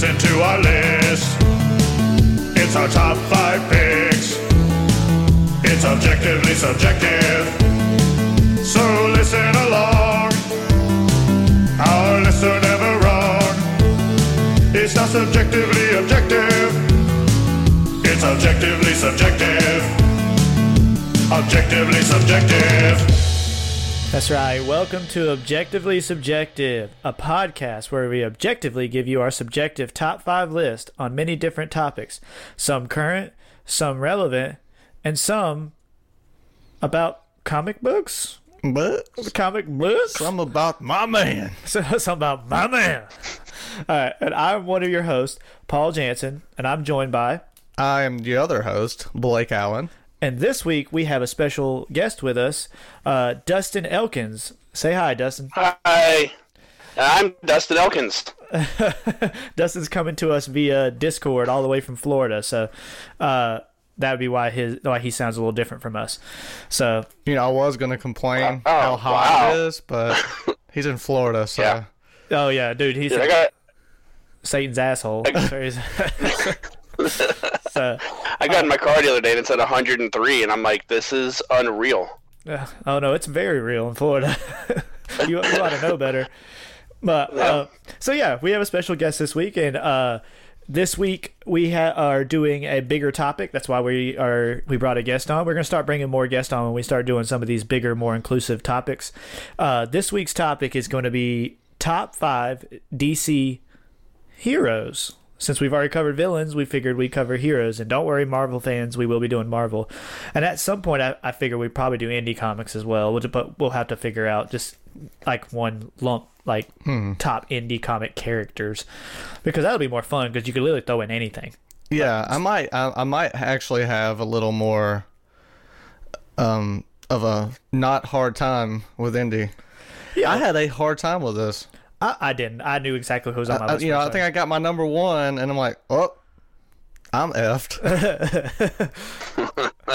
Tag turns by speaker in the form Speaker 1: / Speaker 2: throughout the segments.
Speaker 1: listen to our list. It's our top five picks. It's objectively subjective. So listen along. Our lists are never wrong. It's not subjectively objective. It's objectively subjective. Objectively subjective.
Speaker 2: That's right. Welcome to Objectively Subjective, a podcast where we objectively give you our subjective top five list on many different topics, some current, some relevant, and some about comic books.
Speaker 3: But
Speaker 2: Comic books?
Speaker 3: some about my man.
Speaker 2: So, some about my man. All right. And I'm one of your hosts, Paul Jansen, and I'm joined by.
Speaker 3: I am the other host, Blake Allen.
Speaker 2: And this week we have a special guest with us, uh, Dustin Elkins. Say hi, Dustin.
Speaker 4: Hi, I'm Dustin Elkins.
Speaker 2: Dustin's coming to us via Discord all the way from Florida, so uh, that would be why his why he sounds a little different from us. So
Speaker 3: You know, I was going to complain
Speaker 4: Oh,
Speaker 3: how hot
Speaker 4: wow.
Speaker 3: it is, but he's in Florida, so
Speaker 4: Yeah.
Speaker 2: oh yeah, dude, he's
Speaker 4: Dude, I got
Speaker 2: Satan's asshole. That's where
Speaker 4: I got in my car the other day and it said 103, and I'm like, this is unreal.
Speaker 2: uh, oh no, it's very real in Florida. you, you ought to know better. But uh, so yeah, we have a special guest this week, and uh, this week we ha- are doing a bigger topic. That's why we are we brought a guest on. We're gonna start bringing more guests on when we start doing some of these bigger, more inclusive topics. Uh, this week's topic is going to be top five DC heroes. Since we've already covered villains, we figured we'd cover heroes. And don't worry, Marvel fans, we will be doing Marvel. And at some point, I, I figure we'd probably do indie comics as well. We'll, but we'll have to figure out just like one lump, like top indie comic characters, because that'll be more fun because you could literally throw in anything.
Speaker 3: yeah, I might I, I might actually have a little more um of a not hard time with indie.
Speaker 2: Yeah,
Speaker 3: I had a hard time with this.
Speaker 2: I, I didn't. I knew exactly who was on my
Speaker 3: I,
Speaker 2: list.
Speaker 3: you know,
Speaker 2: for a
Speaker 3: I think I got my number one, and I'm like, oh, I'm effed.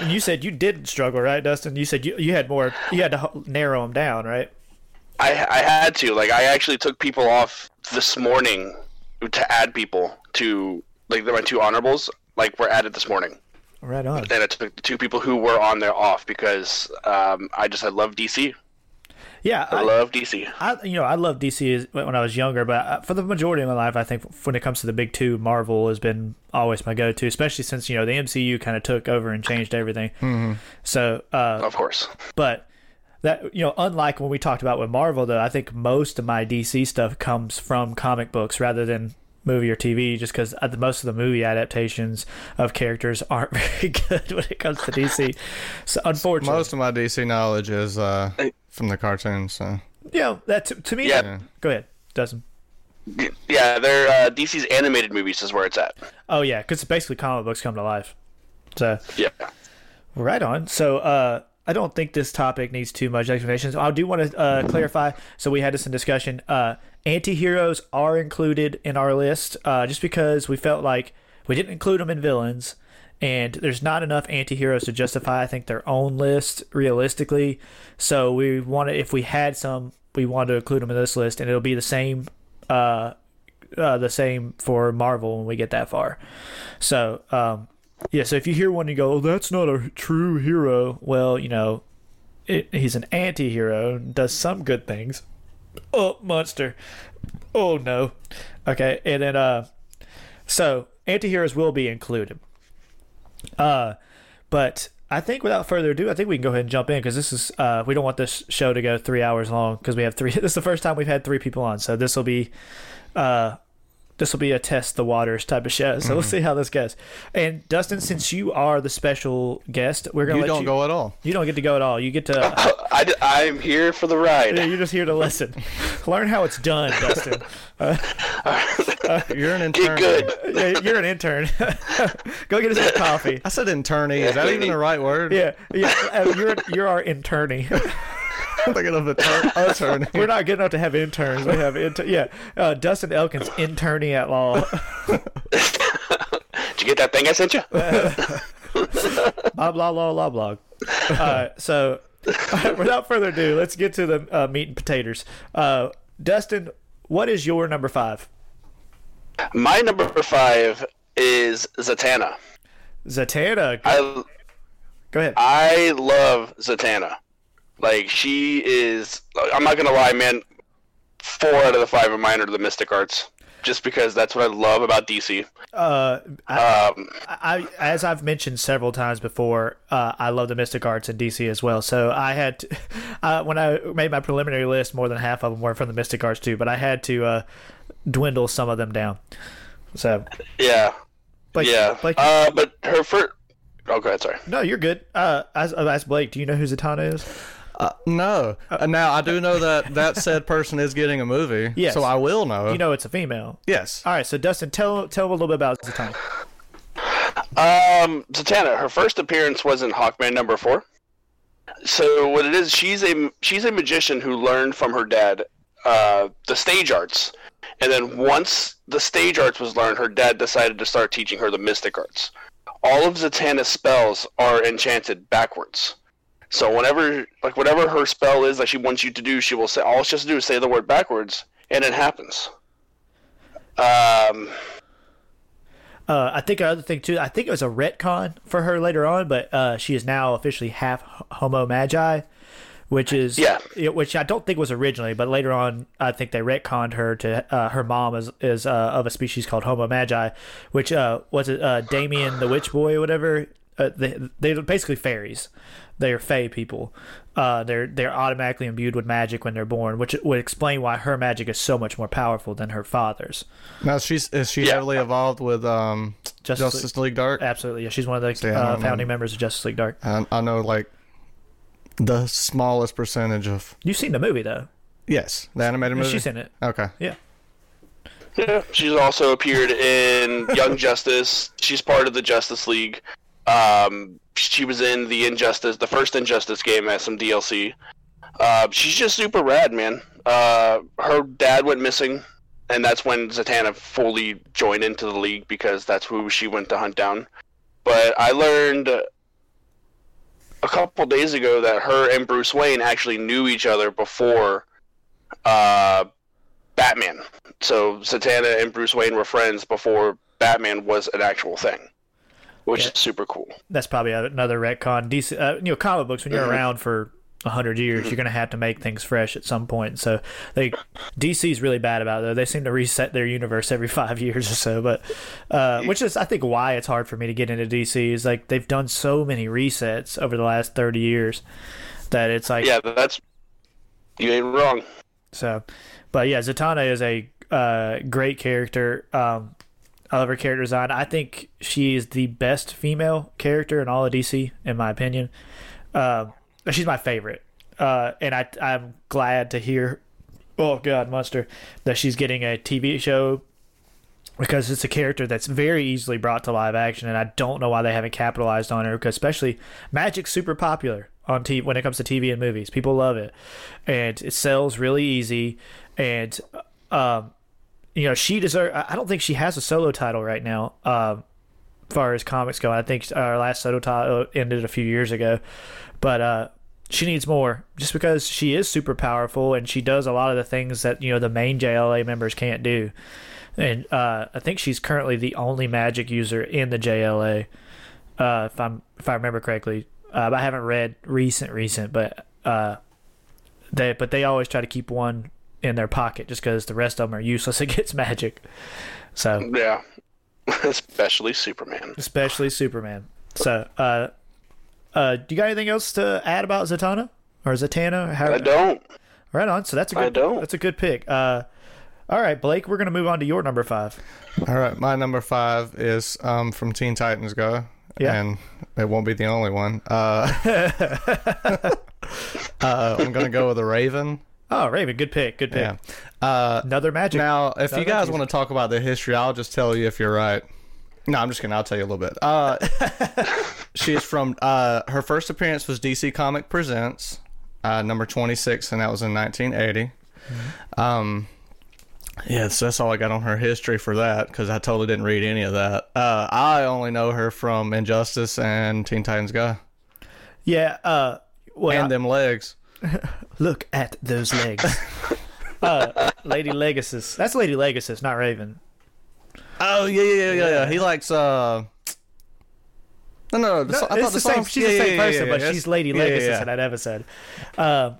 Speaker 2: And you said you didn't struggle, right, Dustin? You said you, you had more. You had to narrow them down, right?
Speaker 4: I I had to like I actually took people off this morning to add people to like my two honorables like were added this morning.
Speaker 2: Right on.
Speaker 4: Then I took the two people who were on there off because um, I just I love DC.
Speaker 2: Yeah,
Speaker 4: I
Speaker 2: I,
Speaker 4: love DC.
Speaker 2: I you know I love DC when I was younger, but uh, for the majority of my life, I think when it comes to the big two, Marvel has been always my go-to, especially since you know the MCU kind of took over and changed everything. Mm-hmm. So, uh,
Speaker 4: Of course.
Speaker 2: but that you know, unlike when we talked about with Marvel, though, I think most of my DC stuff comes from comic books rather than movie or TV, just because most of the movie adaptations of characters aren't very good when it comes to DC. So, unfortunately,
Speaker 3: Most of my DC knowledge is uh, from the cartoons. So.
Speaker 2: you know, that to, to me,
Speaker 4: Yeah.
Speaker 2: that- go ahead, Dustin.
Speaker 4: Yeah, they're uh, DC's animated movies is where it's at.
Speaker 2: Oh yeah, because basically comic books come to life. So
Speaker 4: Yeah.
Speaker 2: right on. So uh, I don't think this topic needs too much explanation. So I do want to uh, clarify. So we had this in discussion. Uh, anti-heroes are included in our list uh, just because we felt like we didn't include them in villains. And there's not enough anti-heroes to justify, I think, their own list realistically. So we wanted, if we had some, we wanted to include them in this list, and it'll be the same uh, uh, the same for Marvel when we get that far. So, um, yeah, so if you hear one and you go, oh, that's not a true hero, well, you know, it, he's an anti hero, does some good things. Oh, monster. Oh, no. Okay, and then, uh, so anti heroes will be included. Uh, but I think without further ado, I think we can go ahead and jump in because this is uh, we don't want this show to go three hours long because we have three. This is the first time we've had three people on, so this will be uh, this will be a test the waters type of show. So we'll see how this goes. And Dustin, since you are the special guest, we're gonna
Speaker 3: You
Speaker 2: let
Speaker 3: don't
Speaker 2: you
Speaker 3: go at all.
Speaker 2: You don't get to go at all. You get to.
Speaker 4: I, I'm here for the ride.
Speaker 2: Yeah, you're just here to listen. Learn how it's done, Dustin.
Speaker 3: You're an intern.
Speaker 4: Get
Speaker 3: intern.
Speaker 4: good.
Speaker 2: Yeah, you're an intern. go get us some coffee.
Speaker 3: I said internee. Is that even the right word?
Speaker 2: Yeah, yeah. uh, You're you're our internee.
Speaker 3: I'm thinking of attorney. attorney.
Speaker 2: We're not good enough to have interns. We have inter- yeah. Uh, Dustin Elkins, internee at law.
Speaker 4: Did you get that thing I sent you?
Speaker 2: blah blah blah blah blah. Uh, so, without further ado, let's get to the uh, meat and potatoes. Uh, Dustin, what is your number five?
Speaker 4: My number five is Zatanna.
Speaker 2: Zatanna.
Speaker 4: I
Speaker 2: Go ahead.
Speaker 4: I love Zatanna. Like she is. I'm not gonna lie, man. Four out of the five of mine are the Mystic Arts, just because that's what I love about DC.
Speaker 2: Uh, I,
Speaker 4: Um,
Speaker 2: I, as I've mentioned several times before, uh, I love the Mystic Arts in DC as well. So I had, to, uh, when I made my preliminary list, more than half of them were from the Mystic Arts too. But I had to uh, dwindle some of them down. So,
Speaker 4: yeah,
Speaker 2: Blake,
Speaker 4: yeah.
Speaker 2: Blake,
Speaker 4: Uh, but her first. Oh, go ahead. Sorry.
Speaker 2: no, you're good. Uh, as, uh, ask Blake. Do you know who Zatanna is?
Speaker 3: Uh, no. Uh, now I do know that that said person is getting a movie.
Speaker 2: Yes.
Speaker 3: So I will know.
Speaker 2: You know it's a female.
Speaker 3: Yes.
Speaker 2: All right. So Dustin, tell tell a little bit about Zatanna.
Speaker 4: Um, Zatanna, her first appearance was in Hawkman number four. So what it is, she's a she's a magician who learned from her dad uh, the stage arts, and then once the stage arts was learned, her dad decided to start teaching her the mystic arts. All of Zatanna's spells are enchanted backwards. So whenever like whatever her spell is that she wants you to do, she will say all she has to do is say the word backwards, and it happens. Um,
Speaker 2: Uh, I think another thing too. I think it was a retcon for her later on, but uh, she is now officially half Homo Magi, which is
Speaker 4: Yeah.
Speaker 2: which I don't think was originally, but later on I think they retconned her to uh, her mom is is uh, of a species called Homo Magi, which uh, was it uh, Damien the Witch Boy or whatever. Uh, they they're basically fairies. They're Fey people. Uh, they're they're automatically imbued with magic when they're born, which would explain why her magic is so much more powerful than her father's.
Speaker 3: Now she's is she
Speaker 4: Yeah.
Speaker 3: heavily involved with um
Speaker 2: Justice
Speaker 3: Justice, League Dark?
Speaker 2: Absolutely, yeah. She's one of the
Speaker 3: I
Speaker 2: uh, founding
Speaker 3: know.
Speaker 2: members of Justice League Dark.
Speaker 3: I, I know like the smallest percentage of
Speaker 2: You've seen the movie though.
Speaker 3: yes, the animated movie.
Speaker 2: She's in it.
Speaker 3: Okay.
Speaker 2: Yeah.
Speaker 4: Yeah, she's also appeared in Young Justice. She's part of the Justice League. Um, she was in the Injustice, the first Injustice game as some DLC. Uh, she's just super rad, man. Uh, her dad went missing, and that's when Zatanna fully joined into the league because that's who she went to hunt down. But I learned a couple days ago that her and Bruce Wayne actually knew each other before uh, Batman. So Zatanna and Bruce Wayne were friends before Batman was an actual thing, which
Speaker 2: Yeah.
Speaker 4: is super cool.
Speaker 2: That's probably another retcon. DC, uh, you know, comic books when you're
Speaker 4: Mhm.
Speaker 2: around for a hundred years, you're gonna have to make things fresh at some point. So they DC's really bad about it. Though. They seem to reset their universe every five years or so. But uh, which is I think why it's hard for me to get into DC is like they've done so many resets over the last thirty years that it's like
Speaker 4: Yeah, that's you ain't wrong.
Speaker 2: So, but yeah, Zatanna is a uh, great character. Um, I love her character design. I think she is the best female character in all of DC, in my opinion. Um, she's my favorite, uh, and I I'm glad to hear. Oh God, Monster, that she's getting a TV show because it's a character that's very easily brought to live action, and I don't know why they haven't capitalized on her. Because especially Magic's super popular on TV when it comes to TV and movies. People love it, and it sells really easy. And um, you know, she deserve. I don't think she has a solo title right now. As far as comics go, I think our last solo title ended a few years ago, but uh, she needs more just because she is super powerful and she does a lot of the things that you know the main JLA members can't do. And uh, I think she's currently the only magic user in the JLA, uh, if I'm if I remember correctly. Uh, I haven't read recent recent, but uh, they but they always try to keep one in their pocket just because the rest of them are useless against magic. So
Speaker 4: Yeah, especially Superman.
Speaker 2: especially Superman. So, uh, uh, do you got anything else to add about Zatanna or Zatanna? How,
Speaker 4: I don't.
Speaker 2: Right on. So that's a good.
Speaker 4: I don't.
Speaker 2: That's a good pick. Uh, all right, Blake. We're gonna move on to your number five.
Speaker 3: All right, my number five is um, from Teen Titans Go,
Speaker 2: Yeah.
Speaker 3: and it won't be the only one. Uh, uh, I'm gonna go with a Raven.
Speaker 2: Oh, Raven. Good pick. Good pick.
Speaker 3: Yeah. Uh,
Speaker 2: Another magic.
Speaker 3: now, if you guys
Speaker 2: magic.
Speaker 3: want to talk about the history, I'll just tell you if you're right. No, I'm just kidding. I'll tell you a little bit. Uh, she's from. Uh, her first appearance was DC Comic Presents, uh, number 26, and that was in 1980. Um, yeah, so that's all I got on her history for that because I totally didn't read any of that. Uh, I only know her from Injustice and Teen Titans Go,
Speaker 2: Yeah. Uh, well,
Speaker 3: and them legs.
Speaker 2: look at those legs. uh, Lady Legacy. That's Lady Legacy, not Raven.
Speaker 3: Oh yeah, yeah, yeah, yeah. yeah. He likes. uh No, no, no. The,
Speaker 2: No,
Speaker 3: so- I
Speaker 2: it's
Speaker 3: thought
Speaker 2: the
Speaker 3: song-
Speaker 2: same. She's
Speaker 3: yeah,
Speaker 2: the same
Speaker 3: yeah,
Speaker 2: person,
Speaker 3: yeah,
Speaker 2: but she's Lady
Speaker 3: Yeah, yeah,
Speaker 2: Legacy
Speaker 3: yeah.
Speaker 2: in that episode. Um,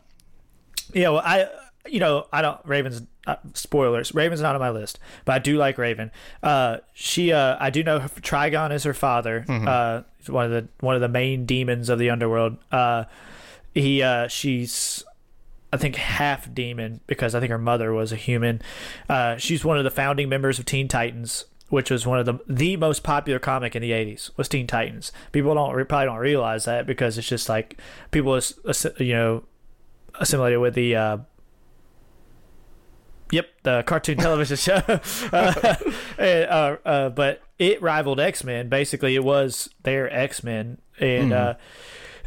Speaker 2: yeah, well, I, you know, I don't Raven's uh, spoilers. Raven's not on my list, but I do like Raven. Uh, she, uh, I do know her, Trigon is her father.
Speaker 3: Mm-hmm.
Speaker 2: Uh, one of the one of the main demons of the underworld. Uh, he, uh, she's. I think half demon because I think her mother was a human. Uh, she's one of the founding members of Teen Titans, which was one of the the most popular comic in the '80s. Was Teen Titans? People don't probably don't realize that because it's just like people, is- you know, assimilated with the. Uh, Yep, the cartoon television show. uh, uh, uh, but it rivaled X Men. Basically, it was their X Men, and uh,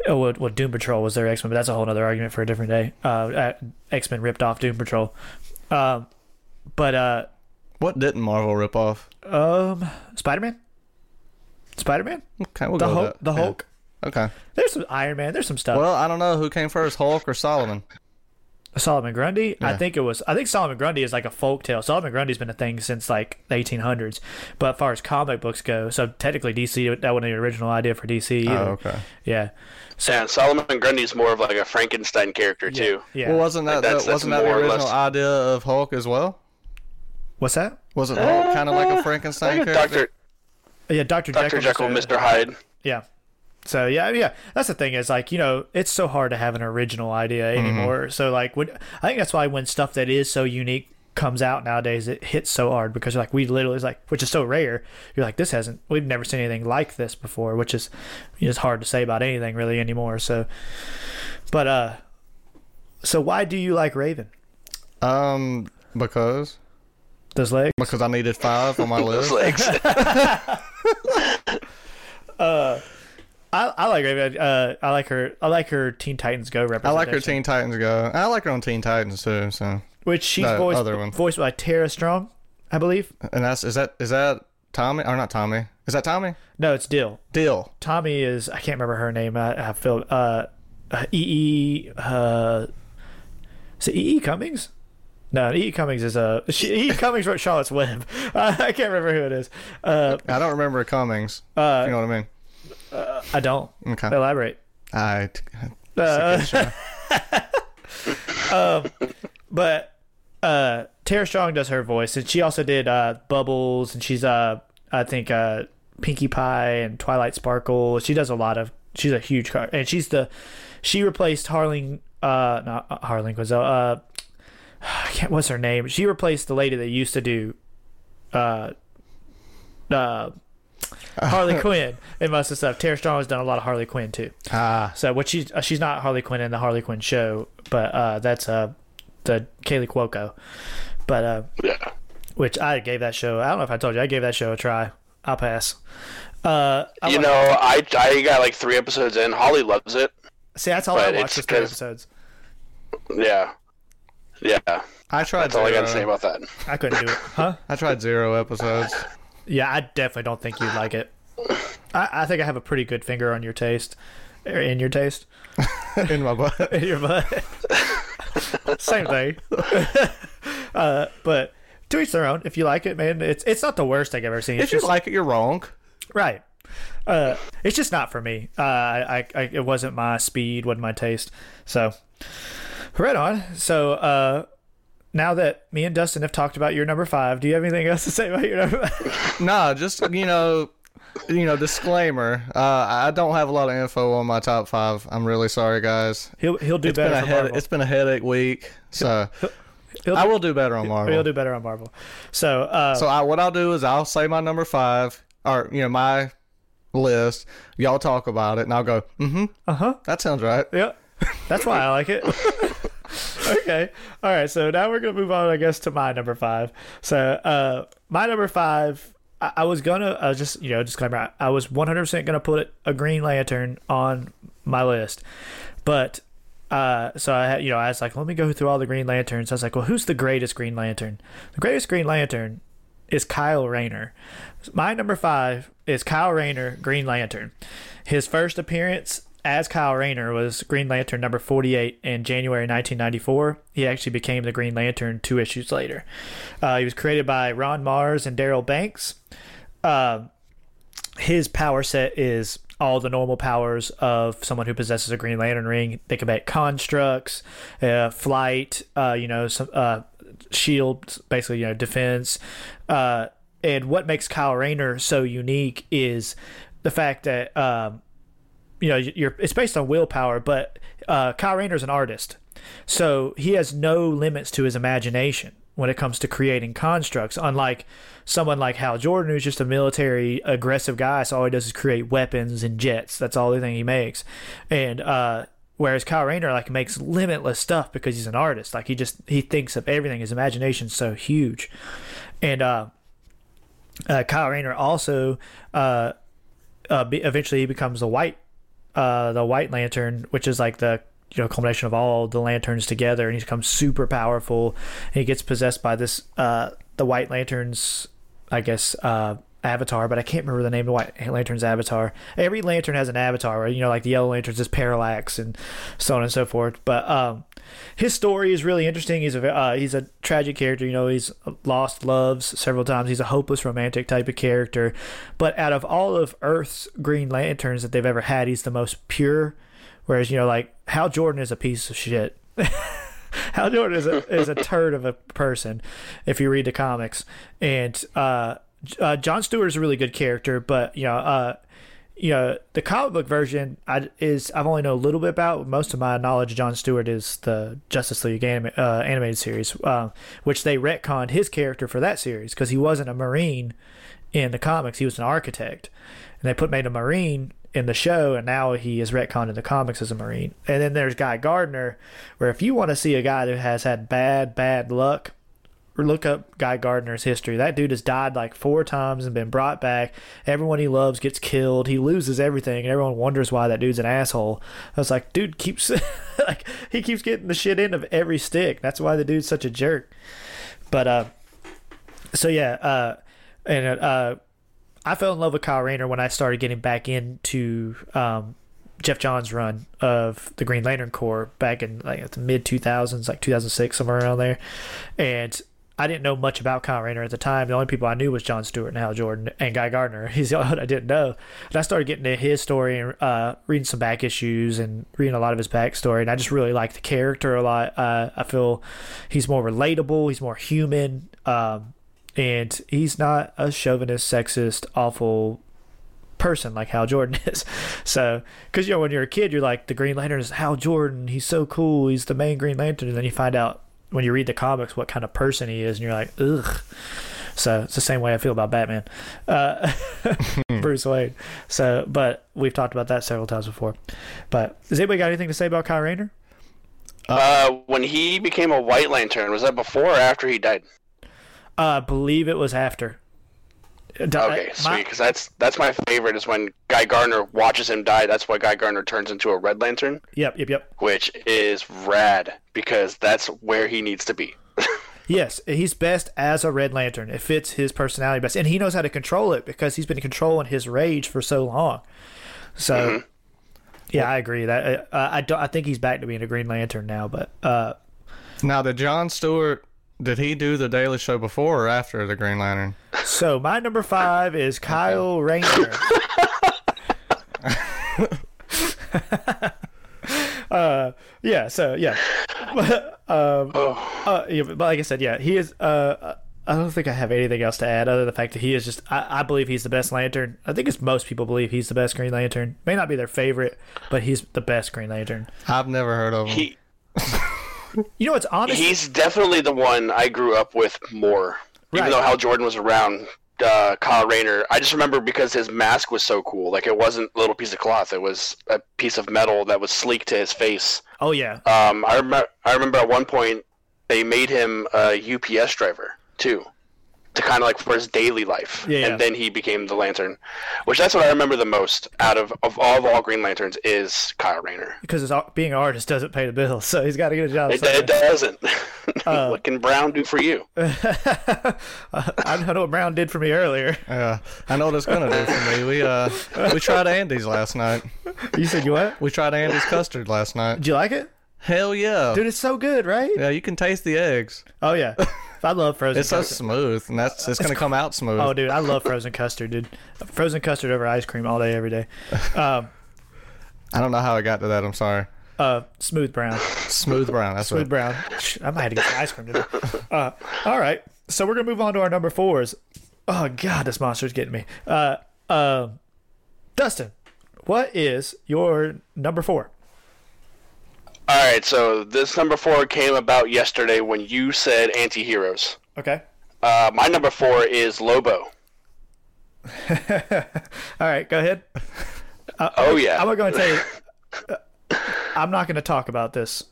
Speaker 2: oh, well, well, Doom Patrol was their X Men, but that's a whole other argument for a different day. Uh, X Men ripped off Doom Patrol, um, but uh,
Speaker 3: What didn't Marvel rip off?
Speaker 2: um, Spider Man, Spider Man,
Speaker 3: Okay, we'll
Speaker 2: the
Speaker 3: go with
Speaker 2: Hulk, the
Speaker 3: Yeah.
Speaker 2: Hulk.
Speaker 3: Okay.
Speaker 2: There's some Iron Man. There's some stuff.
Speaker 3: Well, I don't know who came first, Hulk or Solomon.
Speaker 2: Solomon Grundy. I think it was. I think Solomon Grundy is like a folk tale. Solomon Grundy's been a thing since like the 1800s. But as far as comic books go, so technically DC that wasn't the original idea for DC. Oh, either.
Speaker 3: Oh, okay.
Speaker 2: Yeah.
Speaker 4: And Solomon Grundy's more of like a Frankenstein character too.
Speaker 2: Yeah.
Speaker 3: Well, wasn't that,
Speaker 4: Like, that's-
Speaker 3: that wasn't that the
Speaker 4: more or
Speaker 3: original
Speaker 4: less-
Speaker 3: idea of Hulk as well?
Speaker 2: What's that?
Speaker 3: Wasn't Hulk kind of like a Frankenstein character?
Speaker 4: Doctor
Speaker 2: Yeah, Doctor
Speaker 4: Doctor Jekyll,
Speaker 2: Mr.
Speaker 4: Mister Hyde.
Speaker 2: Yeah. So yeah, yeah. That's the thing is like you know it's so hard to have an original idea
Speaker 3: Mm-hmm.
Speaker 2: anymore. So like when I think that's why when stuff that is so unique comes out nowadays, it hits so hard because you're like we literally is like which is so rare. You're like this hasn't we've never seen anything like this before, which is you know, it's hard to say about anything really anymore. So, but uh, so why do you like Raven?
Speaker 3: Um, because
Speaker 2: Those legs?
Speaker 3: because I needed five on my
Speaker 4: Those
Speaker 3: list.
Speaker 4: legs.
Speaker 2: I, I like. Uh, I like her. I like her Teen Titans Go representation.
Speaker 3: I like her Teen Titans go. I like her on Teen Titans too. So,
Speaker 2: which she's
Speaker 3: the
Speaker 2: voiced
Speaker 3: other one.
Speaker 2: voiced by Tara Strong, I believe.
Speaker 3: and that's is that is that Tommy or not Tommy? Is that Tommy?
Speaker 2: No, it's Dill.
Speaker 3: Dill.
Speaker 2: Tommy is I can't remember her name. I, I feel uh, uh E E uh, is it E E Cummings? No, E E Cummings is a she, E E Cummings wrote Charlotte's Web. Uh, I can't remember who it is. Uh,
Speaker 3: I don't remember Cummings.
Speaker 2: uh,
Speaker 3: you know what I mean?
Speaker 2: I don't
Speaker 3: Okay.
Speaker 2: elaborate.
Speaker 3: I
Speaker 2: Uh, um, but uh, Tara Strong does her voice, and she also did uh, Bubbles, and she's uh, I think uh, Pinkie Pie and Twilight Sparkle. She does a lot of. She's a huge car, and she's the she replaced Harling. Uh, not uh, Harling was uh, I can't. What's her name? She replaced the lady that used to do, uh, uh. Harley Quinn and most of the stuff. Tara Strong has done a lot of Harley Quinn too.
Speaker 3: ah
Speaker 2: So what she's uh, she's not Harley Quinn in the Harley Quinn show, but uh, that's uh the Kaley Cuoco. But uh,
Speaker 4: yeah.
Speaker 2: which I gave that show. I don't know if I told you I gave that show a try. I'll pass. Uh, I
Speaker 4: You know, I I got like three episodes in. Holly loves it.
Speaker 2: see that's all I
Speaker 4: but
Speaker 2: watched
Speaker 4: it's
Speaker 2: was three
Speaker 4: 'cause-
Speaker 2: episodes.
Speaker 4: Yeah. Yeah.
Speaker 3: I tried
Speaker 4: That's all I got to say about that.
Speaker 2: I couldn't do it, huh?
Speaker 3: I tried zero episodes.
Speaker 2: Yeah, I definitely don't think you'd like it. I, I think I have a pretty good finger on your taste, or in your taste,
Speaker 3: in my butt.
Speaker 2: in your butt. Same thing. uh, but to each their own. If you like it, man, it's it's not the worst thing I've ever seen. It's
Speaker 3: If you
Speaker 2: just
Speaker 3: like it, you're wrong.
Speaker 2: Right. Uh, it's just not for me. Uh, I, I, it wasn't my speed, wasn't my taste. So, right on. So, uh, now that me and Dustin have talked about your number five, do you have anything else to say about your number five?
Speaker 3: No, just you know, you know, disclaimer. Uh, I don't have a lot of info on my top five. I'm really sorry, guys.
Speaker 2: He'll he'll do
Speaker 3: It's been
Speaker 2: better
Speaker 3: a head,
Speaker 2: Marvel.
Speaker 3: it's been a headache week, so
Speaker 2: He'll
Speaker 3: I will do better on Marvel.
Speaker 2: He'll do better on Marvel. So, uh,
Speaker 3: So I, what I'll do is I'll say my number five, or you know my list. Y'all talk about it, and I'll go. Mm-hmm.
Speaker 2: uh huh.
Speaker 3: That sounds right.
Speaker 2: Yeah, that's why I like it. okay. All right. So now we're gonna move on, I guess, to my number five. So, uh, my number five, I, was gonna, was just, you know, disclaimer, I, I was 100 percent gonna put a Green Lantern on my list, but. Uh, so I had, you know, I was like, let me go through all the Green Lanterns. I was like, well, who's the greatest Green Lantern? The greatest Green Lantern is Kyle Rayner. My number five is Kyle Rayner, Green Lantern. His first appearance, as Kyle Rayner was Green Lantern number 48 in January 1994. He actually became the Green Lantern two issues later. Uh, he was created by Ron Marz and Darryl Banks. Uh, his power set is all the normal powers of someone who possesses a Green Lantern ring. They can make constructs, uh, flight, uh, you know, some uh, basically, you know, defense. Uh, and what makes Kyle Rayner so unique is the fact that um, you know you're it's based on willpower, but uh, Kyle Rayner's an artist, so he has no limits to his imagination when it comes to creating constructs. Unlike someone like Hal Jordan, who's just a military aggressive guy, so all he does is create weapons and jets. That's all the thing he makes, and uh, whereas Kyle Rayner like makes limitless stuff because he's an artist. Like he just he thinks of everything. His imagination's so huge, and uh, uh, Kyle Rayner also uh, uh, be, eventually he becomes a white uh, the White Lantern, which is like the you know culmination of all the lanterns together, and he becomes super powerful. And he gets possessed by this uh, the White Lantern's, I guess, uh, avatar, but I can't remember the name of White Lantern's avatar. Every lantern has an avatar, right? You know, like the Yellow Lantern's is Parallax and so on and so forth. But um, his story is really interesting. He's a uh, he's a tragic character. You know, he's lost loves several times. He's a hopeless romantic type of character. But out of all of Earth's Green Lanterns that they've ever had, he's the most pure. Whereas you know, like Hal Jordan is a piece of shit. Hal Jordan is a is a turd of a person if you read the comics, and uh, uh, John Stewart is a really good character, but you know, uh, you know, the comic book version I, is I've only know a little bit about. Most of my knowledge of John Stewart is the Justice League uh, animated series, uh, which they retconned his character for that series because he wasn't a Marine in the comics; he was an architect, and they put made a Marine in the show, and now he is retconned in the comics as a Marine. And then there's Guy Gardner, where if you want to see a guy that has had bad, bad luck look up Guy Gardner's history. That dude has died like four times and been brought back. Everyone he loves gets killed. He loses everything, and everyone wonders why that dude's an asshole. I was like, dude keeps like he keeps getting the shit end of every stick. That's why the dude's such a jerk. But uh, so yeah, uh, and uh, I fell in love with Kyle Rayner when I started getting back into um. Geoff Johns run of the Green Lantern Corps back in like the mid 2000s, like 2006, somewhere around there. And I didn't know much about Kyle Rayner at the time. The only people I knew was John Stewart and Hal Jordan and Guy Gardner. He's the only one I didn't know. And I started getting into his story and uh, reading some back issues and reading a lot of his backstory. And I just really like the character a lot. Uh, I feel he's more relatable. He's more human. Um, and he's not a chauvinist, sexist, awful person like Hal Jordan is. So, because you know, when you're a kid, you're like, the Green Lantern is Hal Jordan. He's so cool. He's the main Green Lantern. And then you find out when you read the comics what kind of person he is, and you're like, ugh. So it's the same way I feel about Batman, uh, Bruce Wayne. So, but we've talked about that several times before. But does anybody got anything to say about Kyle Rayner?
Speaker 4: Uh, when he became a White Lantern, was that before or after he died?
Speaker 2: Uh, I believe it was after.
Speaker 4: Okay, sweet. Because that's that's my favorite is when Guy Gardner watches him die. That's why Guy Gardner turns into a Red Lantern.
Speaker 2: Yep, yep, yep.
Speaker 4: Which is rad because that's where he needs to be.
Speaker 2: yes, he's best as a Red Lantern. It fits his personality best, and he knows how to control it because he's been controlling his rage for so long. So, mm-hmm. yeah, I agree. That uh, I don't. I think he's back to being a Green Lantern now. But uh,
Speaker 3: now, the John Stewart did he do the Daily Show before or after the Green Lantern?
Speaker 2: So my number five is Kyle Rayner. uh, yeah. So yeah. um, uh, yeah, but like I said, yeah, he is. Uh, I don't think I have anything else to add other than the fact that he is just. I, I believe he's the best Lantern. I think it's most people believe he's the best Green Lantern. May not be their favorite, but he's the best Green Lantern.
Speaker 3: I've never heard of him.
Speaker 4: He,
Speaker 2: you know, it's honest.
Speaker 4: He's definitely the one I grew up with more. Right. Even though Hal Jordan was around, uh, Kyle Rayner, I just remember because his mask was so cool. Like it wasn't a little piece of cloth; it was a piece of metal that was sleek to his face.
Speaker 2: Oh yeah.
Speaker 4: Um, I remember. I remember at one point they made him a UPS driver too. To kind of like for his daily life.
Speaker 2: Yeah, yeah.
Speaker 4: And then he became the Lantern, which that's what I remember the most out of of all of all Green Lanterns is Kyle Rayner.
Speaker 2: because his, being an artist doesn't pay the bills, so he's got to get a job.
Speaker 4: It, it doesn't.
Speaker 2: Uh,
Speaker 4: what can Brown do for you?
Speaker 2: I I don't know what Brown did for me earlier.
Speaker 3: Yeah, I know what it's gonna do for me. We uh, we tried Andy's last night.
Speaker 2: You said you what?
Speaker 3: We tried Andy's custard last night.
Speaker 2: Did you like it,
Speaker 3: Hell yeah,
Speaker 2: dude? It's so good, right?
Speaker 3: yeah. You can taste the eggs.
Speaker 2: Oh yeah, I love frozen.
Speaker 3: It's so smooth, and that's it's gonna come out smooth.
Speaker 2: Oh, dude, I love frozen custard, dude. Frozen custard over ice cream all day, every day. Um,
Speaker 3: I don't know how I got to that. I'm sorry.
Speaker 2: uh, smooth brown,
Speaker 3: Smooth brown. That's
Speaker 2: smooth brown. I might have to get some ice cream today. Uh, all right, so we're gonna move on to our number fours. Oh God, this monster's getting me. Uh, um, Dustin, what is your number four?
Speaker 4: All right, so this number four came about yesterday when you said anti-heroes.
Speaker 2: Okay.
Speaker 4: Uh, my number four is Lobo.
Speaker 2: All right, go ahead.
Speaker 4: Oh yeah.
Speaker 2: I'm going to tell you. uh, I'm not going to talk about this.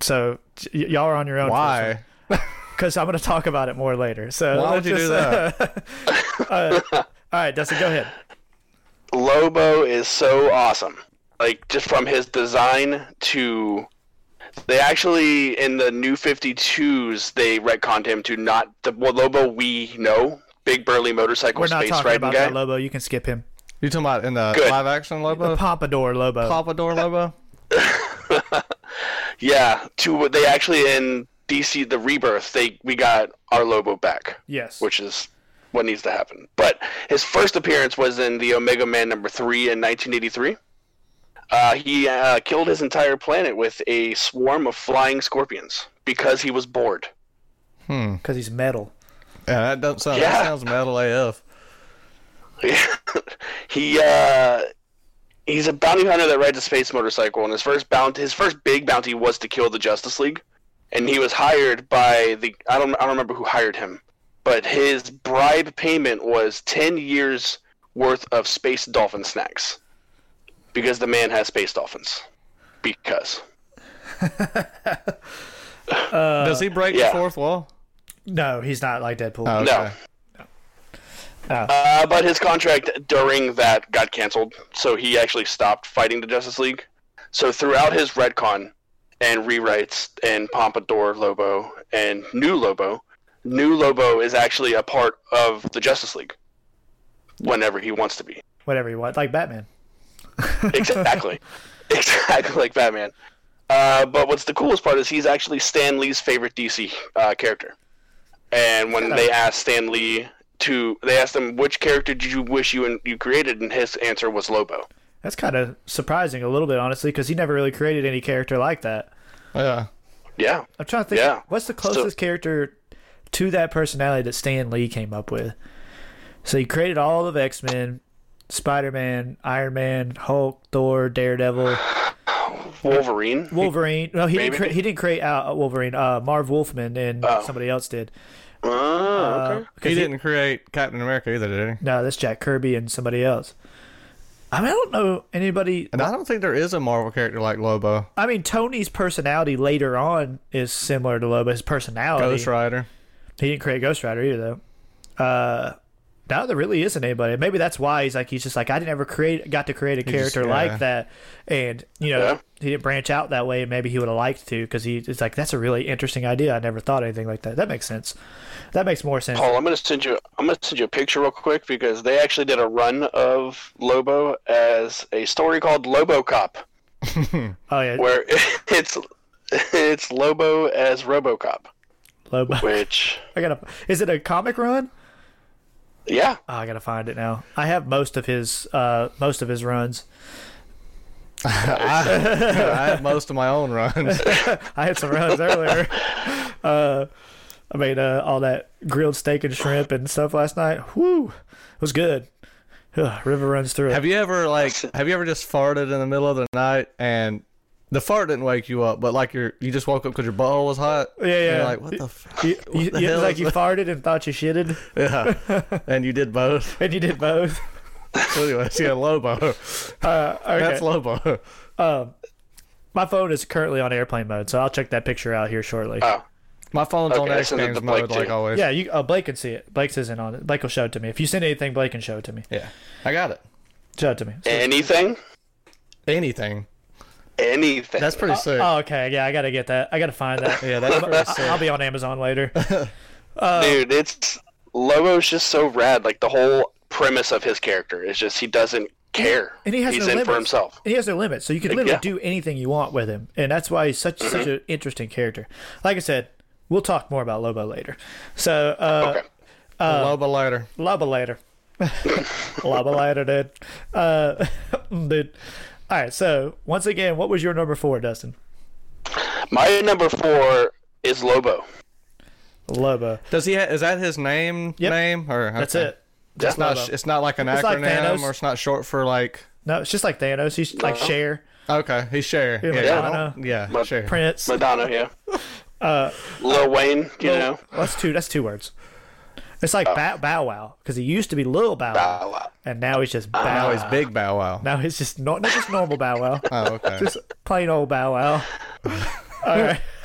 Speaker 2: So y- y'all are on your own.
Speaker 3: Why?
Speaker 2: Because I'm going to talk about it more later. So
Speaker 3: Why would you do
Speaker 2: just- uh, all right, Dustin, go ahead.
Speaker 4: Lobo is so awesome. Like just from his design to they actually in the new 52s they retconned him to not the well, Lobo we know, big burly motorcycle
Speaker 2: We're not
Speaker 4: space
Speaker 2: talking
Speaker 4: riding
Speaker 2: about
Speaker 4: guy.
Speaker 2: that Lobo. You can skip him.
Speaker 3: You talking about in the
Speaker 4: Good.
Speaker 3: live action Lobo?
Speaker 2: Pompadour Lobo.
Speaker 3: Pompadour Lobo?
Speaker 4: Yeah, to they actually in DC the Rebirth they we got our Lobo back.
Speaker 2: yes.
Speaker 4: which is what needs to happen. But his first appearance was in the Omega Man number three in 1983. Uh, he uh, killed his entire planet with a swarm of flying scorpions because he was bored.
Speaker 2: Because he's metal.
Speaker 3: Yeah, that doesn't sound.
Speaker 4: Yeah.
Speaker 3: That sounds metal AF.
Speaker 4: he uh, he's a bounty hunter that rides a space motorcycle, and his first bounty, his first big bounty was to kill the Justice League, and he was hired by the I don't I don't remember who hired him, but his bribe payment was ten years worth of space dolphin snacks, because the man has space dolphins, because
Speaker 3: Does he break
Speaker 4: yeah.
Speaker 3: the fourth wall?
Speaker 2: No, he's not like Deadpool.
Speaker 3: Oh,
Speaker 4: no.
Speaker 3: okay.
Speaker 4: Uh, but his contract during that got canceled, so he actually stopped fighting the Justice League. So throughout his retcon and rewrites and Pompadour Lobo and New Lobo, New Lobo is actually a part of the Justice League whenever he wants to be.
Speaker 2: Whatever you want. Like Batman.
Speaker 4: Exactly. exactly like Batman. Uh, but what's the coolest part is he's actually Stan Lee's favorite DC uh, character. And when they asked Stan Lee to, they asked him which character did you wish you you created, and his answer was Lobo.
Speaker 2: That's kind of surprising a little bit, honestly, because he never really created any character like that.
Speaker 3: Yeah.
Speaker 4: Yeah,
Speaker 2: I'm trying to think.
Speaker 4: Yeah.
Speaker 2: What's the closest character to that personality that Stan Lee came up with? So he created all of X Men, Spider Man, Iron Man, Hulk, Thor, Daredevil,
Speaker 4: Wolverine.
Speaker 2: Wolverine. No, he didn't. Cre- he didn't create uh, Wolverine. Uh, Marv Wolfman and
Speaker 4: Oh.
Speaker 2: somebody else did.
Speaker 4: Oh,
Speaker 2: Uh,
Speaker 3: He didn't create Captain America either, did he?
Speaker 2: No, that's Jack Kirby and somebody else. I mean, I don't know anybody.
Speaker 3: And I don't think there is a Marvel character like Lobo.
Speaker 2: I mean, Tony's personality later on is similar to Lobo. His personality.
Speaker 3: Ghost Rider.
Speaker 2: He didn't create Ghost Rider either, though. Uh, now there really isn't anybody. Maybe that's why he's like he's just like I didn't ever create got to create a
Speaker 3: just-
Speaker 2: character
Speaker 3: yeah.
Speaker 2: like that, and you know
Speaker 4: Yeah.
Speaker 2: he didn't branch out that way. and Maybe he would have liked to because he it's like that's a really interesting idea. I never thought anything like that. That makes sense. That makes more sense.
Speaker 4: Paul, I'm gonna send you. I'm gonna send you a picture real quick because they actually did a run of Lobo as a story called Lobo Cop,
Speaker 2: Oh yeah,
Speaker 4: where it's it's Lobo as RoboCop,
Speaker 2: Lobo.
Speaker 4: which
Speaker 2: I gotta. Is it a comic run?
Speaker 4: Yeah,
Speaker 2: Oh, I gotta find it now. I have most of his uh most of his runs.
Speaker 3: I have most of my own runs.
Speaker 2: I had some runs earlier. Uh, I made uh, all that grilled steak and shrimp and stuff last night. Whew, it was good. Ugh, river runs through it.
Speaker 3: have you ever like have you ever just farted in the middle of the night and the fart didn't wake you up, but like you're you just woke up because your butthole was hot?
Speaker 2: Yeah,
Speaker 3: And
Speaker 2: yeah.
Speaker 3: you're like, what the? F-?
Speaker 2: You,
Speaker 3: what
Speaker 2: you,
Speaker 3: the
Speaker 2: you-
Speaker 3: hell
Speaker 2: like you
Speaker 3: that?
Speaker 2: farted and thought you shitted,
Speaker 3: Yeah, and you did both.
Speaker 2: and you did both.
Speaker 3: So anyways, yeah, Lobo.
Speaker 2: Uh, okay.
Speaker 3: That's Lobo.
Speaker 2: um, my phone is currently on airplane mode, so I'll check that picture out here shortly.
Speaker 4: oh,
Speaker 3: My phone's on
Speaker 4: Okay, I
Speaker 3: X
Speaker 4: sent it
Speaker 3: Games
Speaker 4: to Blake,
Speaker 3: mode like always.
Speaker 2: Yeah, you. Uh, Blake can see it. Blake's isn't on it. Blake will show it to me. If you send anything, Blake can show it to me.
Speaker 3: Yeah. I got it.
Speaker 2: Show it to me.
Speaker 4: Anything?
Speaker 3: Anything.
Speaker 4: Anything.
Speaker 3: That's pretty sick.
Speaker 2: Oh, okay. Yeah, I gotta get that. I gotta find that.
Speaker 3: yeah, that's pretty sick.
Speaker 2: I'll be on Amazon later.
Speaker 4: Dude, it's Lobo's just so rad. Like the whole premise of his character is just he doesn't care.
Speaker 2: And he has
Speaker 4: He's
Speaker 2: no
Speaker 4: in
Speaker 2: limits.
Speaker 4: for himself.
Speaker 2: And he has no limits, so you can literally
Speaker 4: Yeah.
Speaker 2: do anything you want with him, and that's why he's such such an interesting character. Like I said, we'll talk more about Lobo later. So, uh,
Speaker 4: Okay.
Speaker 3: Loba later.
Speaker 2: Lobo later, Lobo later, dude. Uh, dude. All right. So once again, what was your number four, Dustin?
Speaker 4: My number four is Lobo.
Speaker 2: Lobo.
Speaker 3: Does he? Ha- is that his name?
Speaker 2: Yep.
Speaker 3: Name or
Speaker 2: That's
Speaker 3: okay.
Speaker 2: it.
Speaker 3: It's not. It's not like an
Speaker 2: It's
Speaker 3: acronym,
Speaker 2: Thanos.
Speaker 3: or it's not short for like.
Speaker 2: No, it's just like Thanos. He's like Cher,
Speaker 3: Okay, he's Cher.
Speaker 2: Yeah,
Speaker 3: Yeah,
Speaker 2: Madonna.
Speaker 3: yeah,
Speaker 4: Ma-
Speaker 3: Cher.
Speaker 2: Prince.
Speaker 4: Madonna, yeah.
Speaker 2: Uh,
Speaker 4: Lil Wayne, you
Speaker 2: Lil-
Speaker 4: know.
Speaker 2: that's two. That's two words. It's like Bow, Bow Wow because he used to be Little Bow Wow,
Speaker 4: Bow Wow.
Speaker 2: and now he's just Bow.
Speaker 3: Now he's Big Bow Wow.
Speaker 2: Now he's just not, not just normal Bow Wow.
Speaker 3: Oh, okay.
Speaker 2: just plain old Bow Wow. All right.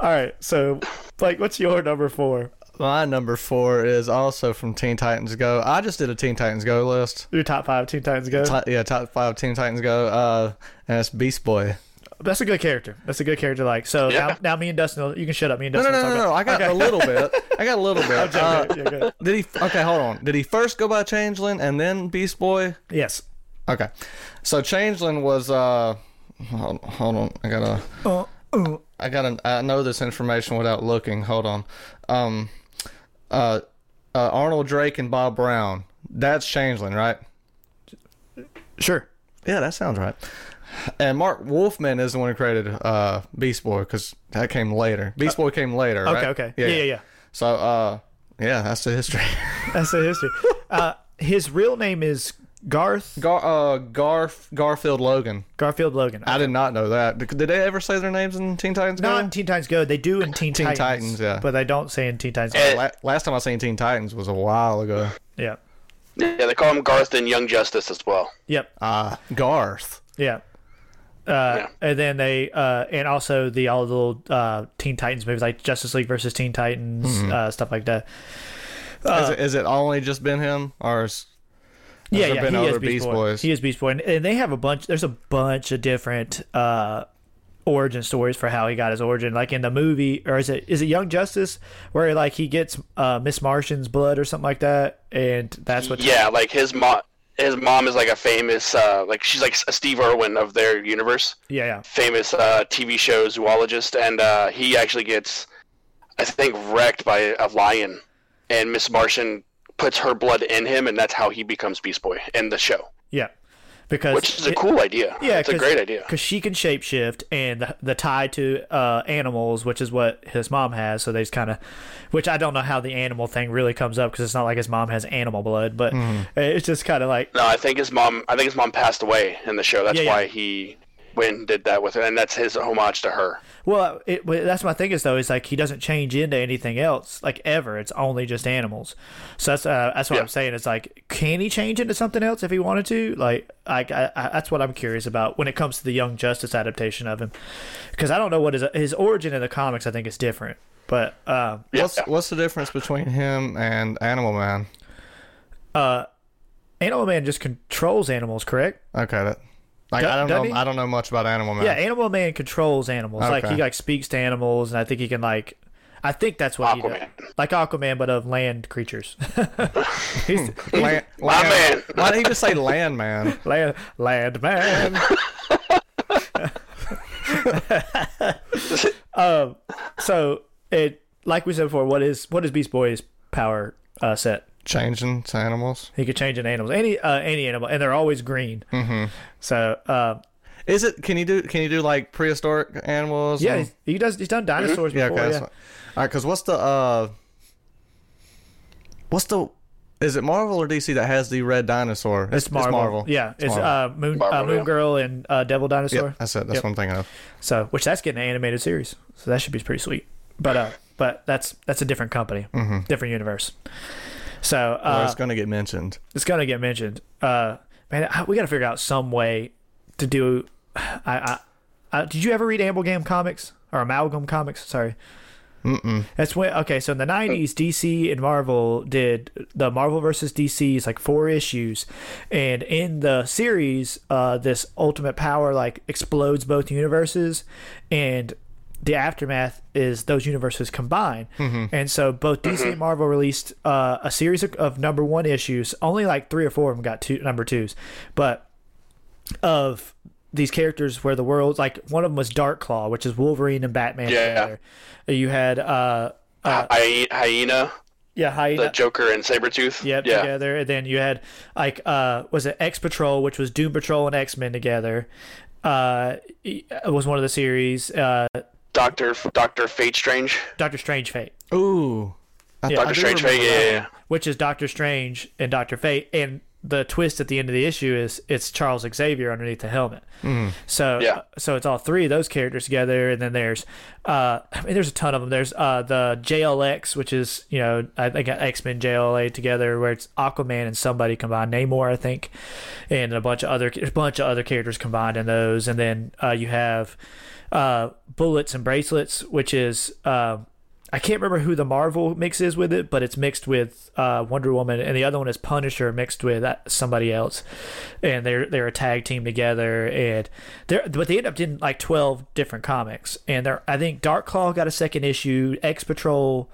Speaker 2: All right. So, Blake, what's your number four?
Speaker 3: My number four is also from Teen Titans Go. I just did a Teen Titans Go list.
Speaker 2: Your top five Teen Titans Go.
Speaker 3: Ti- yeah, top five Teen Titans Go. Uh, and it's Beast Boy.
Speaker 2: That's a good character. That's a good character. Like so.
Speaker 4: Yeah.
Speaker 2: Now, now me and Dustin, will- you can shut up. Me and
Speaker 3: No, no,
Speaker 2: Dustin.
Speaker 3: no,
Speaker 2: will
Speaker 3: no,
Speaker 2: talk
Speaker 3: no. I
Speaker 2: about-
Speaker 3: got a little bit. I got a little bit.
Speaker 2: Okay,
Speaker 3: Uh,
Speaker 2: yeah,
Speaker 3: did he? Okay, hold on. Did he first go by Changeling and then Beast Boy?
Speaker 2: Yes.
Speaker 3: Okay, so Changeling was. uh Hold, hold on. I gotta.
Speaker 2: Uh, uh,
Speaker 3: I gotta. I know this information without looking. Hold on. Um. Uh. uh Arnold Drake and Bob Brown. That's Changeling, right?
Speaker 2: sure.
Speaker 3: Yeah, that sounds right. And Marv Wolfman is the one who created uh, Beast Boy because that came later. Beast Boy came later.
Speaker 2: Okay.
Speaker 3: right?
Speaker 2: Okay. Yeah. Yeah. Yeah.
Speaker 3: So, uh, yeah, that's the history.
Speaker 2: That's the history. Uh, his real name is Garth
Speaker 3: Gar, uh, Garf, Garfield Logan.
Speaker 2: Garfield Logan.
Speaker 3: I did not know that. Did, did they ever say their names in Teen Titans Go?
Speaker 2: Not in Teen Titans Go. They do in Teen,
Speaker 3: Teen
Speaker 2: Titans,
Speaker 3: Titans, yeah.
Speaker 2: But they don't say in Teen Titans. Go.
Speaker 4: Eh.
Speaker 3: La- last time I seen Teen Titans was a while ago.
Speaker 2: Yeah.
Speaker 4: Yeah, they call him Garth in Young Justice as well.
Speaker 2: Yep.
Speaker 3: Uh, Garth.
Speaker 2: Yeah. Uh, And then they, uh, and also the all the little uh, Teen Titans movies like Justice League versus Teen Titans,
Speaker 3: Mm-hmm.
Speaker 2: uh, stuff like that.
Speaker 3: is, it, is it only just been him, or is, has
Speaker 2: yeah,
Speaker 3: there
Speaker 2: yeah,
Speaker 3: been
Speaker 2: he
Speaker 3: other
Speaker 2: is Beast,
Speaker 3: Beast
Speaker 2: Boy.
Speaker 3: Boys?
Speaker 2: He is Beast Boy, and, and they have a bunch. There's a bunch of different uh, origin stories for how he got his origin. Like in the movie, or is it is it Young Justice, where like he gets uh, Miss Martian's blood or something like that, and that's what.
Speaker 4: Yeah, like his mom. His mom is like a famous, uh, like she's like a Steve Irwin of their universe,
Speaker 2: Yeah, yeah,
Speaker 4: famous uh, TV show zoologist, and uh, he actually gets, I think, wrecked by a lion, and Miss Martian puts her blood in him, and that's how he becomes Beast Boy in the show,
Speaker 2: yeah. Because
Speaker 4: which is a
Speaker 2: it-
Speaker 4: cool idea.
Speaker 2: Yeah,
Speaker 4: it's a great idea.
Speaker 2: Because she can shapeshift, and the, the tie to uh, animals, which is what his mom has. So they just kind of, which I don't know how the animal thing really comes up because it's not like his mom has animal blood, but
Speaker 3: Mm-hmm.
Speaker 2: it's just kind of like
Speaker 4: No, I think his mom. I think his mom passed away in the show. That's
Speaker 2: Yeah, yeah.
Speaker 4: why he went and did that with her, and that's his homage to her.
Speaker 2: Well, it, well, that's my thing is though is like he doesn't change into anything else like ever. It's only just animals. So that's uh, that's what
Speaker 4: Yeah.
Speaker 2: I'm saying. It's like can he change into something else if he wanted to? Like I, I, I that's what I'm curious about when it comes to the Young Justice adaptation of him, because I don't know what his his origin in the comics. I think is different, but um,
Speaker 4: Yeah.
Speaker 3: What's what's the difference between him and Animal Man?
Speaker 2: uh, Animal Man just controls animals, correct?
Speaker 3: Okay, that like
Speaker 2: Do-
Speaker 3: I don't know.
Speaker 2: he?
Speaker 3: I don't know much about Animal Man.
Speaker 2: Yeah, Animal Man controls animals. Like he like speaks to animals, and I think he can like. I think that's what he does.
Speaker 4: Aquaman.
Speaker 2: Like Aquaman, but of land creatures. he's, he's
Speaker 3: Land,
Speaker 4: My man.
Speaker 3: Why did he just say Land Man?
Speaker 2: land, land man. um. So it, like we said before, what is what is Beast Boy's power uh, set?
Speaker 3: Changing to animals.
Speaker 2: He could change in animals, any uh, any animal, and they're always green. Mm-hmm. So uh,
Speaker 3: Is it? Can you do? Can you do like prehistoric animals?
Speaker 2: yeah,
Speaker 3: and-
Speaker 2: he does. He's done dinosaurs
Speaker 3: yeah.
Speaker 2: before.
Speaker 3: Okay.
Speaker 2: Yeah,
Speaker 3: that's. All right. Because what's the? uh What's the? Is it Marvel or DC that has the red dinosaur?
Speaker 2: It's Marvel. Yeah, it's,
Speaker 3: Marvel.
Speaker 2: uh, Moon
Speaker 4: Marvel,
Speaker 2: uh, Moon
Speaker 4: yeah.
Speaker 2: Girl and uh, Devil Dinosaur.
Speaker 3: Yep, that's it. That's
Speaker 2: Yep.
Speaker 3: what I'm thinking of.
Speaker 2: So, which that's getting an animated series. So that should be pretty sweet. But uh, but that's that's a different company, different universe. So
Speaker 3: Mm-hmm. Well,
Speaker 2: uh,
Speaker 3: it's going to get mentioned.
Speaker 2: it's gonna get mentioned. Uh, man, I- we got to figure out some way to do. I, I, I did you ever read Amalgam comics or Amalgam comics? Sorry, Mm-mm. That's when okay. So in the '90s, DC and Marvel did the Marvel versus DC's like four issues, and in the series, uh, this Ultimate Power like explodes both universes, and the aftermath is those universes combine. And so both DC and Marvel released uh, a series of, of number one issues. Only like three or four of them got two number twos, but of these characters where the world like one of them was Dark Claw, which is Wolverine and Batman
Speaker 4: Yeah.
Speaker 2: together. You had uh, uh
Speaker 4: Hy- Hyena,
Speaker 2: yeah, hyena.
Speaker 4: the Joker, and Sabretooth.
Speaker 2: Yep,
Speaker 4: yeah.
Speaker 2: together. And then you had like uh was it X Patrol, which was Doom Patrol and X Men together. Uh it was one of the series. Uh
Speaker 4: Doctor Doctor Fate Strange.
Speaker 2: Doctor Strange Fate.
Speaker 3: Ooh.
Speaker 2: Yeah.
Speaker 4: Doctor Strange Fate. Yeah, yeah, yeah.
Speaker 2: which is Doctor Strange and Doctor Fate, and the twist at the end of the issue is it's Charles Xavier underneath the helmet. So
Speaker 4: Yeah.
Speaker 2: so it's all three of those characters together, and then there's uh, I mean there's a ton of them. There's uh the JLX, which is you know I think X Men JLA together, where it's Aquaman and somebody combined, Namor I think, and a bunch of other a bunch of other characters combined in those, and then uh, you have uh bullets and bracelets, which is um. I can't remember who the Marvel mix is with it, but it's mixed with uh, Wonder Woman, and the other one is Punisher mixed with uh, somebody else, and they're they're a tag team together, and they're but they end up doing like twelve different comics, and they're I think Dark Claw got a second issue, X Patrol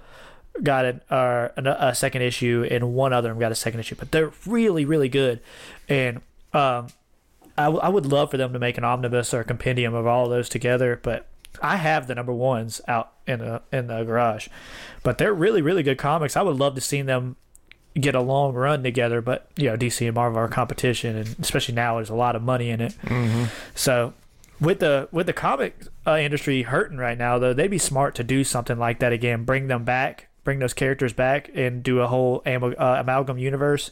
Speaker 2: got an, uh, a, second issue, and one other got a second issue, but they're really really good, and um, I, w- I would love for them to make an omnibus or a compendium of all of those together, but I have the number ones out in the in the garage, but they're really really good comics. I would love to see them get a long run together, but you know DC and Marvel are competition, and especially now there's a lot of money in it. So with the with the comic uh, industry hurting right now, though, they'd be smart to do something like that again. Bring them back, bring those characters back, and do a whole am- uh, amalgam universe.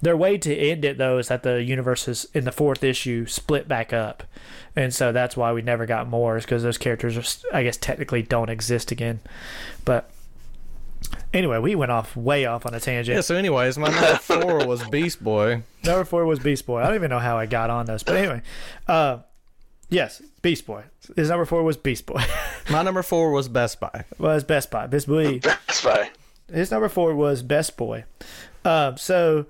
Speaker 2: Their way to end it though is that the universes in the fourth issue split back up, and so that's why we never got more. Is because those characters are, I guess, technically don't exist again. But anyway, we went off way off on a tangent.
Speaker 3: Yeah, so anyways, my number four was Beast Boy.
Speaker 2: Number four was Beast Boy. I don't even know how I got on this, but anyway, uh, yes, Beast Boy. His number four was Beast Boy.
Speaker 3: My number four was Best Buy.
Speaker 2: was Best Buy. Best Boy.
Speaker 4: That's fine.
Speaker 2: His number four was Best Boy. Um, so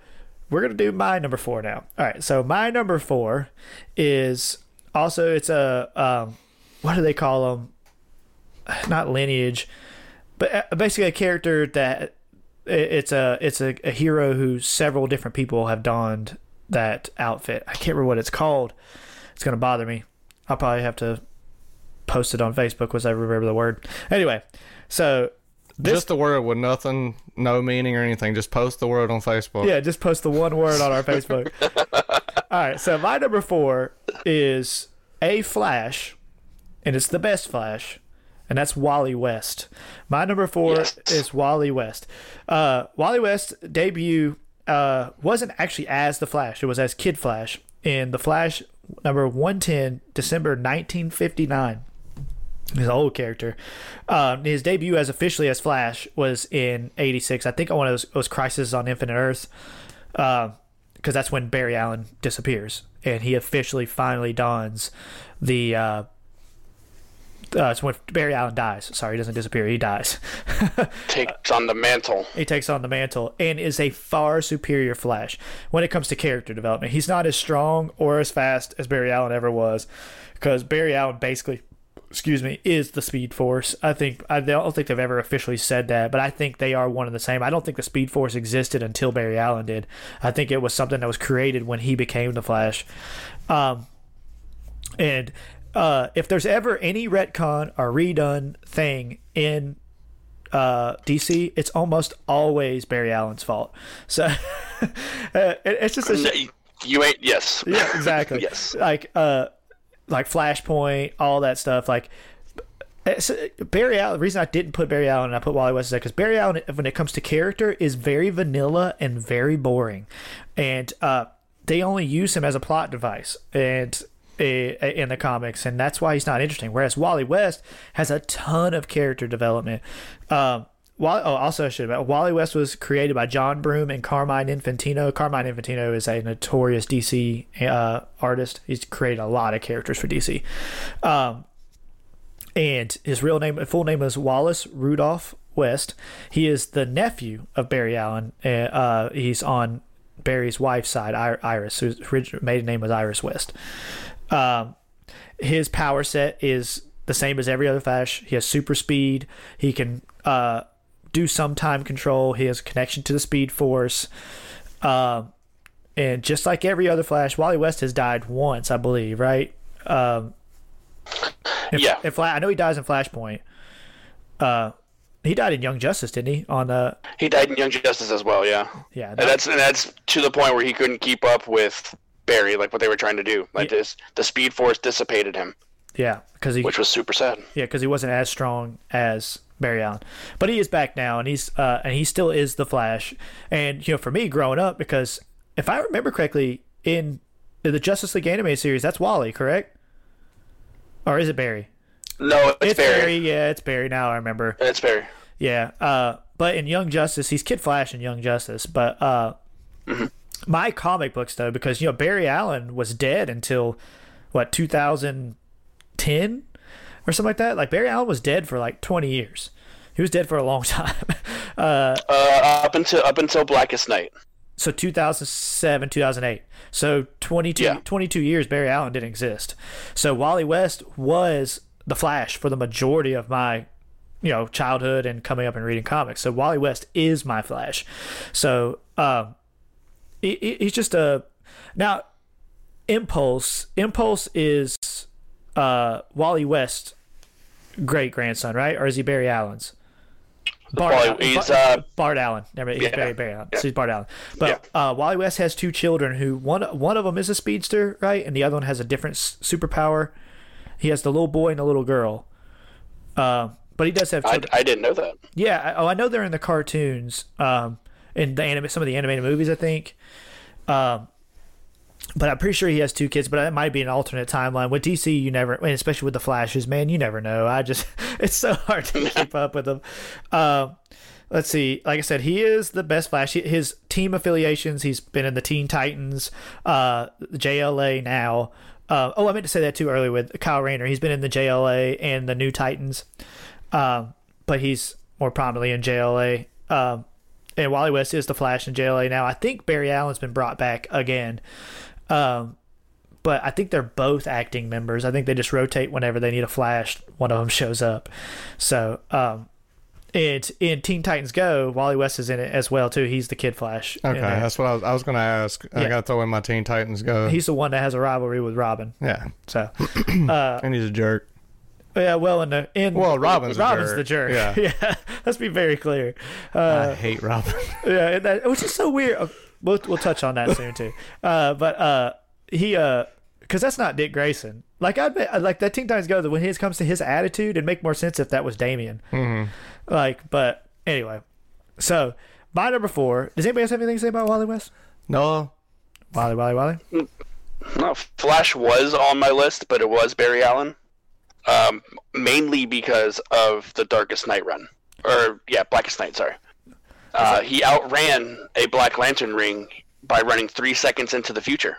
Speaker 2: we're gonna do my number four now. All right. So my number four is also it's a um, what do they call them? Not lineage, but uh, basically a character that it's a it's a, a hero who several different people have donned that outfit. I can't remember what it's called. It's gonna bother me. I'll probably have to post it on Facebook once I remember the word. Anyway, so this
Speaker 3: Just the word with nothing, no meaning or anything. Just post the word on Facebook.
Speaker 2: Yeah, just post the one word on our Facebook. All right, so my number four is a Flash, and it's the best Flash, and that's Wally West. My number four
Speaker 4: Yes.
Speaker 2: is Wally West. Uh, Wally West debut uh, wasn't actually as the Flash; it was as Kid Flash in the Flash number one ten, December nineteen fifty nine. He's an old character. Um, his debut as officially as Flash was in '86. I think on one of those, those Crisis on Infinite Earth, because that's when Barry Allen disappears and he officially finally dons the. Uh, uh, it's when Barry Allen dies. Sorry, he doesn't disappear. He dies.
Speaker 4: Takes on the mantle.
Speaker 2: he takes on the mantle and is a far superior Flash when it comes to character development. He's not as strong or as fast as Barry Allen ever was, because Barry Allen basically, excuse me, is the Speed Force. I think I don't think they've ever officially said that, but I think they are one and the same. I don't think the Speed Force existed until Barry Allen did. I think it was something that was created when he became the Flash. Um, and uh, if there's ever any retcon or redone thing in uh, DC, it's almost always Barry Allen's fault. So uh, it- it's just a
Speaker 4: you- You ain't. Yes.
Speaker 2: yeah, exactly.
Speaker 4: Yes.
Speaker 2: like uh, like Flashpoint, all that stuff. Like it's, Barry Allen. The reason I didn't put Barry Allen and I put Wally West is because Barry Allen, when it comes to character, is very vanilla and very boring, and uh, they only use him as a plot device and. Uh, In the comics, and that's why he's not interesting. Whereas Wally West has a ton of character development. Um, Wally, oh, also I should. Wally West was created by John Broome and Carmine Infantino. Carmine Infantino is a notorious DC uh, artist. He's created a lot of characters for DC. Um, and his real name, full name is Wallace Rudolph West. He is the nephew of Barry Allen. Uh, he's on Barry's wife's side, Iris, whose maiden name was Iris West. Um, his power set is the same as every other Flash. He has super speed. He can uh, do some time control. He has a connection to the Speed Force. Um, and just like every other Flash, Wally West has died once, I believe, right? Um, in-
Speaker 4: Yeah.
Speaker 2: In I know he dies in Flashpoint. Uh, he died in Young Justice, didn't he? On the
Speaker 4: He died in Young Justice as well. Yeah.
Speaker 2: yeah,
Speaker 4: And that's and that's to the point where he couldn't keep up with Barry, like what they were trying to do. Like this, the Speed Force dissipated him,
Speaker 2: yeah, because he
Speaker 4: which was super sad.
Speaker 2: Yeah, because he wasn't as strong as Barry Allen, but he is back now, and he's uh, and he still is the Flash. And you know, for me growing up, because if I remember correctly, in the Justice League anime series, that's Wally, correct? Or is it Barry?
Speaker 4: No, it's, Barry.
Speaker 2: Yeah, it's Barry. Now I remember.
Speaker 4: It's Barry.
Speaker 2: Yeah. Uh, but in Young Justice, he's Kid Flash in Young Justice. But uh, my comic books, though, because you know Barry Allen was dead until what 2010 or something like that. Like Barry Allen was dead for like 20 years. He was dead for a long time. uh,
Speaker 4: Uh, up until up until Blackest Night.
Speaker 2: so 2007 2008 so 22
Speaker 4: Yeah.
Speaker 2: 22 years barry allen didn't exist so wally west was the flash for the majority of my you know childhood and coming up and reading comics so wally west is my flash so um he, he- he's just a now impulse impulse is uh wally west great grandson right or is he barry allen's Bart,
Speaker 4: he's,
Speaker 2: Bart-
Speaker 4: uh,
Speaker 2: Bart Allen. Never, he's
Speaker 4: yeah.
Speaker 2: Barry, Barry Allen. So he's Bart Allen. But uh, Wally West has two children who one one of them is a speedster, right, and the other one has a different s- superpower. He has the little boy and the little girl. Uh, but he does have
Speaker 4: I. I didn't know that.
Speaker 2: yeah. I, oh, I know they're in the cartoons. Um, in the anime, some of the animated movies, I think. Um, but I'm pretty sure he has two kids. But it might be an alternate timeline with DC. You never, and especially with the Flashes, man, you never know. I just, it's so hard to keep up with them. Um, let's see. Like I said, he is the best Flash. His team affiliations. He's been in the Teen Titans, uh, JLA now. Uh, oh, I meant to say that too earlier with Kyle Rayner. He's been in the JLA and the New Titans, um, but he's more prominently in JLA. Um, and Wally West is the Flash in JLA now. I think Barry Allen's been brought back again. Um, but I think they're both acting members. I think they just rotate whenever they need a Flash. One of them shows up. So, um, and in Teen Titans Go, Wally West is in it as well too. He's the Kid Flash.
Speaker 3: Okay, that's what I was, I was going to ask. I got to throw in my Teen Titans go.
Speaker 2: He's the one that has a rivalry with Robin.
Speaker 3: yeah,
Speaker 2: So,
Speaker 3: and he's a jerk.
Speaker 2: Yeah, well, in the in
Speaker 3: Well, Robin's a
Speaker 2: Robin's
Speaker 3: jerk.
Speaker 2: the jerk.
Speaker 3: Yeah.
Speaker 2: yeah. Let's be very clear.
Speaker 3: I
Speaker 2: Uh,
Speaker 3: hate Robin.
Speaker 2: yeah, and that, which is so weird. Uh, We'll we'll touch on that soon too. Uh, but uh, he uh, because that's not Dick Grayson. Like I'd bet- like that Teen Titans Go that when it comes to his attitude, it'd make more sense if that was Damian. Mm-hmm. Like, but anyway, so my number four. Does anybody else have anything to say about Wally West?
Speaker 3: no,
Speaker 2: Wally, Wally, Wally.
Speaker 4: No, Flash was on my list, but it was Barry Allen. Um, mainly because of the Darkest Night run, or yeah, Blackest Night. Sorry, uh, he outran a Black Lantern ring by running three seconds into the future.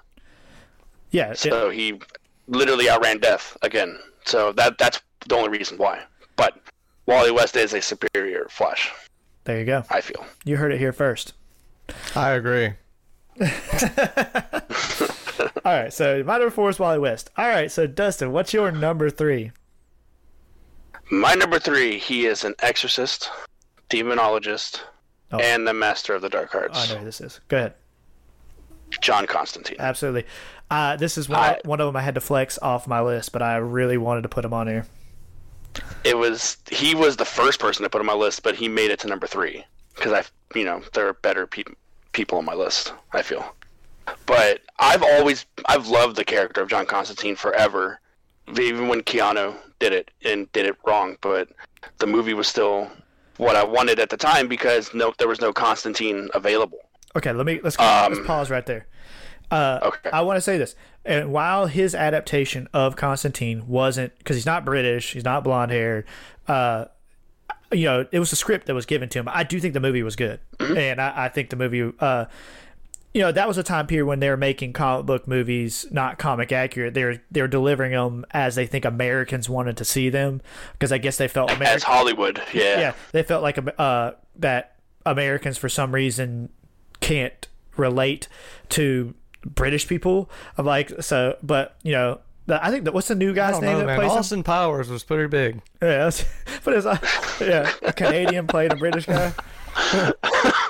Speaker 2: Yeah, it-
Speaker 4: So he literally outran death again. So that that's the only reason why. But Wally West is a superior Flash,
Speaker 2: there you go.
Speaker 4: I feel.
Speaker 2: You heard it here first.
Speaker 3: I agree.
Speaker 2: All right, so my number four is Wally West. All right, so Dustin, what's your number three?
Speaker 4: My number three, he is an exorcist, demonologist,
Speaker 2: Oh.
Speaker 4: and the master of the dark
Speaker 2: arts. I know who this is. Go ahead.
Speaker 4: John Constantine.
Speaker 2: Absolutely. Uh, this is one,
Speaker 4: I-
Speaker 2: one of them I had to flex off my list, but I really wanted to put him on here.
Speaker 4: It was he was the first person to put on my list, but he made it to number three because I, you know, there are better pe- people on my list. I feel, but I've always I've loved the character of John Constantine forever, even when Keanu did it and did it wrong. But the movie was still what I wanted at the time because no, there was no Constantine available.
Speaker 2: Okay, let me let's let's
Speaker 4: Um,
Speaker 2: pause right there. Uh,
Speaker 4: Okay.
Speaker 2: I want to say this, and while his adaptation of Constantine wasn't because he's not British, he's not blonde haired, uh, you know, it was a script that was given to him. I do think the movie was good, and I, I think the movie, uh, you know that was a time period when they were making comic book movies not comic accurate. They're they're delivering them as they think Americans wanted to see them because I guess they felt
Speaker 4: As Hollywood, yeah.
Speaker 2: yeah, they felt like uh, that Americans for some reason can't relate to British people. I'm like so, but you know. the- I think that what's the new
Speaker 3: I
Speaker 2: guy's
Speaker 3: don't
Speaker 2: name
Speaker 3: know,
Speaker 2: that
Speaker 3: man.
Speaker 2: plays him?
Speaker 3: Austin Powers was pretty big.
Speaker 2: Yeah, but it's like, yeah, a Canadian played a British guy.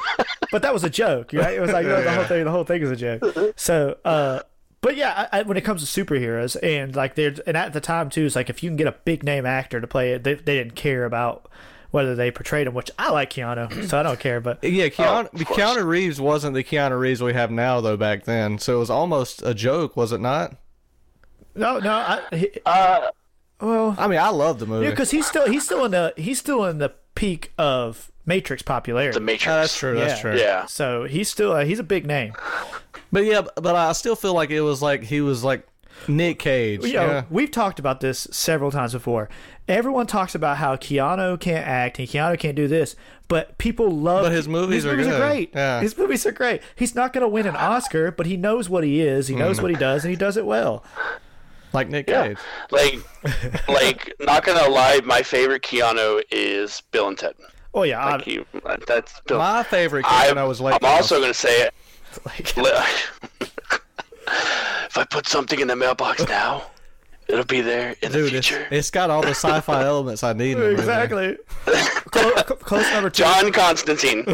Speaker 2: but that was a joke, right? It was like the whole thing. The whole thing is a joke. So, uh, but yeah, I, I, when it comes to superheroes and like they're and at the time too, it's like if you can get a big name actor to play it, they, they didn't care about whether they portrayed him. Which I like Keanu, so I don't care. But
Speaker 3: Yeah, Keanu,
Speaker 4: of course.
Speaker 3: Keanu Reeves wasn't the Keanu Reeves we have now though back then. So it was almost a joke, was it not?
Speaker 2: no, no, I, he,
Speaker 4: Uh,
Speaker 2: well,
Speaker 3: I mean, I love the movie.
Speaker 2: yeah, because he's still he's still in the he's still in the peak of Matrix popularity.
Speaker 4: the Matrix.
Speaker 3: Oh, that's true. That's
Speaker 2: Yeah.
Speaker 3: true.
Speaker 4: Yeah.
Speaker 2: So he's still uh, he's a big name.
Speaker 3: But yeah, but I still feel like it was like he was like Nick Cage.
Speaker 2: you know,
Speaker 3: yeah.
Speaker 2: we've talked about this several times before. Everyone talks about how Keanu can't act and Keanu can't do this, but people love.
Speaker 3: But his movies are good.
Speaker 2: great.
Speaker 3: Yeah.
Speaker 2: his movies are great. He's not going to win an Oscar, but he knows what he is. He knows
Speaker 3: Mm.
Speaker 2: what he does, and he does it well.
Speaker 3: Like Nick
Speaker 4: Yeah.
Speaker 3: Cage.
Speaker 4: Like, like, not gonna lie, my favorite Keanu is Bill and Ted.
Speaker 2: Oh yeah,
Speaker 4: Like he, uh, that's Bill.
Speaker 3: My favorite
Speaker 4: I,
Speaker 3: Keanu was Lake.
Speaker 4: I'm also gonna say it.
Speaker 2: like,
Speaker 4: if I put something in the mailbox now, it'll be there in
Speaker 3: Dude,
Speaker 4: the
Speaker 3: it's,
Speaker 4: future.
Speaker 3: it's got all the sci-fi elements I need. In a movie.
Speaker 2: exactly. close, close number two.
Speaker 4: John Constantine.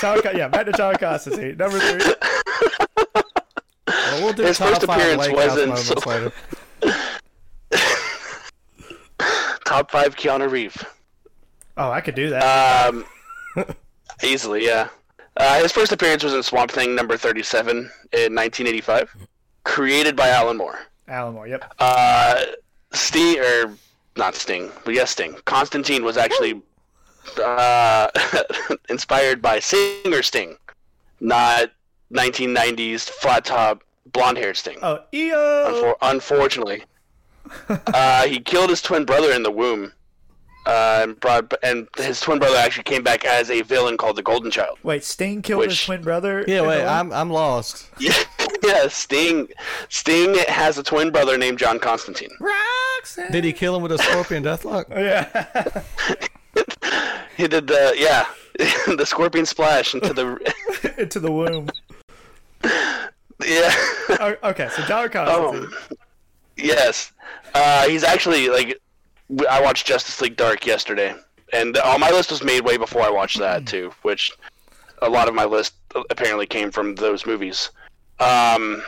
Speaker 2: John Con- yeah, back to John Constantine. Number three.
Speaker 3: Well, we'll do
Speaker 4: His
Speaker 3: top
Speaker 4: first
Speaker 3: five
Speaker 4: appearance wasn't
Speaker 3: moments
Speaker 4: so-
Speaker 3: later.
Speaker 4: Top five Keanu Reeves.
Speaker 2: Oh, I could do that.
Speaker 4: Um, easily, yeah. Uh, his first appearance was in Swamp Thing number 37 in 1985, created by Alan Moore.
Speaker 2: Alan Moore. Yep.
Speaker 4: Uh, Sting, or not Sting, but yes, Sting. Constantine was actually uh, inspired by Singer Sting, not 1990s flat top blonde haired Sting.
Speaker 2: Oh, EO.
Speaker 4: Unfor- unfortunately, uh, he killed his twin brother in the womb, uh, and brought and his twin brother actually came back as a villain called the Golden Child.
Speaker 2: Wait, Sting killed his twin brother.
Speaker 3: Yeah, wait,
Speaker 2: the-
Speaker 3: I'm I'm lost.
Speaker 4: Yeah, yeah. Sting, Sting has a twin brother named John Constantine.
Speaker 2: Roxanne.
Speaker 3: Did he kill him with a scorpion deathlock?
Speaker 2: Yeah.
Speaker 4: He did the yeah, the scorpion splash into the
Speaker 2: into the womb.
Speaker 4: yeah.
Speaker 2: Oh, okay, so John Constantine.
Speaker 4: Oh, yes. Uh, he's actually like w- I watched Justice League Dark yesterday, and uh, my list was made way before I watched that too. Which a lot of my list apparently came from those movies. Um,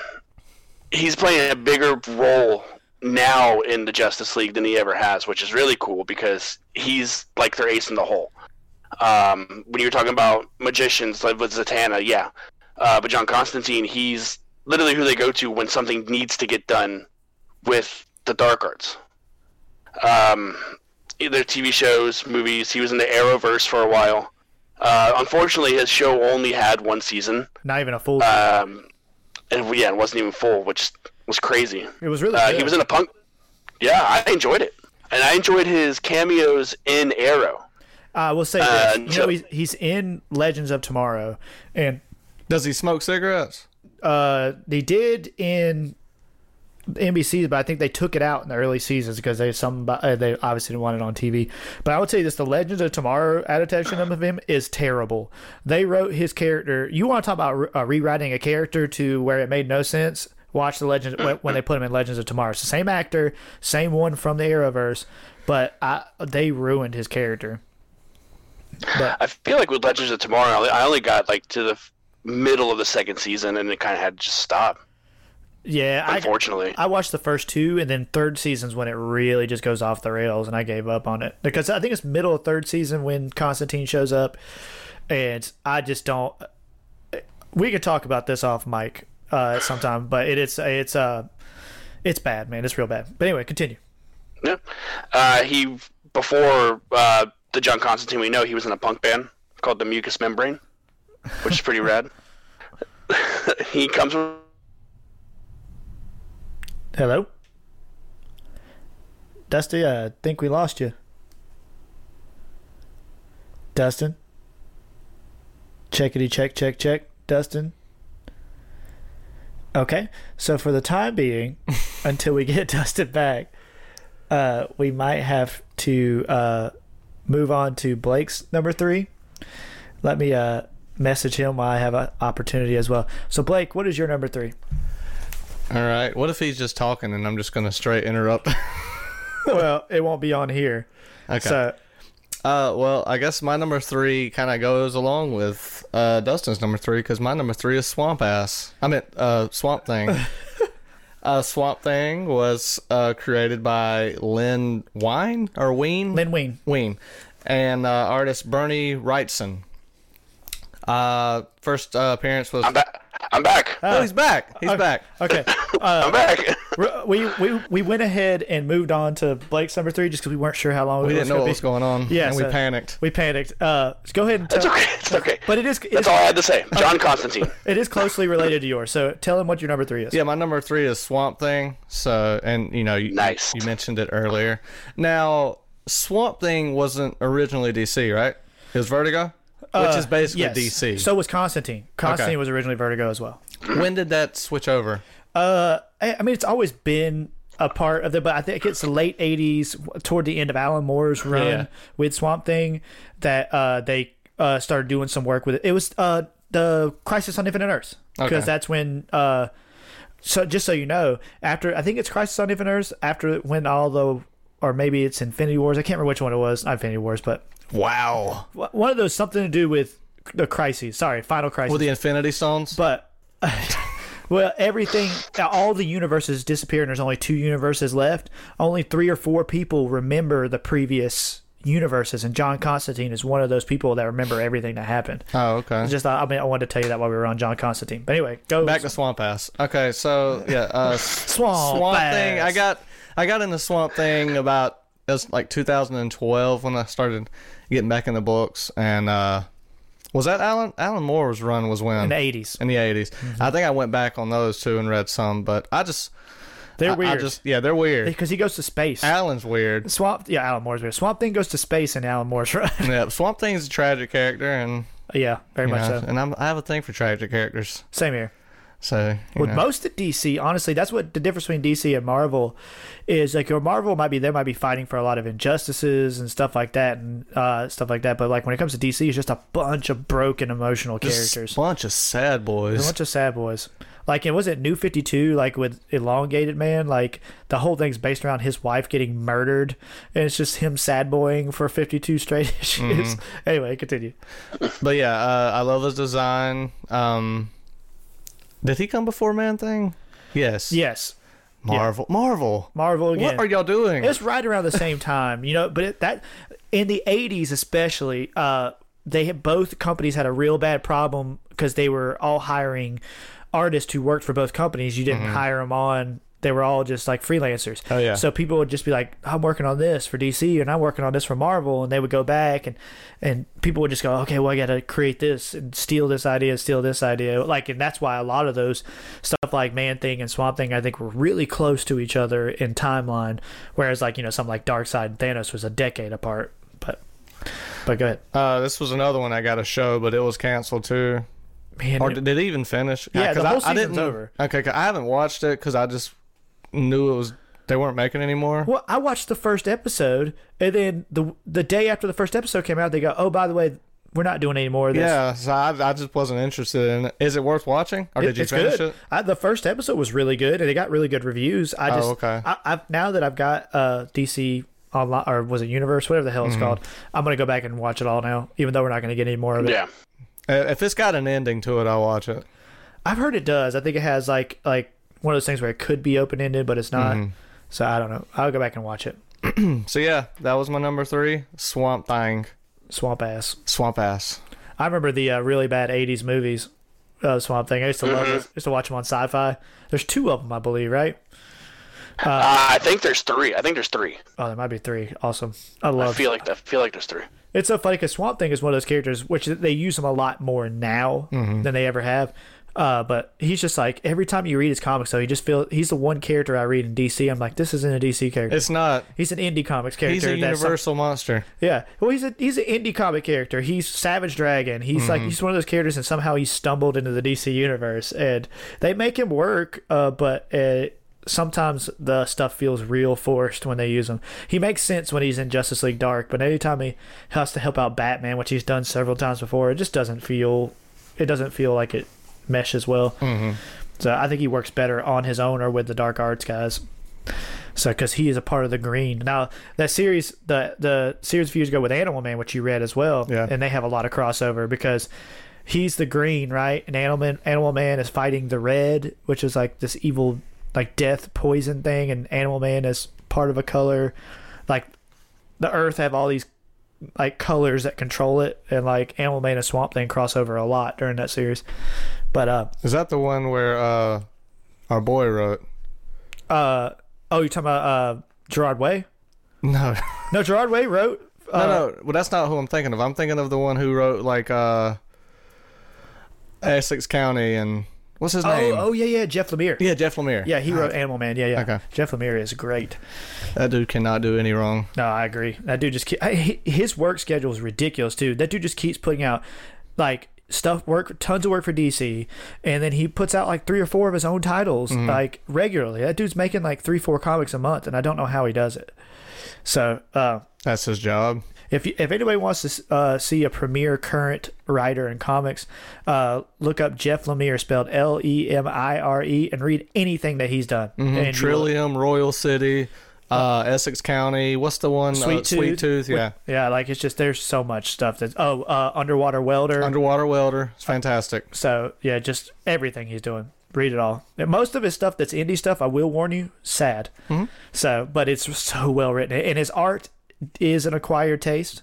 Speaker 4: he's playing a bigger role now in the Justice League than he ever has, which is really cool because he's like their ace in the hole. Um, when you're talking about magicians like with Zatanna, yeah, uh, but John Constantine, he's literally who they go to when something needs to get done with the Dark Arts. Um, either TV shows, movies. He was in the Arrowverse for a while. Uh, unfortunately, his show only had one season,
Speaker 2: Not even a full.
Speaker 4: um, and yeah, it wasn't even full, which was crazy.
Speaker 2: it was really.
Speaker 4: Uh,
Speaker 2: good.
Speaker 4: he was in a punk. Yeah, I enjoyed it, and I enjoyed his cameos in Arrow.
Speaker 2: I will say
Speaker 4: uh,
Speaker 2: this. You know, he's, he's in Legends of Tomorrow, and
Speaker 3: Does he smoke cigarettes?
Speaker 2: uh, they did in NBC, but I think they took it out in the early seasons because they some uh, they obviously didn't want it on TV. But I would say this: the Legends of Tomorrow adaptation of him is terrible. They wrote his character. You want to talk about re- uh, rewriting a character to where it made no sense? Watch the Legends when- they put him in Legends of Tomorrow. It's the same actor, same one from the Arrowverse, but I, they ruined his character. But
Speaker 4: I feel like with Legends of Tomorrow, I only- got like to the middle of the second season, and it kind of had to just stop.
Speaker 2: Yeah, I,
Speaker 4: Unfortunately,
Speaker 2: I watched the first two, and then third season's when it really just goes off the rails, and I gave up on it because I think it's middle of third season when Constantine shows up, and I just don't. We could talk about this off mic uh, sometime, but it, it's it's uh it's bad, man. It's real bad. But anyway, continue.
Speaker 4: yeah. Uh, he before uh, the John Constantine we know, he was in a punk band called the Mucus Membrane, which is pretty rad. he comes from
Speaker 2: Hello, Dusty. I think we lost you. Dustin. Checkity check check check. Dustin. Okay, so for the time being, until we get Dustin back, uh, we might have to uh, move on to Blake's number three. Let me uh, message him while I have an opportunity as well. So, Blake, what is your number three?
Speaker 3: All right. What if he's just talking and I'm just gonna straight interrupt?
Speaker 2: well, it won't be on here.
Speaker 3: okay.
Speaker 2: So,
Speaker 3: Uh, well, I guess my number three kind of goes along with uh, Dustin's number three because my number three is Swamp Ass. I meant uh, Swamp Thing. uh, Swamp Thing was uh, created by Len Wine or Ween.
Speaker 2: Len Wein.
Speaker 3: Ween, and uh, artist Bernie Wrightson. Uh, first uh, appearance was.
Speaker 4: I'm back. I'm back.
Speaker 3: oh, he's back. He's back.
Speaker 2: Okay.
Speaker 4: I'm back.
Speaker 2: we, we we went ahead and moved on to Blake's number three just because we weren't sure how long
Speaker 3: We
Speaker 2: it
Speaker 3: didn't
Speaker 2: was
Speaker 3: know
Speaker 2: gonna
Speaker 3: what
Speaker 2: be.
Speaker 3: was going on.
Speaker 2: Yeah,
Speaker 3: and we
Speaker 2: so-
Speaker 3: panicked.
Speaker 2: We panicked. Uh, so go ahead and tell.
Speaker 4: It's okay. It's okay.
Speaker 2: But it is it
Speaker 4: That's
Speaker 2: is,
Speaker 4: all I had to say. John Constantine.
Speaker 2: it is closely related to yours. So tell him what your number three is.
Speaker 3: Yeah, my number three is Swamp Thing. So, and you know, you,
Speaker 4: Nice.
Speaker 3: you mentioned it earlier. Now, Swamp Thing wasn't originally DC, right? It was Vertigo, which is basically
Speaker 2: Uh, Yes.
Speaker 3: DC.
Speaker 2: So was Constantine. Constantine
Speaker 3: Okay.
Speaker 2: was originally Vertigo as well.
Speaker 3: when did that switch over?
Speaker 2: Uh, I I mean, it's always been a part of the, but I think it's the late '80s, toward the end of Alan Moore's run
Speaker 3: Yeah.
Speaker 2: with Swamp Thing, that uh, they uh, started doing some work with it. It was uh, the Crisis on Infinite Earths because
Speaker 3: Okay.
Speaker 2: that's when. Uh, so just so you know, after I think it's Crisis on Infinite Earths, after when all the, or maybe it's Infinity Wars. I can't remember which one it was. Not Infinity Wars, but
Speaker 3: Wow.
Speaker 2: one of those something to do with the crises. Sorry, Final Crisis.
Speaker 3: With the Infinity Stones?
Speaker 2: But well, everything, all the universes disappear, and there's only two universes left. Only three or four people remember the previous universes, and John Constantine is one of those people that remember everything that happened.
Speaker 3: oh, okay.
Speaker 2: It's Just, I mean, I wanted to tell you that while we were on John Constantine. But anyway, go
Speaker 3: Back to Swamp Ass. Okay, so yeah, uh,
Speaker 2: Swamp,
Speaker 3: Swamp. Thing. I got I got into Swamp Thing about it was like 2012 when I started getting back in the books, and uh, was that Alan Alan Moore's run was when
Speaker 2: in the Mm-hmm. 80s.
Speaker 3: in the 80s. I think I went back on those too and read some, but I just
Speaker 2: They're
Speaker 3: I-
Speaker 2: weird.
Speaker 3: I just yeah, they're weird.
Speaker 2: because he goes to space.
Speaker 3: Alan's weird.
Speaker 2: Swamp, yeah, Alan Moore's weird. Swamp Thing goes to space, and Alan Moore's right.
Speaker 3: Yeah, Swamp Thing's a tragic character, and
Speaker 2: yeah, very much
Speaker 3: know,
Speaker 2: so.
Speaker 3: and I'm, I have a thing for tragic characters.
Speaker 2: Same here.
Speaker 3: So
Speaker 2: with
Speaker 3: know.
Speaker 2: most of DC, honestly, that's what the difference between DC and Marvel is. Like, your Marvel might be they might be fighting for a lot of injustices and stuff like that, and uh, stuff like that. But like when it comes to DC, it's just a bunch of broken emotional
Speaker 3: Just
Speaker 2: characters,
Speaker 3: a bunch of sad boys, a
Speaker 2: bunch of sad boys. Like it was it New Fifty Two, like with Elongated Man. Like the whole thing's based around his wife getting murdered, and it's just him sad boying for fifty two straight issues. Anyway, continue.
Speaker 3: But yeah, uh, I love his design. Um, did he come before Man Thing? Yes.
Speaker 2: Yes,
Speaker 3: Marvel. Marvel.
Speaker 2: Marvel again.
Speaker 3: What are y'all doing?
Speaker 2: It's right around the same time, you know. But it, that in the '80s, especially, uh, they had, both companies had a real bad problem because they were all hiring artists who worked for both companies. You didn't hire them on; they were all just like freelancers.
Speaker 3: Oh, yeah.
Speaker 2: So people would just be like, "I'm working on this for DC, and I'm working on this for Marvel," and they would go back and and people would just go, "Okay, well, I got to create this and steal this idea, steal this idea." Like, and that's why a lot of those stuff like Man Thing and Swamp Thing, I think, were really close to each other in timeline. Whereas, like you know, something like Darkseid and Thanos was a decade apart. But but go ahead,
Speaker 3: uh, this was another one I got a show, but it was canceled too.
Speaker 2: man.
Speaker 3: Or did, it even finish?
Speaker 2: Yeah,
Speaker 3: 'cause
Speaker 2: the whole
Speaker 3: I, I didn't,
Speaker 2: over.
Speaker 3: Okay, I haven't watched it because I just knew it was they weren't making anymore.
Speaker 2: Well, I watched the first episode, and then the the day after the first episode came out, they go, "Oh, by the way, we're not doing any more of this."
Speaker 3: Yeah, so I, I just wasn't interested in it. Is it worth watching, or did you
Speaker 2: it's
Speaker 3: finish
Speaker 2: good.
Speaker 3: it?
Speaker 2: I, the first episode was really good, and it got really good reviews. I
Speaker 3: Oh,
Speaker 2: just,
Speaker 3: okay.
Speaker 2: I, I've now that I've got uh, DC online, or was it Universe, whatever the hell it's
Speaker 3: Mm-hmm.
Speaker 2: called, I'm gonna go back and watch it all now, even though we're not gonna get any more of it.
Speaker 4: Yeah.
Speaker 3: Uh, If it's got an ending to it, I'll watch it.
Speaker 2: I've heard it does. I think it has like like one of those things where it could be open ended, but it's not.
Speaker 3: Mm-hmm.
Speaker 2: So I don't know. I'll go back and watch it.
Speaker 3: So yeah, that was my number three. Swamp Thing,
Speaker 2: Swamp Ass.
Speaker 3: Swamp Ass.
Speaker 2: I remember the uh, really bad '80s movies. Uh, Swamp Thing. I used to love. It. I used to watch them on Sci-Fi. There's two of them, I believe, right?
Speaker 4: Uh, I think there's three. I think there's three.
Speaker 2: Oh, there might be three. Awesome. I love.
Speaker 4: I
Speaker 2: love.
Speaker 4: feel like I feel like there's three.
Speaker 2: It's so funny because Swamp Thing is one of those characters which they use them a lot more now
Speaker 3: Mm-hmm.
Speaker 2: than they ever have. Uh, but he's just like every time you read his comics, though, he just feel he's the one character I read in DC. I'm like, this isn't a DC character.
Speaker 3: It's not.
Speaker 2: he's an indie comics character.
Speaker 3: He's a
Speaker 2: that's some-
Speaker 3: universal monster.
Speaker 2: yeah, well, he's a he's an indie comic character. He's Savage Dragon. He's like he's one of those characters, and somehow he stumbled into the DC universe, and they make him work. Uh, but uh, sometimes the stuff feels real forced when they use him. He makes sense when he's in Justice League Dark, but anytime he has to help out Batman, which he's done several times before, it just doesn't feel it doesn't feel like it meshes well. Mm-hmm. So I think he works better on his own or with the Dark Arts guys. So, because he is a part of the Green. Now, that series, the the series a few years ago with Animal Man, which you read as well,
Speaker 3: Yeah.
Speaker 2: and they have a lot of crossover because he's the Green, right? And Animal Man, Animal Man is fighting the Red, which is like this evil, like death poison thing, and Animal Man is part of a color, like the Earth have all these like colors that control it, and like Animal Man and Swamp Thing crossover a lot during that series. But uh,
Speaker 3: Is that the one where uh, our boy wrote?
Speaker 2: uh, oh, you're talking about uh Gerard Way?
Speaker 3: No,
Speaker 2: No, Gerard Way wrote. Uh,
Speaker 3: no, no. Well, that's not who I'm thinking of. I'm thinking of the one who wrote like uh, Essex County and what's his
Speaker 2: Oh,
Speaker 3: name?
Speaker 2: oh yeah, yeah, Jeff Lemire.
Speaker 3: yeah, Jeff Lemire.
Speaker 2: Yeah, he wrote Animal Man. Yeah, yeah.
Speaker 3: Okay.
Speaker 2: Jeff Lemire is great.
Speaker 3: That dude cannot do any wrong.
Speaker 2: No, I agree. That dude just keep, I, his work schedule is ridiculous too. That dude just keeps putting out like stuff work tons of work for DC and then he puts out like three or four of his own titles like regularly. That dude's making like 3 4 comics a month and I don't know how he does it. So, uh
Speaker 3: That's his job.
Speaker 2: if you, if anybody wants to uh, see a premier current writer in comics, uh, look up Jeff Lemire, spelled L E M I R E, and read anything that he's done. Will-
Speaker 3: Trillium, Royal City, uh, Essex County. What's the one?
Speaker 2: Sweet
Speaker 3: uh, Sweet Tooth. Yeah.
Speaker 2: yeah, like it's just there's so much stuff that oh, uh, underwater welder.
Speaker 3: Underwater Welder. It's fantastic.
Speaker 2: so yeah, just everything he's doing. Read it all. And most of his stuff that's indie stuff, I will warn you, sad. So, but it's so well written, and his art is an acquired taste.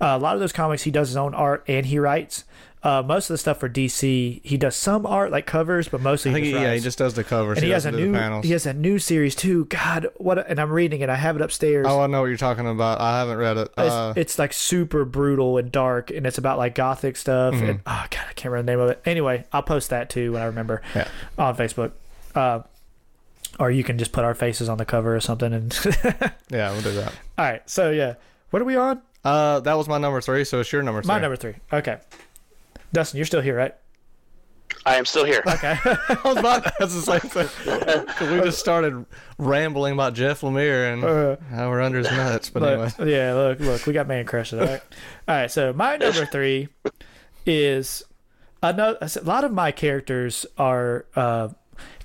Speaker 2: Uh, a lot of those comics, he does his own art and he writes. Uh, most of the stuff for DC, he does some art like covers, but mostly he
Speaker 3: he,
Speaker 2: just
Speaker 3: yeah, he just does the covers.
Speaker 2: and he has a new
Speaker 3: panels.
Speaker 2: he has a new series too. God, what? A, and I'm reading it. I have it upstairs.
Speaker 3: Oh, I know what you're talking about. I haven't read it.
Speaker 2: It's,
Speaker 3: Uh,
Speaker 2: it's like super brutal and dark, and it's about like gothic stuff.
Speaker 3: Mm-hmm.
Speaker 2: And oh god, I can't remember the name of it. Anyway, I'll post that too when I remember
Speaker 3: Yeah.
Speaker 2: on Facebook. Uh, or you can just put our faces on the cover or something. And
Speaker 3: yeah, we'll do that.
Speaker 2: all right, so yeah, what are we on?
Speaker 3: Uh, that was my number three, so it's your number three.
Speaker 2: My number three. Okay, Dustin, you're still here, right?
Speaker 4: I am still here.
Speaker 2: Okay.
Speaker 3: I was about that's the same thing. 'Cause we just started rambling about Jeff Lemire and
Speaker 2: Uh,
Speaker 3: how we're under his nuts. But anyway,
Speaker 2: yeah, look, look, we got man crushes. All right, all right. So my number three is another. A lot of my characters are. Uh,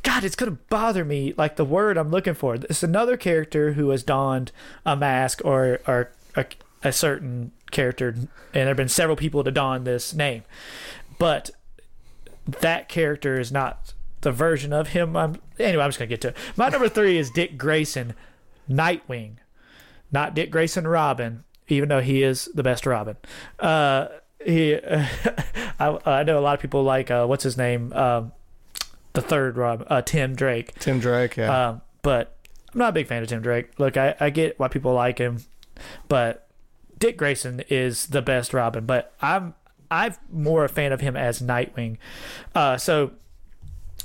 Speaker 2: God, it's gonna bother me. Like the word I'm looking for. It's another character who has donned a mask or or a, a certain character, and there have been several people to don this name, but that character is not the version of him. I'm anyway. I'm just gonna get to it. My number three is Dick Grayson, Nightwing not Dick Grayson Robin, even though he is the best Robin. Uh, he, I, I know a lot of people like uh, what's his name, um, the third Robin, uh, Tim Drake.
Speaker 3: Tim Drake, yeah.
Speaker 2: Um, but I'm not a big fan of Tim Drake. Look, I, I get why people like him, but Dick Grayson is the best Robin. But I'm I'm more a fan of him as Nightwing. Uh, so,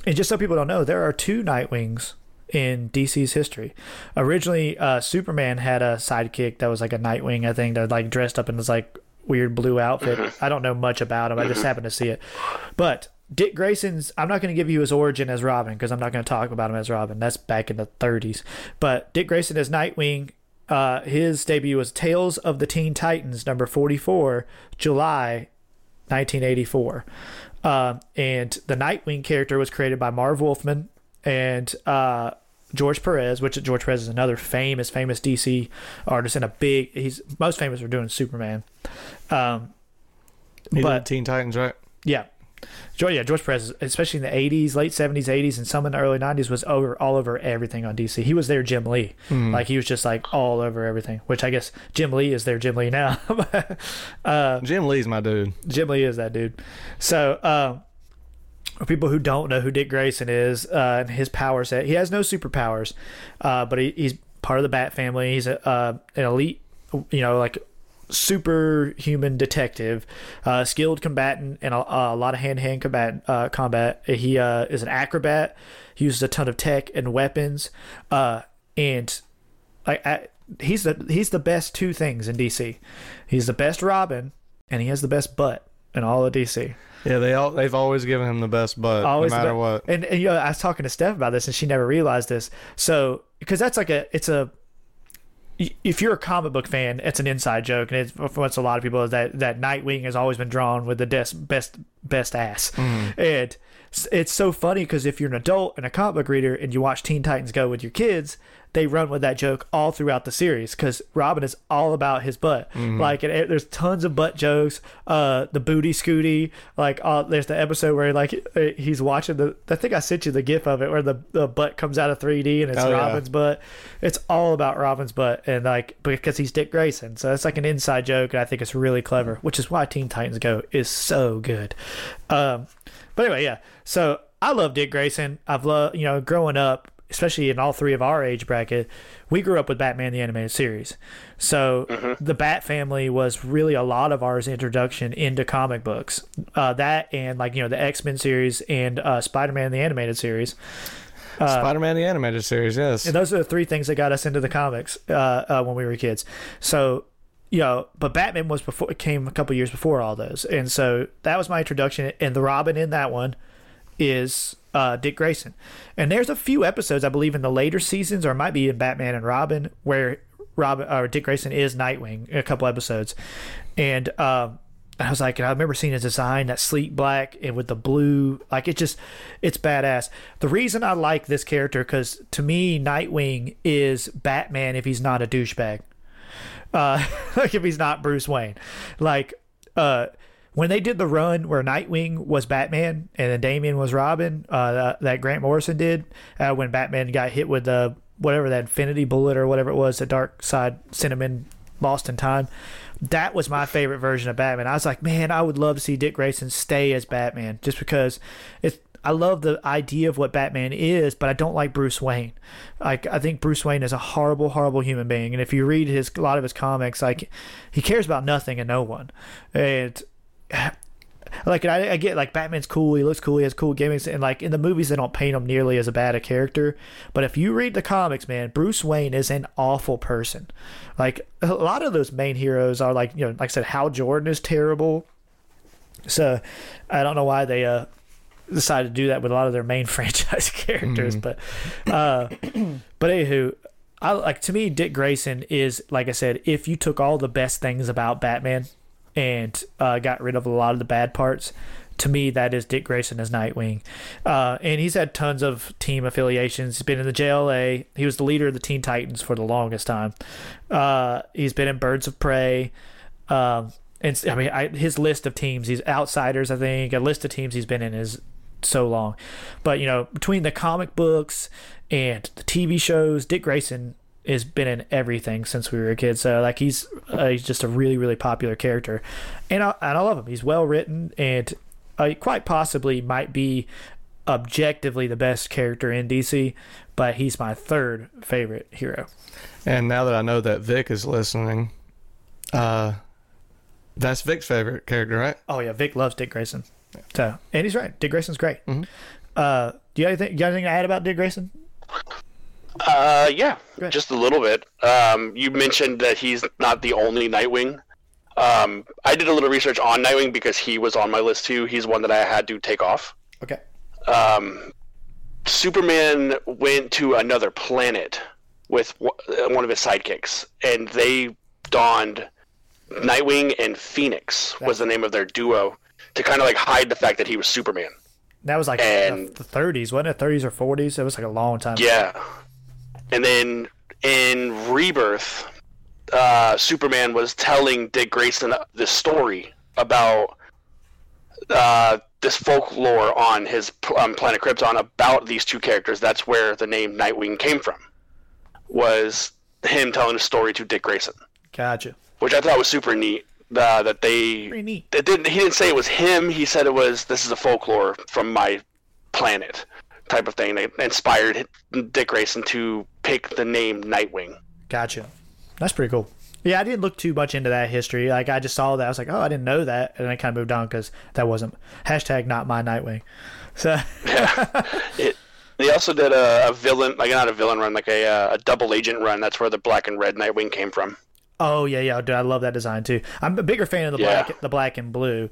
Speaker 2: and just so people don't know, there are two Nightwings in DC's history. Originally, uh, Superman had a sidekick that was like a Nightwing, I think, that like dressed up in this like weird blue outfit. I don't know much about him. I just happened to see it. But Dick Grayson's, I'm not going to give you his origin as Robin because I'm not going to talk about him as Robin. That's back in the 30s. But Dick Grayson as Nightwing, uh, his debut was Tales of the Teen Titans, number 44, July 1984. Uh, and the Nightwing character was created by Marv Wolfman and uh, George Perez, which George Perez is another famous, famous DC artist and a big. He's most famous for doing Superman. Um,
Speaker 3: he
Speaker 2: but-
Speaker 3: Teen Titans, right?
Speaker 2: yeah. George, yeah, George Perez, especially in the '80s, late '70s, '80s, and some in the early '90s, was over all over everything on DC. He was their Jim Lee, like he was just like all over everything. Which I guess Jim Lee is their Jim Lee now. uh,
Speaker 3: Jim Lee's my dude.
Speaker 2: Jim Lee is that dude. So, um, for people who don't know who Dick Grayson is uh, and his power set, he has no superpowers, uh, but he, he's part of the Bat family. He's a, uh, an elite, you know, like superhuman detective, uh, skilled combatant, and a, a lot of hand to hand combat. Uh, combat. He uh, is an acrobat. He uses a ton of tech and weapons, uh, and like I, he's the he's the best two things in DC. He's the best Robin, and he has the best butt in all of DC.
Speaker 3: Yeah, they all they've always given him the best butt,
Speaker 2: Always
Speaker 3: no matter what.
Speaker 2: And, and you know, I was talking to Steph about this, and she never realized this. So because that's like a it's a if you're a comic book fan, it's an inside joke, and it's for what's a lot of people is that that Nightwing has always been drawn with the des- best best ass, mm-hmm. and it's- it's so funny because if you're an adult and a comic book reader and you watch Teen Titans Go with your kids, they run with that joke all throughout the series because Robin is all about his butt. Like, and it, there's tons of butt jokes. Uh, the booty scooty, like, uh, there's the episode where like uh, he's watching the. I think I sent you the gif of it where the, the butt comes out of 3D and it's
Speaker 3: Oh, yeah.
Speaker 2: Robin's butt. It's all about Robin's butt, and like because he's Dick Grayson, so it's like an inside joke, and I think it's really clever, which is why Teen Titans Go is so good. Um, but anyway, yeah. So I love Dick Grayson. I've loved you know growing up, especially in all three of our age bracket, we grew up with Batman the animated series. So the Bat family was really a lot of ours introduction into comic books. Uh, that and like you know the X Men series and uh, Spider Man the animated series.
Speaker 3: Spider-Man the animated series, yes.
Speaker 2: And those are the three things that got us into the comics uh, uh, when we were kids. So, you know, but Batman was before it came a couple years before all those, and so that was my introduction. And the Robin in that one is uh, Dick Grayson. And there's a few episodes, I believe, in the later seasons, or it might be in Batman and Robin, where Robin or Dick Grayson is Nightwing. A couple episodes, and um, I was like, and I remember seeing his design, that sleek black and with the blue, like it just, it's badass. The reason I like this character, because to me, Nightwing is Batman if he's not a douchebag. Uh, like if he's not Bruce Wayne, like uh, when they did the run where Nightwing was Batman and then Damian was Robin, uh, that, Grant Morrison did, uh, when Batman got hit with the whatever that Infinity Bullet or whatever it was, the Darkseid Cinnamon lost in time. That was my favorite version of Batman. I was like, man, I would love to see Dick Grayson stay as Batman, just because it's. I love the idea of what Batman is, but I don't like Bruce Wayne. Like I think Bruce Wayne is a horrible, horrible human being, and if you read his a lot of his comics, like he cares about nothing and no one, and like I, I get like Batman's cool, he looks cool, he has cool gimmicks, and like in the movies they don't paint him nearly as a bad a character. But if you read the comics, man, Bruce Wayne is an awful person. Like a lot of those main heroes are like you know, like I said, Hal Jordan is terrible. So I don't know why they uh decided to do that with a lot of their main franchise characters, but uh but anywho. I like to me Dick Grayson is like I said if you took all the best things about Batman and uh, got rid of a lot of the bad parts. To me, that is Dick Grayson as Nightwing, uh, and he's had tons of team affiliations. He's been in the JLA. He was the leader of the Teen Titans for the longest time. Uh, he's been in Birds of Prey. Um, and I mean, I, his list of teams, he's outsiders. I think a list of teams he's been in is so long. But you know, between the comic books and the TV shows, Dick Grayson has been in everything since we were kids. So like he's uh, he's just a really really popular character, and I and I love him. He's well written and uh, quite possibly might be objectively the best character in DC, but he's my third favorite hero.
Speaker 3: And now that I know that Vic is listening, uh, that's Vic's favorite character, right?
Speaker 2: Oh yeah, Vic loves Dick Grayson. So and he's right. Dick Grayson's great. Uh, do you have anything? You got anything to add about Dick Grayson?
Speaker 4: Uh, yeah, just a little bit. Um, you mentioned that he's not the only Nightwing. Um, I did a little research on Nightwing because he was on my list too. He's one that I had to take off.
Speaker 2: Okay.
Speaker 4: Um, Superman went to another planet with uh, one of his sidekicks, and they donned Nightwing and Phoenix was the name of their duo to kind of like hide the fact that he was Superman.
Speaker 2: That was like
Speaker 4: And-
Speaker 2: the 30s, wasn't it? 30s or 40s? It was like a long time.
Speaker 4: Yeah. And then in Rebirth, uh, Superman was telling Dick Grayson this story about uh, this folklore on his um, planet Krypton about these two characters. That's where the name Nightwing came from. Was him telling a story to Dick Grayson,
Speaker 2: Gotcha.
Speaker 4: which I thought was super neat. Uh, that they
Speaker 2: Pretty neat.
Speaker 4: it didn't he didn't say it was him he said it was this is a folklore from my planet type of thing that inspired dick grayson to pick the name nightwing
Speaker 2: Gotcha. That's pretty cool. Yeah, I didn't look too much into that history. Like I just saw that, I was like, oh, I didn't know that, and I kind of moved on because that wasn't hashtag not my Nightwing. So
Speaker 4: It, they also did a, a villain, like not a villain run, like a, uh, a double agent run. That's where the black and red Nightwing came from.
Speaker 2: oh yeah, yeah, dude, I love that design too. I'm a bigger fan of the
Speaker 4: Yeah.
Speaker 2: black, the black and blue.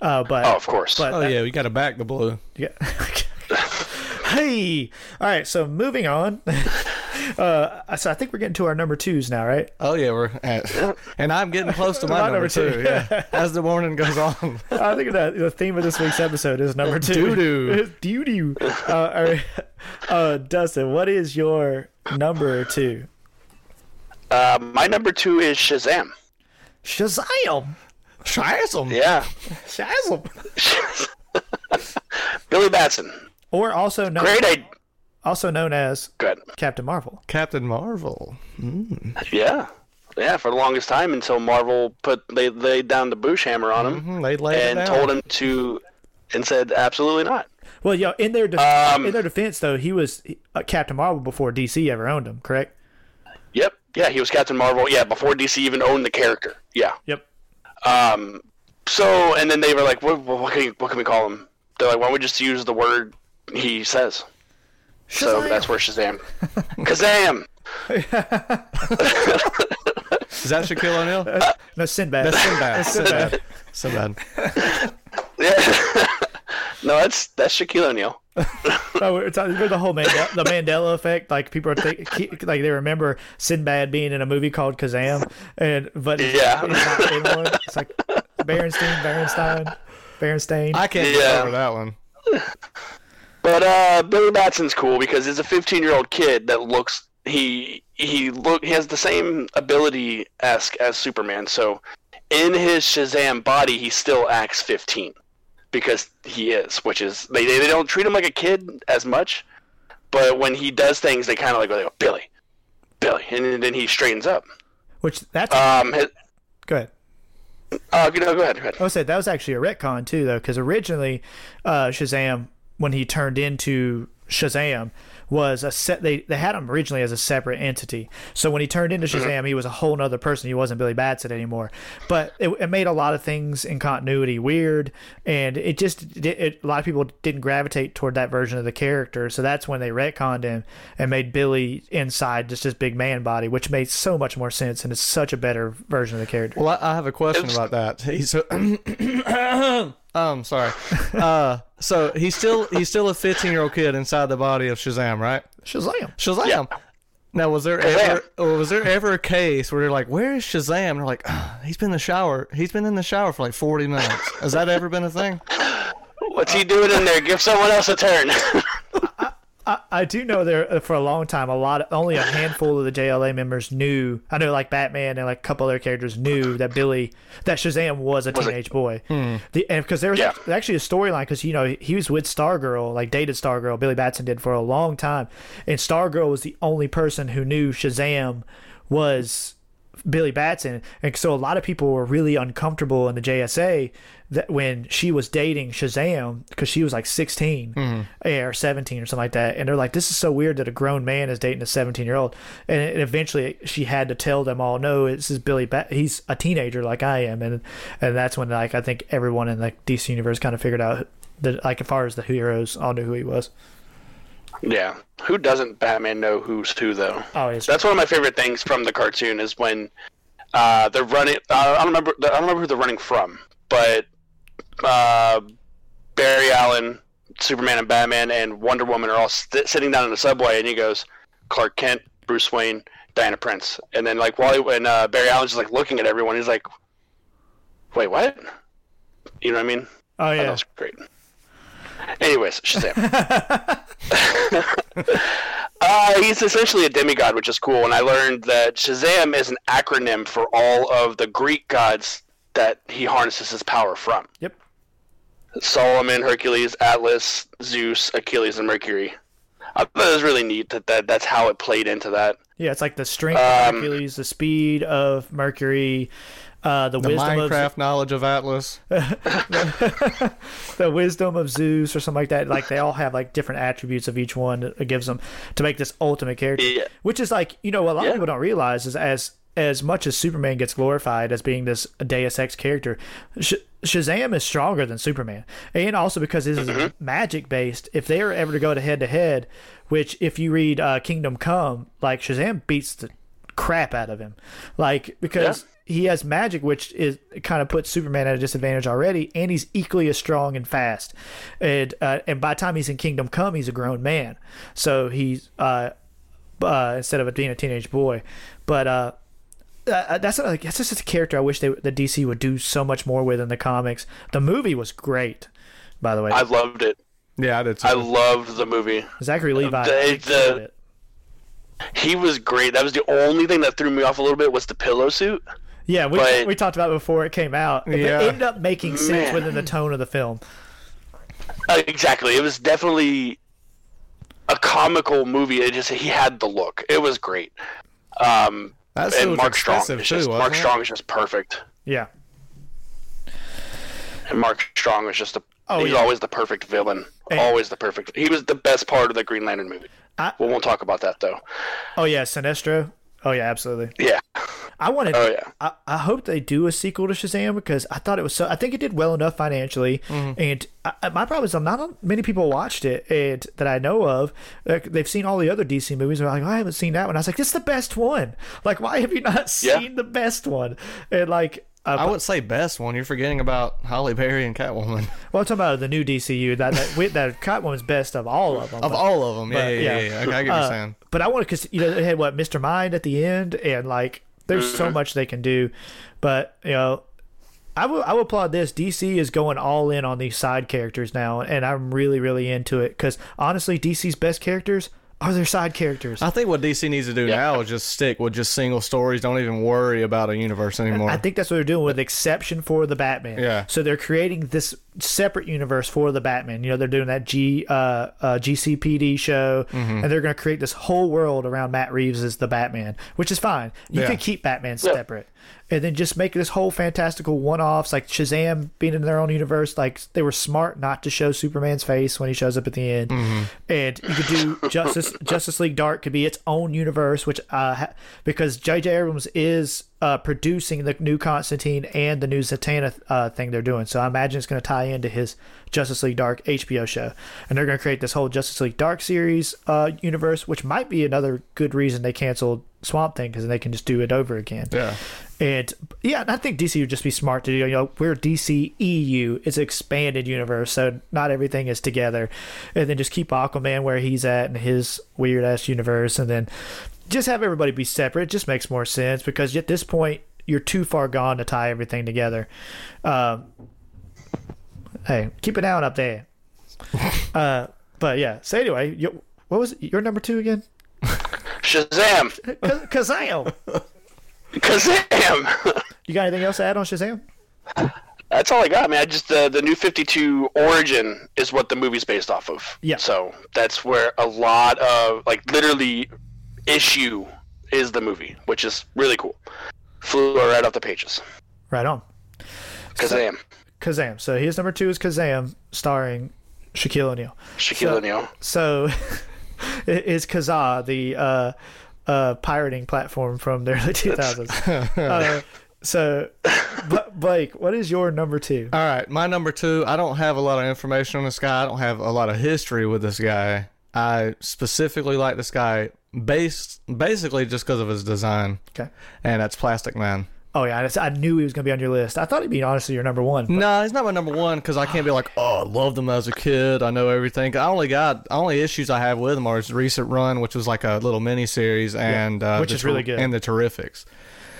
Speaker 2: Uh, but
Speaker 4: Oh, of course.
Speaker 2: But
Speaker 3: Oh yeah, we got to back the blue.
Speaker 2: Yeah. hey. All right. So moving on. uh, so I think we're getting to our number twos now, right?
Speaker 3: Oh yeah, we're at, and I'm getting close to my,
Speaker 2: My
Speaker 3: number,
Speaker 2: number two.
Speaker 3: two. Yeah, as the morning goes on.
Speaker 2: I think that the theme of this week's episode is number two.
Speaker 3: Doo-doo.
Speaker 2: Doo doo. Uh, all right. uh, Dustin, what is your number two?
Speaker 4: Uh, my number two is Shazam.
Speaker 2: Shazam.
Speaker 3: Shazam.
Speaker 4: Yeah.
Speaker 2: Shazam.
Speaker 4: Billy Batson.
Speaker 2: Or also known,
Speaker 4: Great idea.
Speaker 2: also known as
Speaker 4: Good.
Speaker 2: Captain Marvel.
Speaker 3: Captain Marvel.
Speaker 4: Yeah. Yeah, for the longest time until Marvel put they laid down the bush hammer on him
Speaker 3: Hmm, They laid
Speaker 4: and told him to and said absolutely not.
Speaker 2: Well, yeah. In their def-
Speaker 4: Um,
Speaker 2: in their defense, though, he was uh, Captain Marvel before DC ever owned him. Correct.
Speaker 4: Yep. Yeah, he was Captain Marvel. Yeah, before DC even owned the character. Yeah.
Speaker 2: Yep.
Speaker 4: Um. So and then they were like, "What? What can, what can we call him?" They're like, "Why don't we just use the word he says?" So that's where Shazam. Kazam.
Speaker 3: Is that Shaquille O'Neal?
Speaker 2: Uh, no, Sinbad.
Speaker 3: That's Sinbad.
Speaker 2: Sinbad.
Speaker 3: Sinbad.
Speaker 4: Yeah. no, that's that's Shaquille O'Neal.
Speaker 2: Oh, we're talking about the whole Mandela, the Mandela effect. Like people are think, like they remember Sinbad being in a movie called Kazam, and but it's,
Speaker 4: Yeah.
Speaker 2: it's not. It's like Berenstein, Berenstein, Berenstain.
Speaker 3: I can't
Speaker 4: Yeah.
Speaker 3: get over that one.
Speaker 4: But uh, Billy Batson's cool because he's a 15 year old kid that looks he he look he has the same ability esque as Superman. So in his Shazam body, he still acts 15 because he is, which is they they don't treat him like a kid as much, but when he does things, they kind of like go, they go Billy, Billy, and then he straightens up.
Speaker 2: which that's
Speaker 4: Um, his,
Speaker 2: go ahead.
Speaker 4: uh, you know, go ahead, go ahead.
Speaker 2: I would say that was actually a retcon too, though, because originally uh, Shazam, when he turned into Shazam, was a set. They they had him originally as a separate entity. So when he turned into mm-hmm. Shazam, he was a whole nother person. He wasn't Billy Batson anymore. But it, it made a lot of things in continuity weird, and it just it, it, a lot of people didn't gravitate toward that version of the character. So that's when they retconned him and made Billy inside just this big man body, which made so much more sense and it's such a better version of the character.
Speaker 3: Well, I, I have a question about that. He's um sorry. Uh, so he's still he's still a 15 year old kid inside the body of Shazam, right?
Speaker 2: Shazam.
Speaker 3: Shazam. Now, was there ever or was there ever a case where they're like, "Where is Shazam?" And they're like, "Ah, "He's been in the shower. He's been in the shower for like 40 minutes." Has that ever been a thing?
Speaker 4: What's he doing in there? Give someone else a turn.
Speaker 2: I do know there uh, for a long time, a lot, only a handful of the JLA members knew. I know, like Batman and like a couple other characters knew that Billy, that Shazam was a
Speaker 4: Was it-
Speaker 2: teenage boy. The because there was
Speaker 4: Yeah.
Speaker 2: actually a storyline because you know he was with Stargirl, like dated Stargirl. Billy Batson did for a long time, and Stargirl was the only person who knew Shazam was Billy Batson, and so a lot of people were really uncomfortable in the JSA that when she was dating Shazam because she was like 16 eh, or 17 or something like that, and they're like, "This is so weird that a grown man is dating a 17 year old," and it, eventually she had to tell them all, "No, this is Billy. Bat- he's a teenager like I am," and and that's when like I think everyone in like DC universe kind of figured out that like as far as the heroes all knew who he was.
Speaker 4: Yeah. Who doesn't Batman know who's who though?
Speaker 2: Oh,
Speaker 4: That's one of my favorite things from the cartoon is when uh, they're running. Uh, I don't remember. I don't remember who they're running from, but uh, Barry Allen, Superman, and Batman, and Wonder Woman are all st- sitting down in the subway, and he goes, "Clark Kent, Bruce Wayne, Diana Prince," and then like Wally when uh, Barry Allen's just like looking at everyone, he's like, "Wait, what?" You know what I mean?
Speaker 2: oh yeah.
Speaker 4: that's great. Anyways, Shazam. uh, he's essentially a demigod, which is cool. And I learned that Shazam is an acronym for all of the Greek gods that he harnesses his power from.
Speaker 2: Yep.
Speaker 4: Solomon, Hercules, Atlas, Zeus, Achilles, and Mercury. I thought it was really neat that, that that's how it played into that.
Speaker 2: Yeah, it's like the strength of
Speaker 4: Um,
Speaker 2: Hercules, the speed of Mercury, uh, the,
Speaker 3: The
Speaker 2: wisdom of
Speaker 3: Minecraft knowledge of Atlas.
Speaker 2: the wisdom of Zeus or something like that. Like they all have like different attributes of each one it gives them to make this ultimate character.
Speaker 4: Yeah.
Speaker 2: Which is like you know what a lot
Speaker 4: Yeah.
Speaker 2: of people don't realize is as as much as Superman gets glorified as being this Deus Ex character, Sh- Shazam is stronger than Superman, and also because this is magic based. If they are ever to go to head to head, which if you read uh, Kingdom Come, like Shazam beats the crap out of him, like because he has magic, which is kind of puts Superman at a disadvantage already, and he's equally as strong and fast. And uh, and by the time he's in Kingdom Come, he's a grown man, so he's uh, uh instead of being a teenage boy. But uh, uh, that's like that's just a character I wish they the DC would do so much more with in the comics. The movie was great, by the way.
Speaker 4: I loved it.
Speaker 3: Yeah, I did too.
Speaker 4: I loved the movie.
Speaker 2: Zachary Levi.
Speaker 4: the- the- He was great. That was the only thing that threw me off a little bit was the pillow suit.
Speaker 2: Yeah, we,
Speaker 4: but-
Speaker 2: we talked about it before it came out. It
Speaker 3: Yeah.
Speaker 2: ended up making sense
Speaker 4: Man.
Speaker 2: within the tone of the film.
Speaker 4: Uh, exactly. It was definitely a comical movie. It just he had the look. It was great. Um,
Speaker 3: That suit
Speaker 4: and Mark Strong.
Speaker 3: expensive
Speaker 4: Is
Speaker 3: too,
Speaker 4: just, Mark
Speaker 3: it?
Speaker 4: Strong is just perfect.
Speaker 2: Yeah.
Speaker 4: And Mark Strong was just a.
Speaker 2: Oh,
Speaker 4: he's
Speaker 2: yeah.
Speaker 4: always the perfect villain.
Speaker 2: And-
Speaker 4: always the perfect. He was the best part of the Green Lantern movie.
Speaker 2: I-
Speaker 4: we won't talk about that though.
Speaker 2: Oh yeah, Sinestro. Oh yeah, absolutely.
Speaker 4: Yeah.
Speaker 2: I wanted.
Speaker 4: Oh, yeah.
Speaker 2: I, I hope they do a sequel to Shazam because I thought it was so. I think it did well enough financially,
Speaker 3: Mm-hmm.
Speaker 2: and I, I- my problem is I'm not many people watched it, and that I know of. Like, they've seen all the other DC movies, and they're like, "Oh, I haven't seen that one. I was like, this is the best one. Like, why have you not
Speaker 4: Yeah.
Speaker 2: seen the best one? And like, uh,
Speaker 3: I would say best one. You're forgetting about Halle Berry and Catwoman.
Speaker 2: well, I'm talking about the new DCU. That that, with, that Catwoman's best of all of them.
Speaker 3: Of
Speaker 2: but-
Speaker 3: all of them, yeah,
Speaker 2: but,
Speaker 3: yeah, yeah. yeah. Okay, I get what
Speaker 2: Uh,
Speaker 3: you're saying.
Speaker 2: But I want to, because you know, they had what Mr. Mind at the end, and like, there's
Speaker 3: Mm-hmm.
Speaker 2: so much they can do. But you know, I will, I will applaud this. DC is going all in on these side characters now, and I'm really, really into it. Because honestly, DC's best characters are there side characters.
Speaker 3: I think what DC needs to do
Speaker 4: Yeah.
Speaker 3: now is just stick with just single stories. Don't even worry about a universe anymore.
Speaker 2: I think that's what they're doing, with exception for the Batman.
Speaker 3: Yeah.
Speaker 2: So they're creating this separate universe for the Batman. You know, they're doing that G uh, uh, GCPD show,
Speaker 3: Mm-hmm.
Speaker 2: and they're going to create this whole world around Matt Reeves as the Batman, which is fine. You
Speaker 3: Yeah.
Speaker 2: can keep Batman separate, and then just make this whole fantastical one-offs, like Shazam being in their own universe. Like they were smart not to show Superman's face when he shows up at the end,
Speaker 3: Mm-hmm.
Speaker 2: and you could do Justice Justice League Dark could be its own universe, which uh, ha- because J.J. Abrams is uh, producing the new Constantine and the new Zatanna uh, thing they're doing. So I imagine it's going to tie into his Justice League Dark HBO show, and they're going to create this whole Justice League Dark series uh, universe, which might be another good reason they canceled Swamp Thing because they can just do it over again.
Speaker 3: Yeah.
Speaker 2: And yeah, I think DC would just be smart to do. You know, we're DC EU. It's expanded universe, so not everything is together. And then just keep Aquaman where he's at in his weird ass universe, and then just have everybody be separate. It just makes more sense because at this point you're too far gone to tie everything together. Um, hey, keep it down up there. uh, but yeah. So anyway, you, what was your number two again?
Speaker 4: Shazam!
Speaker 2: Kazam.
Speaker 4: Kazam!
Speaker 2: You got anything else to add on Shazam?
Speaker 4: That's all I got, man. I just uh, the new Fifty Two origin is what the movie's based off of.
Speaker 2: Yeah.
Speaker 4: So that's where a lot of like literally issue is the movie, which is really cool. Flew right off the pages.
Speaker 2: Right on.
Speaker 4: Kazam.
Speaker 2: Kazam. So his number two is Kazam, starring Shaquille O'Neal.
Speaker 4: Shaquille
Speaker 2: So-
Speaker 4: O'Neal.
Speaker 2: So is Kazaa the uh, uh, pirating platform from the early 2000s? uh, so, Blake, what is your number two?
Speaker 3: All right, my number two. I don't have a lot of information on this guy. I don't have a lot of history with this guy. I specifically like this guy based basically just because of his design,
Speaker 2: Okay.
Speaker 3: and that's Plastic Man.
Speaker 2: Oh yeah, I I knew he was going to be on your list. I thought he'd be honestly your number one.
Speaker 3: No, he's not my number one because I can't be like, oh, I loved him as a kid. I know everything. I only got the only issues I have with him are his recent run, which was like a little mini series, and uh,
Speaker 2: which
Speaker 3: the
Speaker 2: is really good.
Speaker 3: and the Terrifics.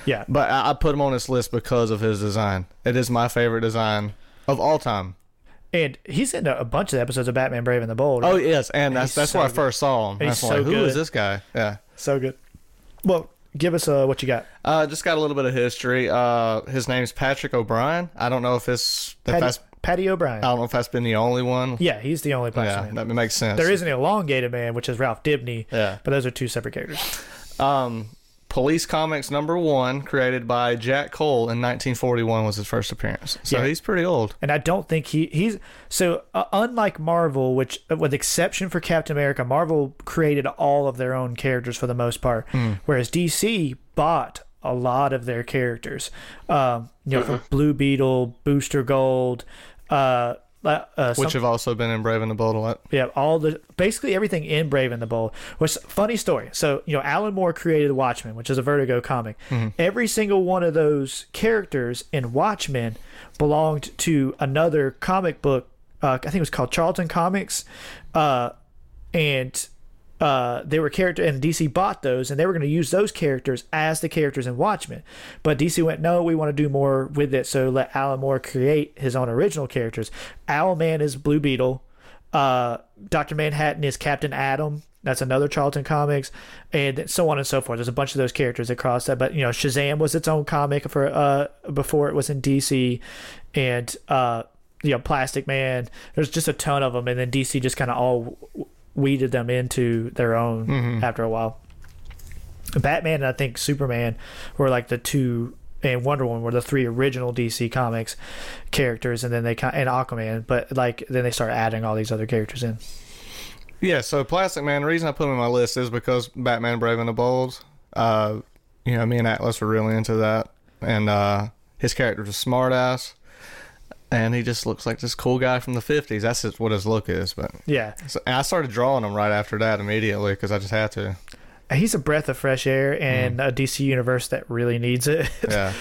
Speaker 2: Yeah,
Speaker 3: But I, I put him on this list because of his design. It is my favorite design of all time.
Speaker 2: and he's in a, bunch of episodes of Batman: Brave and the Bold.
Speaker 3: Oh yes, and that's that's
Speaker 2: so
Speaker 3: where I first saw him.
Speaker 2: He's
Speaker 3: That's
Speaker 2: so
Speaker 3: like, who is
Speaker 2: good.
Speaker 3: this guy? Yeah.
Speaker 2: so good. Well, give us uh, what you got.
Speaker 3: Uh, just got a little bit of history. Uh, his name's Patrick O'Brian. I don't know if it's if
Speaker 2: Patty,
Speaker 3: that's
Speaker 2: Patty O'Brian.
Speaker 3: I don't know if that's been the only one.
Speaker 2: yeah, he's the only black
Speaker 3: Yeah, that makes sense.
Speaker 2: There is an elongated man, which is Ralph Dibny.
Speaker 3: Yeah.
Speaker 2: but those are two separate characters.
Speaker 3: Um, Police Comics number one, created by Jack Cole in 1941, was his first appearance. So
Speaker 2: Yeah.
Speaker 3: he's pretty old.
Speaker 2: And I don't think he he's so uh, unlike Marvel, which uh, with exception for Captain America, Marvel created all of their own characters for the most part,
Speaker 3: Hmm.
Speaker 2: whereas DC bought a lot of their characters. Um, you know, from Blue Beetle, Booster Gold, uh, uh, some-
Speaker 3: which have also been in Brave and the Bold a lot.
Speaker 2: yeah, all the basically everything in Brave and the Bold. Which funny story. So you know, Alan Moore created Watchmen, which is a Vertigo comic. Every single one of those characters in Watchmen belonged to another comic book. Uh, I think it was called Charlton Comics, uh, and uh, they were character and DC bought those and they were going to use those characters as the characters in Watchmen. But DC went, no, we want to do more with it, so let Alan Moore create his own original characters. Owlman is Blue Beetle. Uh, Doctor Manhattan is Captain Atom. That's another Charlton Comics, and so on and so forth. There's a bunch of those characters across that, but you know, Shazam was its own comic for uh before it was in DC, and uh you know, Plastic Man. There's just a ton of them, and then DC just kind of all weeded them into their own after a while. Batman and I think Superman were like the two, and Wonder Woman were the three original DC Comics characters, and then they kind and Aquaman, but like then they start adding all these other characters in.
Speaker 3: Yeah, so Plastic Man, the reason I put him on my list is because Batman Brave and the Bold. Uh, you know, me and Atlas were really into that. And uh, his character's a smartass. And he just looks like this cool guy from the 50s. That's just what his look is. But
Speaker 2: Yeah,
Speaker 3: so, and I started drawing him right after that immediately because I just had to.
Speaker 2: he's a breath of fresh air and a DC universe that really needs it.
Speaker 3: Yeah.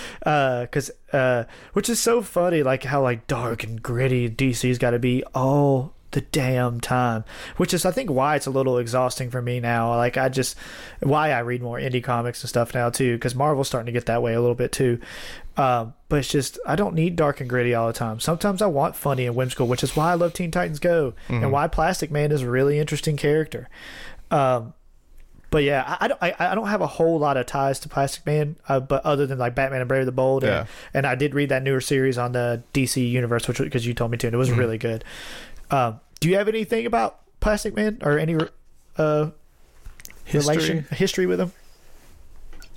Speaker 2: because uh, which is so funny, like how like dark and gritty DC's got to be all the damn time. Which is, I think, why it's a little exhausting for me now. Like I just why I read more indie comics and stuff now too, because Marvel's starting to get that way a little bit too. Um, but it's just I don't need dark and gritty all the time. Sometimes I want funny and whimsical, which is why I love Teen Titans Go and why Plastic Man is a really interesting character. Um, but yeah, I, I don't. I, I don't have a whole lot of ties to Plastic Man, uh, but other than like Batman and Brave the Bold,
Speaker 3: Yeah.
Speaker 2: and, and I did read that newer series on the DC universe, which because you told me to, and it was really good. Um, do you have anything about Plastic Man or any uh,
Speaker 3: History?
Speaker 2: relation history with him?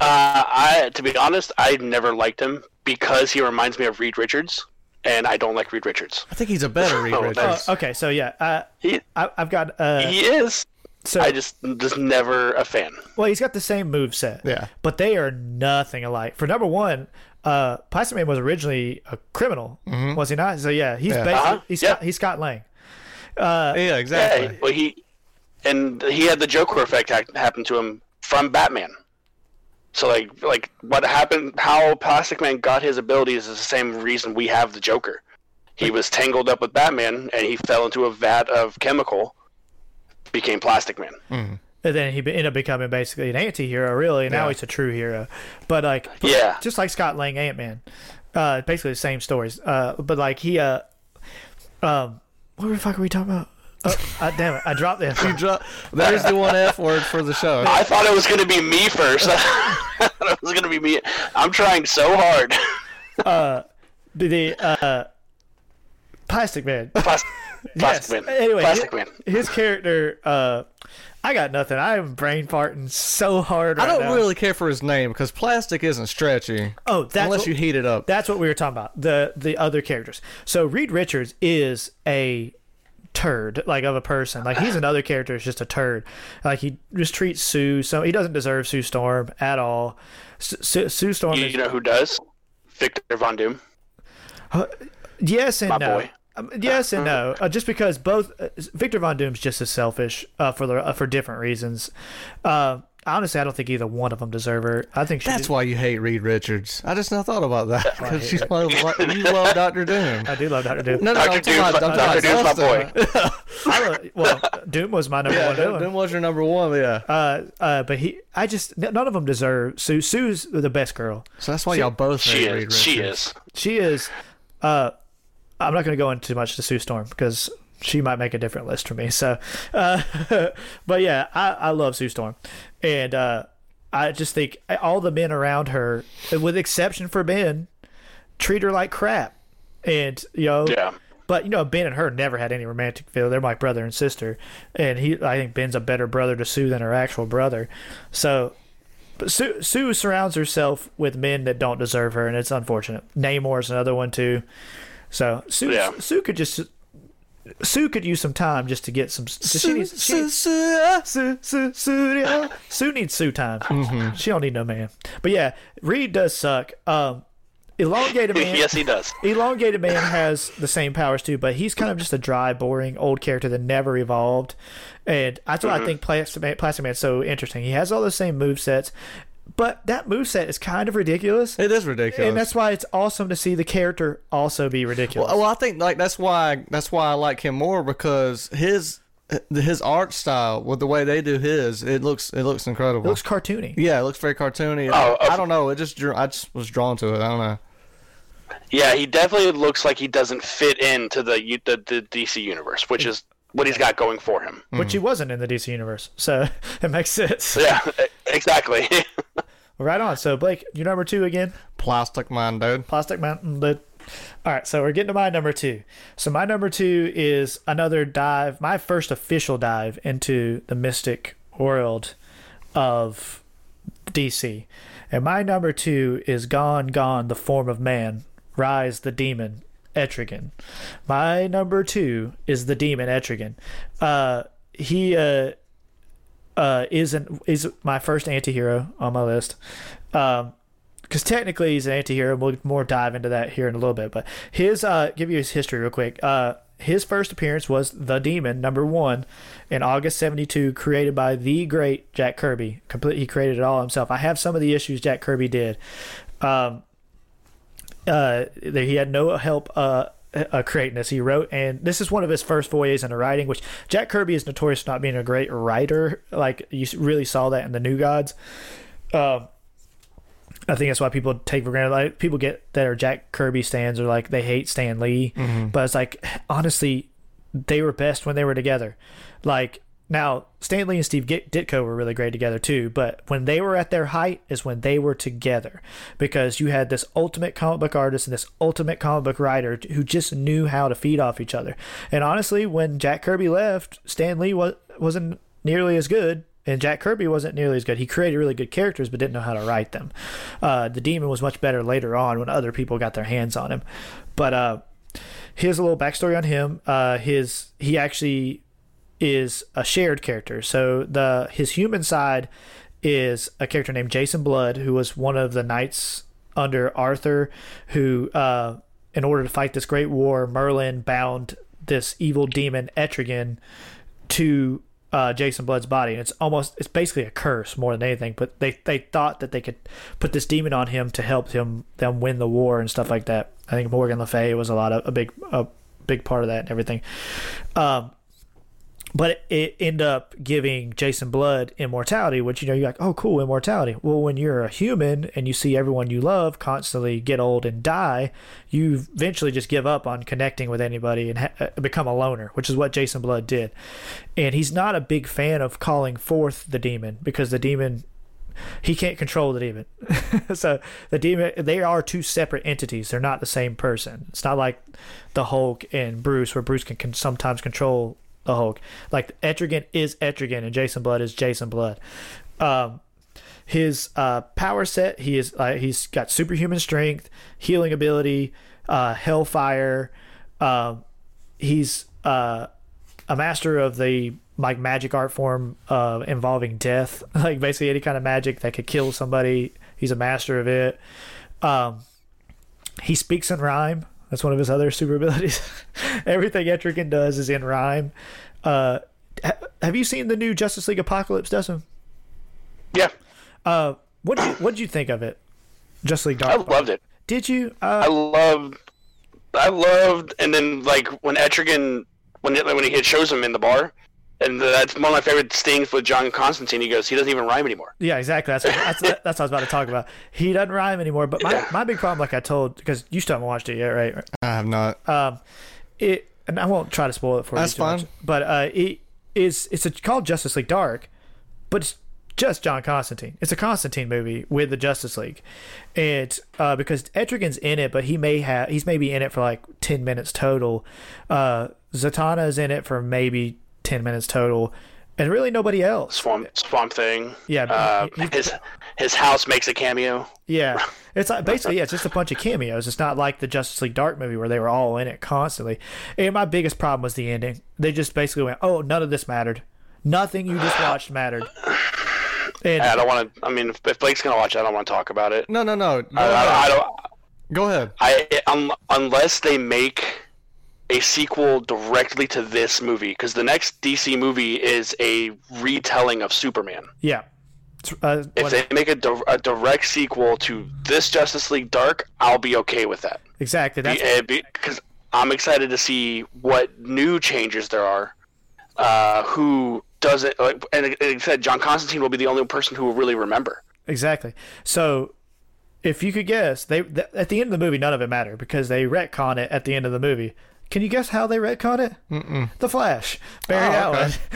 Speaker 4: Uh, I, to be honest, I never liked him because he reminds me of Reed Richards, and I don't like Reed Richards.
Speaker 3: I think he's a better Reed
Speaker 4: Oh,
Speaker 3: Richards.
Speaker 4: that's-
Speaker 2: Uh, okay, so yeah, uh,
Speaker 4: He
Speaker 2: I, I've got uh,
Speaker 4: he is.
Speaker 2: so
Speaker 4: I just just never a fan.
Speaker 2: well, he's got the same move set,
Speaker 3: Yeah.
Speaker 2: but they are nothing alike. For number one, uh, Plastic Man was originally a criminal, was he not? So yeah, he's
Speaker 3: Yeah.
Speaker 2: basically
Speaker 4: Uh-huh,
Speaker 2: he's
Speaker 4: yeah.
Speaker 2: Scott, he's Scott Lang.
Speaker 3: Yeah,
Speaker 4: Yeah,
Speaker 3: exactly.
Speaker 4: well he and he had the Joker effect ha- happen to him from Batman. So like like what happened? How Plastic Man got his abilities is the same reason we have the Joker. He was tangled up with Batman, and he fell into a vat of chemical, became Plastic Man.
Speaker 2: And then he ended up becoming basically an anti-hero, really. And now he's a true hero. But like,
Speaker 4: Yeah.
Speaker 2: just like Scott Lang, Ant Man, uh, basically the same stories. Uh, but like he, uh, um, what the fuck are we talking about? Oh, uh, damn it! I dropped it.
Speaker 3: You dro- There's the one F word for the show.
Speaker 4: I thought it was going to be me first. I thought it was going to be me. I'm trying so hard.
Speaker 2: the uh, Plastic Man.
Speaker 4: Plastic,
Speaker 2: Yes.
Speaker 4: Plastic Man.
Speaker 2: Anyway,
Speaker 4: Plastic
Speaker 2: hi-
Speaker 4: Man.
Speaker 2: his character. Uh, I got nothing. I am brain farting so hard.
Speaker 3: I don't
Speaker 2: now.
Speaker 3: really care for his name because plastic isn't stretchy.
Speaker 2: Oh, that's
Speaker 3: unless
Speaker 2: what-
Speaker 3: you heat it up.
Speaker 2: That's what we were talking about. The the other characters. So Reed Richards is a turd, like of a person. Like he's another character. It's just a turd. Like he just treats Sue. So he doesn't deserve Sue Storm at all. Sue, Sue Storm.
Speaker 4: You,
Speaker 2: Is,
Speaker 4: you know who does? Victor Von Doom.
Speaker 2: yes and
Speaker 4: my
Speaker 2: no.
Speaker 4: boy.
Speaker 2: Um, yes and no. Uh, just because both uh, Victor Von Doom's just as selfish uh, for the uh, for different reasons. Uh, honestly, I don't think either one of them deserve her. I think she
Speaker 3: That's
Speaker 2: did-
Speaker 3: why you hate Reed Richards. I just not thought about that because you love, you love Doctor Doom.
Speaker 2: I do love Doctor Doom.
Speaker 3: No, no,
Speaker 4: Dr.
Speaker 3: I'm
Speaker 4: Doom's my-
Speaker 3: I'm
Speaker 4: Dr.
Speaker 3: talking
Speaker 4: Doom's my boy.
Speaker 2: I love- well, Doom was my number
Speaker 3: Yeah,
Speaker 2: one
Speaker 3: Doom. Doom was your number one. Yeah.
Speaker 2: Uh, uh, but he, I just none of them deserve Sue. Sue's the best girl.
Speaker 3: So that's why y'all both
Speaker 4: She
Speaker 3: hate Reed
Speaker 4: is.
Speaker 3: Richards.
Speaker 4: She is.
Speaker 2: She is. I'm not going to go into too much to Sue Storm because she might make a different list for me. So, uh, but yeah, I, I love Sue Storm, and uh, I just think all the men around her, with exception for Ben, treat her like crap, and you know.
Speaker 4: Yeah.
Speaker 2: But you know, Ben and her never had any romantic feel. They're like brother and sister, and he. I think Ben's a better brother to Sue than her actual brother. So, but Sue, Sue surrounds herself with men that don't deserve her, and it's unfortunate. Namor's another one too. So Sue,
Speaker 4: Yeah.
Speaker 2: Sue could just Sue could use some time just to get some. She needs, she,
Speaker 3: Su-
Speaker 2: Sue, Sue, Sue, Sue needs Sue time.
Speaker 3: Mm-hmm.
Speaker 2: She don't need no man. But yeah, Reed does suck. Um, elongated man.
Speaker 4: yes, he does.
Speaker 2: Elongated Man has the same powers too, but he's kind of just a dry, boring old character that never evolved. And that's why I think Plastic, Man, Plastic Man's so interesting. He has all the same move sets, but that move set is kind of ridiculous.
Speaker 3: It is ridiculous.
Speaker 2: And that's why it's awesome to see the character also be ridiculous.
Speaker 3: Well, I think like that's why that's why I like him more because his his art style with the way they do his it looks it looks incredible.
Speaker 2: it looks cartoony.
Speaker 3: yeah, it looks very cartoony.
Speaker 4: Oh,
Speaker 3: I, I don't know. It just drew. I just was drawn to it. I don't know.
Speaker 4: Yeah, he definitely looks like he doesn't fit into the the, the DC universe, which mm. is what he's got going for him.
Speaker 2: Which he mm. wasn't in the DC universe, so it makes sense.
Speaker 4: Yeah, e-
Speaker 2: Right on. So Blake, your number two again.
Speaker 3: Plastic Man, dude.
Speaker 2: Plastic Man, dude. All right, so we're getting to my number two. So my number two is another dive, my first official dive into the mystic world of DC. And my number two is Gone, Gone, the Form of Man, Rise the Demon, Etrigan. My number two is the demon Etrigan. Uh, he uh, uh, isn't is my first anti-hero on my list. Um, because technically he's an anti-hero. We'll more dive into that here in a little bit. But his uh, give you his history real quick. Uh, his first appearance was the Demon number one in August '72, created by the great Jack Kirby. Complete, he created it all himself. I have some of the issues Jack Kirby did. Um, uh, he had no help uh, uh, creating this. He wrote, and this is one of his first forays into writing, which Jack Kirby is notorious for not being a great writer. Like you really saw that in the New Gods. Um, I think that's why people take for granted. Like people get that are Jack Kirby stands or like they hate Stan Lee, but it's like honestly, they were best when they were together. Like now, Stan Lee and Steve Ditko were really great together too. But when they were at their height is when they were together, because you had this ultimate comic book artist and this ultimate comic book writer who just knew how to feed off each other. And honestly, when Jack Kirby left, Stan Lee was wasn't nearly as good and Jack Kirby wasn't nearly as good. He created really good characters, but didn't know how to write them. Uh, the Demon was much better later on when other people got their hands on him. But uh, here's a little backstory on him. Uh, his he actually is a shared character. So the his human side is a character named Jason Blood, who was one of the knights under Arthur, who uh, in order to fight this great war, Merlin bound this evil demon Etrigan to uh, Jason Blood's body, and it's almost it's basically a curse more than anything. But they they thought that they could put this demon on him to help him them win the war and stuff like that. I think Morgan Le Fay was a lot of a big a big part of that and everything. Um, but it end up giving Jason Blood immortality, which you know you're like, oh, cool, immortality. Well, when you're a human and you see everyone you love constantly get old and die, you eventually just give up on connecting with anybody and ha- uh, become a loner, which is what Jason Blood did. And he's not a big fan of calling forth the demon because the demon he can't control the demon. so the demon they are two separate entities. They're not the same person. It's not like the Hulk and Bruce where Bruce can, can sometimes control the Hulk. Like Etrigan is Etrigan and Jason Blood is Jason Blood. Um, his uh, power set he is uh, he's got superhuman strength, healing ability, uh, hellfire. Um, he's uh, a master of the like magic art form uh, involving death, like basically any kind of magic that could kill somebody. He's a master of it. Um, he speaks in rhyme. That's one of his other super abilities. Everything Etrigan does is in rhyme. Uh, ha- have you seen the new Justice League Apokolips, Dustin?
Speaker 4: yeah,
Speaker 2: Uh, what did you, what did you think of it? Justice League
Speaker 4: I loved it.
Speaker 2: Did you?
Speaker 4: I
Speaker 2: Uh,
Speaker 4: loved, I loved, and then like when Etrigan, when it, when he shows him in the bar, and that's one of my favorite stings with John Constantine. He goes, he doesn't even rhyme anymore.
Speaker 2: yeah, exactly. That's, that's that's what I was about to talk about. He doesn't rhyme anymore. But my, my big problem, like I told, because you still haven't watched it yet, right?
Speaker 3: I have not.
Speaker 2: um, it and I won't try to spoil it for
Speaker 3: That's
Speaker 2: you. too much, but uh, it is it's a, called Justice League Dark, but it's just John Constantine. It's a Constantine movie with the Justice League, and uh, because Etrigan's in it, but he may have he's maybe in it for like ten minutes total. Uh, Zatanna is in it for maybe ten minutes total. and really nobody else.
Speaker 4: Swamp Swamp Thing.
Speaker 2: Yeah,
Speaker 4: Uh,
Speaker 2: he- he-
Speaker 4: his his house makes a cameo.
Speaker 2: Yeah, it's like basically yeah, it's just a bunch of cameos. It's not like the Justice League Dark movie where they were all in it constantly. And my biggest problem was the ending. They just basically went, "Oh, none of this mattered. Nothing you just watched mattered." And
Speaker 4: I don't want to. I mean, if, if Blake's gonna watch it, I don't want to talk about it.
Speaker 3: No, no, no. Go
Speaker 4: I, I, I
Speaker 3: ahead.
Speaker 4: don't.
Speaker 3: Go ahead.
Speaker 4: I um, unless they make a sequel directly to this movie, because the next DC movie is a retelling of Superman.
Speaker 2: yeah, uh,
Speaker 4: If they make a, di- a direct sequel to this Justice League Dark, I'll be okay with that.
Speaker 2: exactly. That's
Speaker 4: Because I'm excited to see what new changes there are. Uh, who doesn't like? And like I said, John Constantine will be the only person who will really remember.
Speaker 2: Exactly. So, if you could guess, they th- at the end of the movie, none of it mattered because they retcon it at the end of the movie. Can you guess how they retcon it? Mm-mm. The Flash, Barry
Speaker 3: Oh,
Speaker 2: Allen,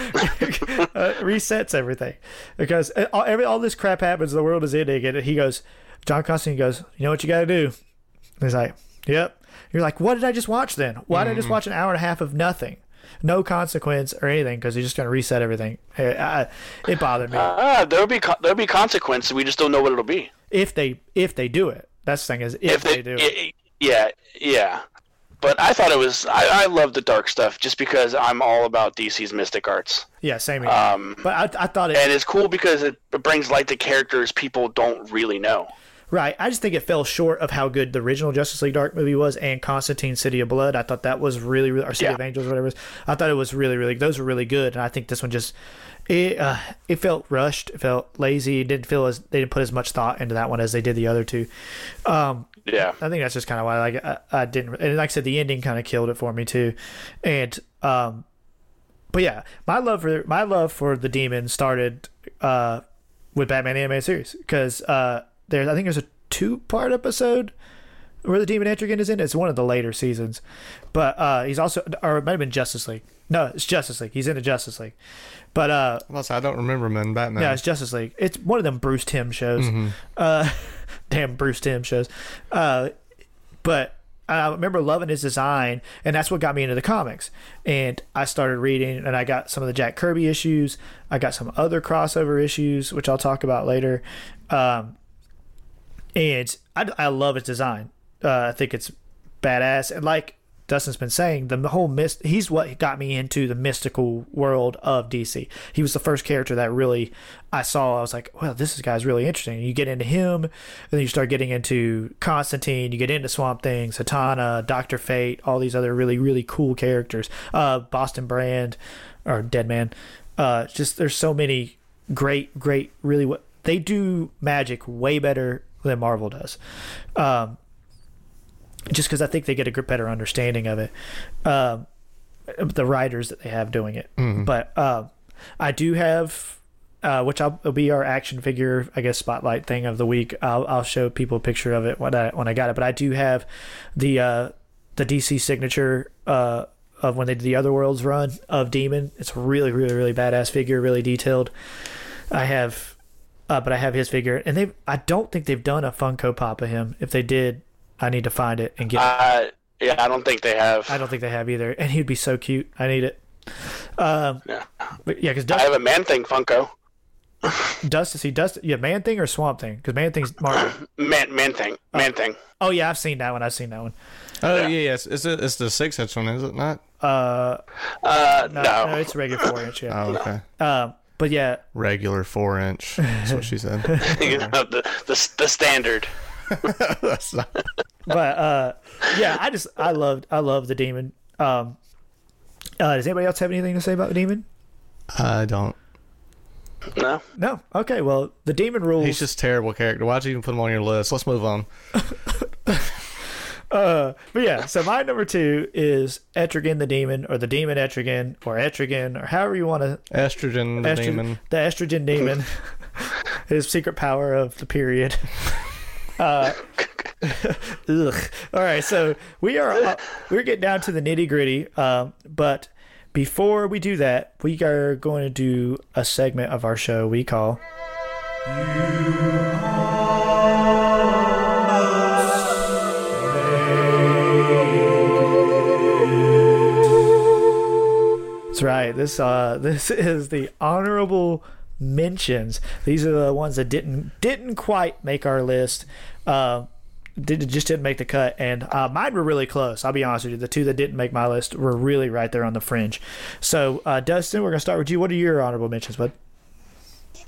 Speaker 2: uh, resets everything because uh, all, every, all this crap happens. The world is ending, and he goes, John Constantine goes, "You know what you got to do?" And he's like, "Yep." You're like, "What did I just watch then? Why did I just watch an hour and a half of nothing?" No consequence or anything because he's just going to reset everything. I, I, it bothered me.
Speaker 4: Ah, there'll be co- there'll be consequences. We just don't know what it'll be.
Speaker 2: if they if they do it. That's the thing is if,
Speaker 4: if
Speaker 2: they, do it.
Speaker 4: y- yeah, yeah. But I thought it was. I, I love the dark stuff just because I'm all about DC's mystic arts,
Speaker 2: Yeah, same here.
Speaker 4: um,
Speaker 2: but I, I thought it
Speaker 4: and it's cool because it, brings light to characters people don't really know.
Speaker 2: right. I just think it fell short of how good the original Justice League Dark movie was, and Constantine City of Blood. I thought that was really, really or City
Speaker 4: Yeah.
Speaker 2: of Angels, whatever. It was. I thought it was really, really. Those were really good, and I think this one just it uh, it felt rushed. It felt lazy. It didn't feel as they didn't put as much thought into that one as they did the other two. Um,
Speaker 4: Yeah,
Speaker 2: I think that's just kind of why like I, I didn't and like I said the ending kind of killed it for me too, and um, but yeah, my love for my love for the demon started uh with Batman the animated series because uh there's I think there's a two part episode where the demon Etrigan is in. It's one of the later seasons, but uh he's also or it might have been Justice League. No, it's Justice League. He's in the Justice League, but uh
Speaker 3: Plus, I don't remember him in Batman.
Speaker 2: yeah, it's Justice League. It's one of them Bruce Timm shows. Uh, damn Bruce Timm shows. Uh, but I remember loving his design, and that's what got me into the comics. And I started reading, and I got some of the Jack Kirby issues. I got some other crossover issues, which I'll talk about later. Um, and I, I love his design. Uh, I think it's badass. And like Dustin's been saying, the whole mist, he's what got me into the mystical world of DC. He was the first character that really I saw. I was like, well, this guy's really interesting. You get into him, and then you start getting into Constantine, you get into Swamp Things, Zatanna, Doctor Fate, all these other really, really cool characters. Uh, Boston Brand, or Deadman. Uh, just there's so many great, great, really what they do magic way better than Marvel does. Um, just because I think they get a better understanding of it. Um, the writers that they have doing it, but um, I do have. Uh, which I'll, will be our action figure, I guess, spotlight thing of the week. I'll, I'll show people a picture of it when I when I got it. But I do have the uh, the DC signature uh, of when they did the Other Worlds run of Demon. It's a really, really, really badass figure, really detailed. I have, uh, but I have his figure, and they. I don't think they've done a Funko Pop of him. If they did, I need to find it and get. it.
Speaker 4: uh, yeah. I don't think they have.
Speaker 2: I don't think they have either, and he'd be so cute. I need it. Um,
Speaker 4: Yeah.
Speaker 2: but yeah, because
Speaker 4: I have a Man Thing Funko.
Speaker 2: Dust, is he Dust, yeah, Man Thing or Swamp Thing? Because Man Thing's Marvel.
Speaker 4: Man Man Thing. Man Thing.
Speaker 2: oh yeah, I've seen that one. I've seen that one.
Speaker 3: Oh
Speaker 4: Yeah.
Speaker 3: yeah, yes. It's, it's the six inch one, is it not?
Speaker 2: Uh,
Speaker 4: Uh,
Speaker 2: no,
Speaker 4: no.
Speaker 2: no, it's a regular four inch. Yeah.
Speaker 3: Oh okay.
Speaker 2: Um, but yeah,
Speaker 3: Regular four inch. That's what she said.
Speaker 4: You know, the, the the standard.
Speaker 3: That's not-
Speaker 2: but uh, yeah, I just I loved I love the demon. Um, uh, does anybody else have anything to say about the demon?
Speaker 3: I don't.
Speaker 4: No.
Speaker 2: No. Okay. Well, the demon rules.
Speaker 3: He's just a terrible character. Why'd you even put him on your list? Let's move on.
Speaker 2: Uh, but yeah, so my number two is Etrigan the demon, or the demon Etrigan, or Etrigan, or however you want to.
Speaker 3: Estrogen, the
Speaker 2: Estro-
Speaker 3: demon.
Speaker 2: The estrogen demon. His secret power of the period. Uh, ugh. All right, so we are uh, we're getting down to the nitty gritty. Um, but before we do that, we are going to do a segment of our show we call. That's right. This uh this is the honorable mentions. These are the ones that didn't didn't quite make our list. Uh did, just didn't make the cut and uh, mine were really close i'll be honest with you the two that didn't make my list were really right there on the fringe so uh, dustin we're going to start with you what are your honorable mentions bud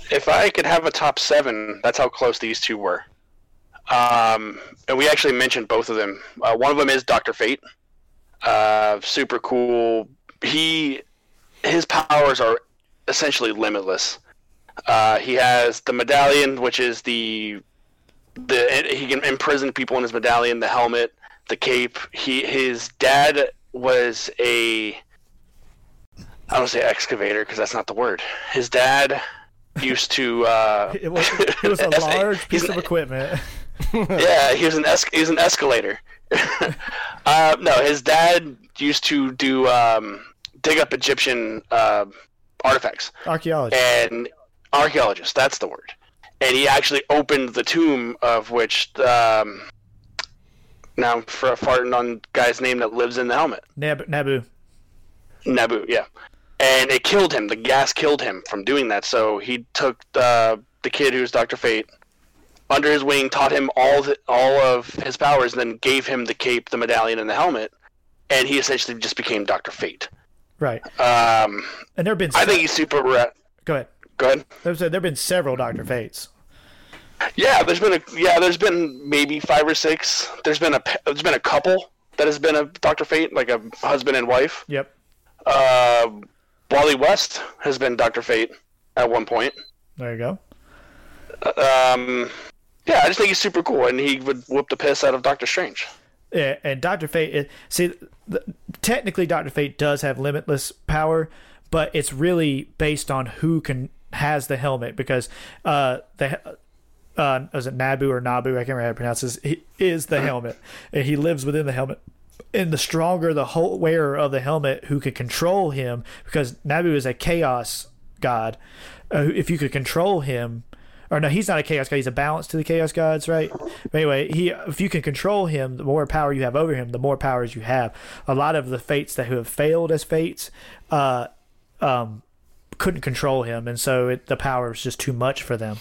Speaker 4: If I could have a top seven, that's how close these two were. Um, and we actually mentioned both of them. Uh, one of them is Doctor Fate. Uh, super cool. He his powers are essentially limitless. Uh, he has the medallion, which is the the he can imprison people in his medallion, the helmet, the cape. He his dad was a I don't say excavator because that's not the word. His dad used to. Uh,
Speaker 2: it was, it was a large piece of equipment
Speaker 4: yeah, he was an es- he was an escalator. uh, no, his dad used to do um, dig up Egyptian uh, artifacts
Speaker 2: archaeology
Speaker 4: and archaeologist. That's the word. And he actually opened the tomb of which um, now for a farting on guy's name that lives in the helmet.
Speaker 2: Nab- nabu
Speaker 4: Nabu, yeah. And it killed him. The gas killed him from doing that. So he took the the kid who's Doctor Fate under his wing, taught him all the, all of his powers, and then gave him the cape, the medallion, and the helmet. And he essentially just became Doctor Fate.
Speaker 2: right
Speaker 4: Um,
Speaker 2: and there have been
Speaker 4: I think he's super. Ra-
Speaker 2: go ahead
Speaker 4: Go ahead.
Speaker 2: there have been several dr fates
Speaker 4: Yeah, there's been a yeah, there's been maybe five or six. There's been a there's been a couple that has been a Doctor Fate, like a husband and wife.
Speaker 2: yep
Speaker 4: Uh, Wally West has been Doctor Fate at one point.
Speaker 2: there you go
Speaker 4: Um, yeah, I just think he's super cool, and he would whoop the piss out of Doctor Strange.
Speaker 2: Yeah, and Doctor Fate. See, the, technically, Doctor Fate does have limitless power, but it's really based on who can has the helmet because uh the uh was it Nabu or Nabu? I can't remember how to pronounce this. He is the helmet, and he lives within the helmet. And the stronger the whole wearer of the helmet who could control him, because Nabu is a chaos god. Uh, if you could control him, or no, he's not a chaos god. He's a balance to the chaos gods, right? But anyway, he if you can control him, the more power you have over him, the more powers you have. A lot of the fates that who have failed as fates, uh, um, couldn't control him, and so it, the power was just too much for them.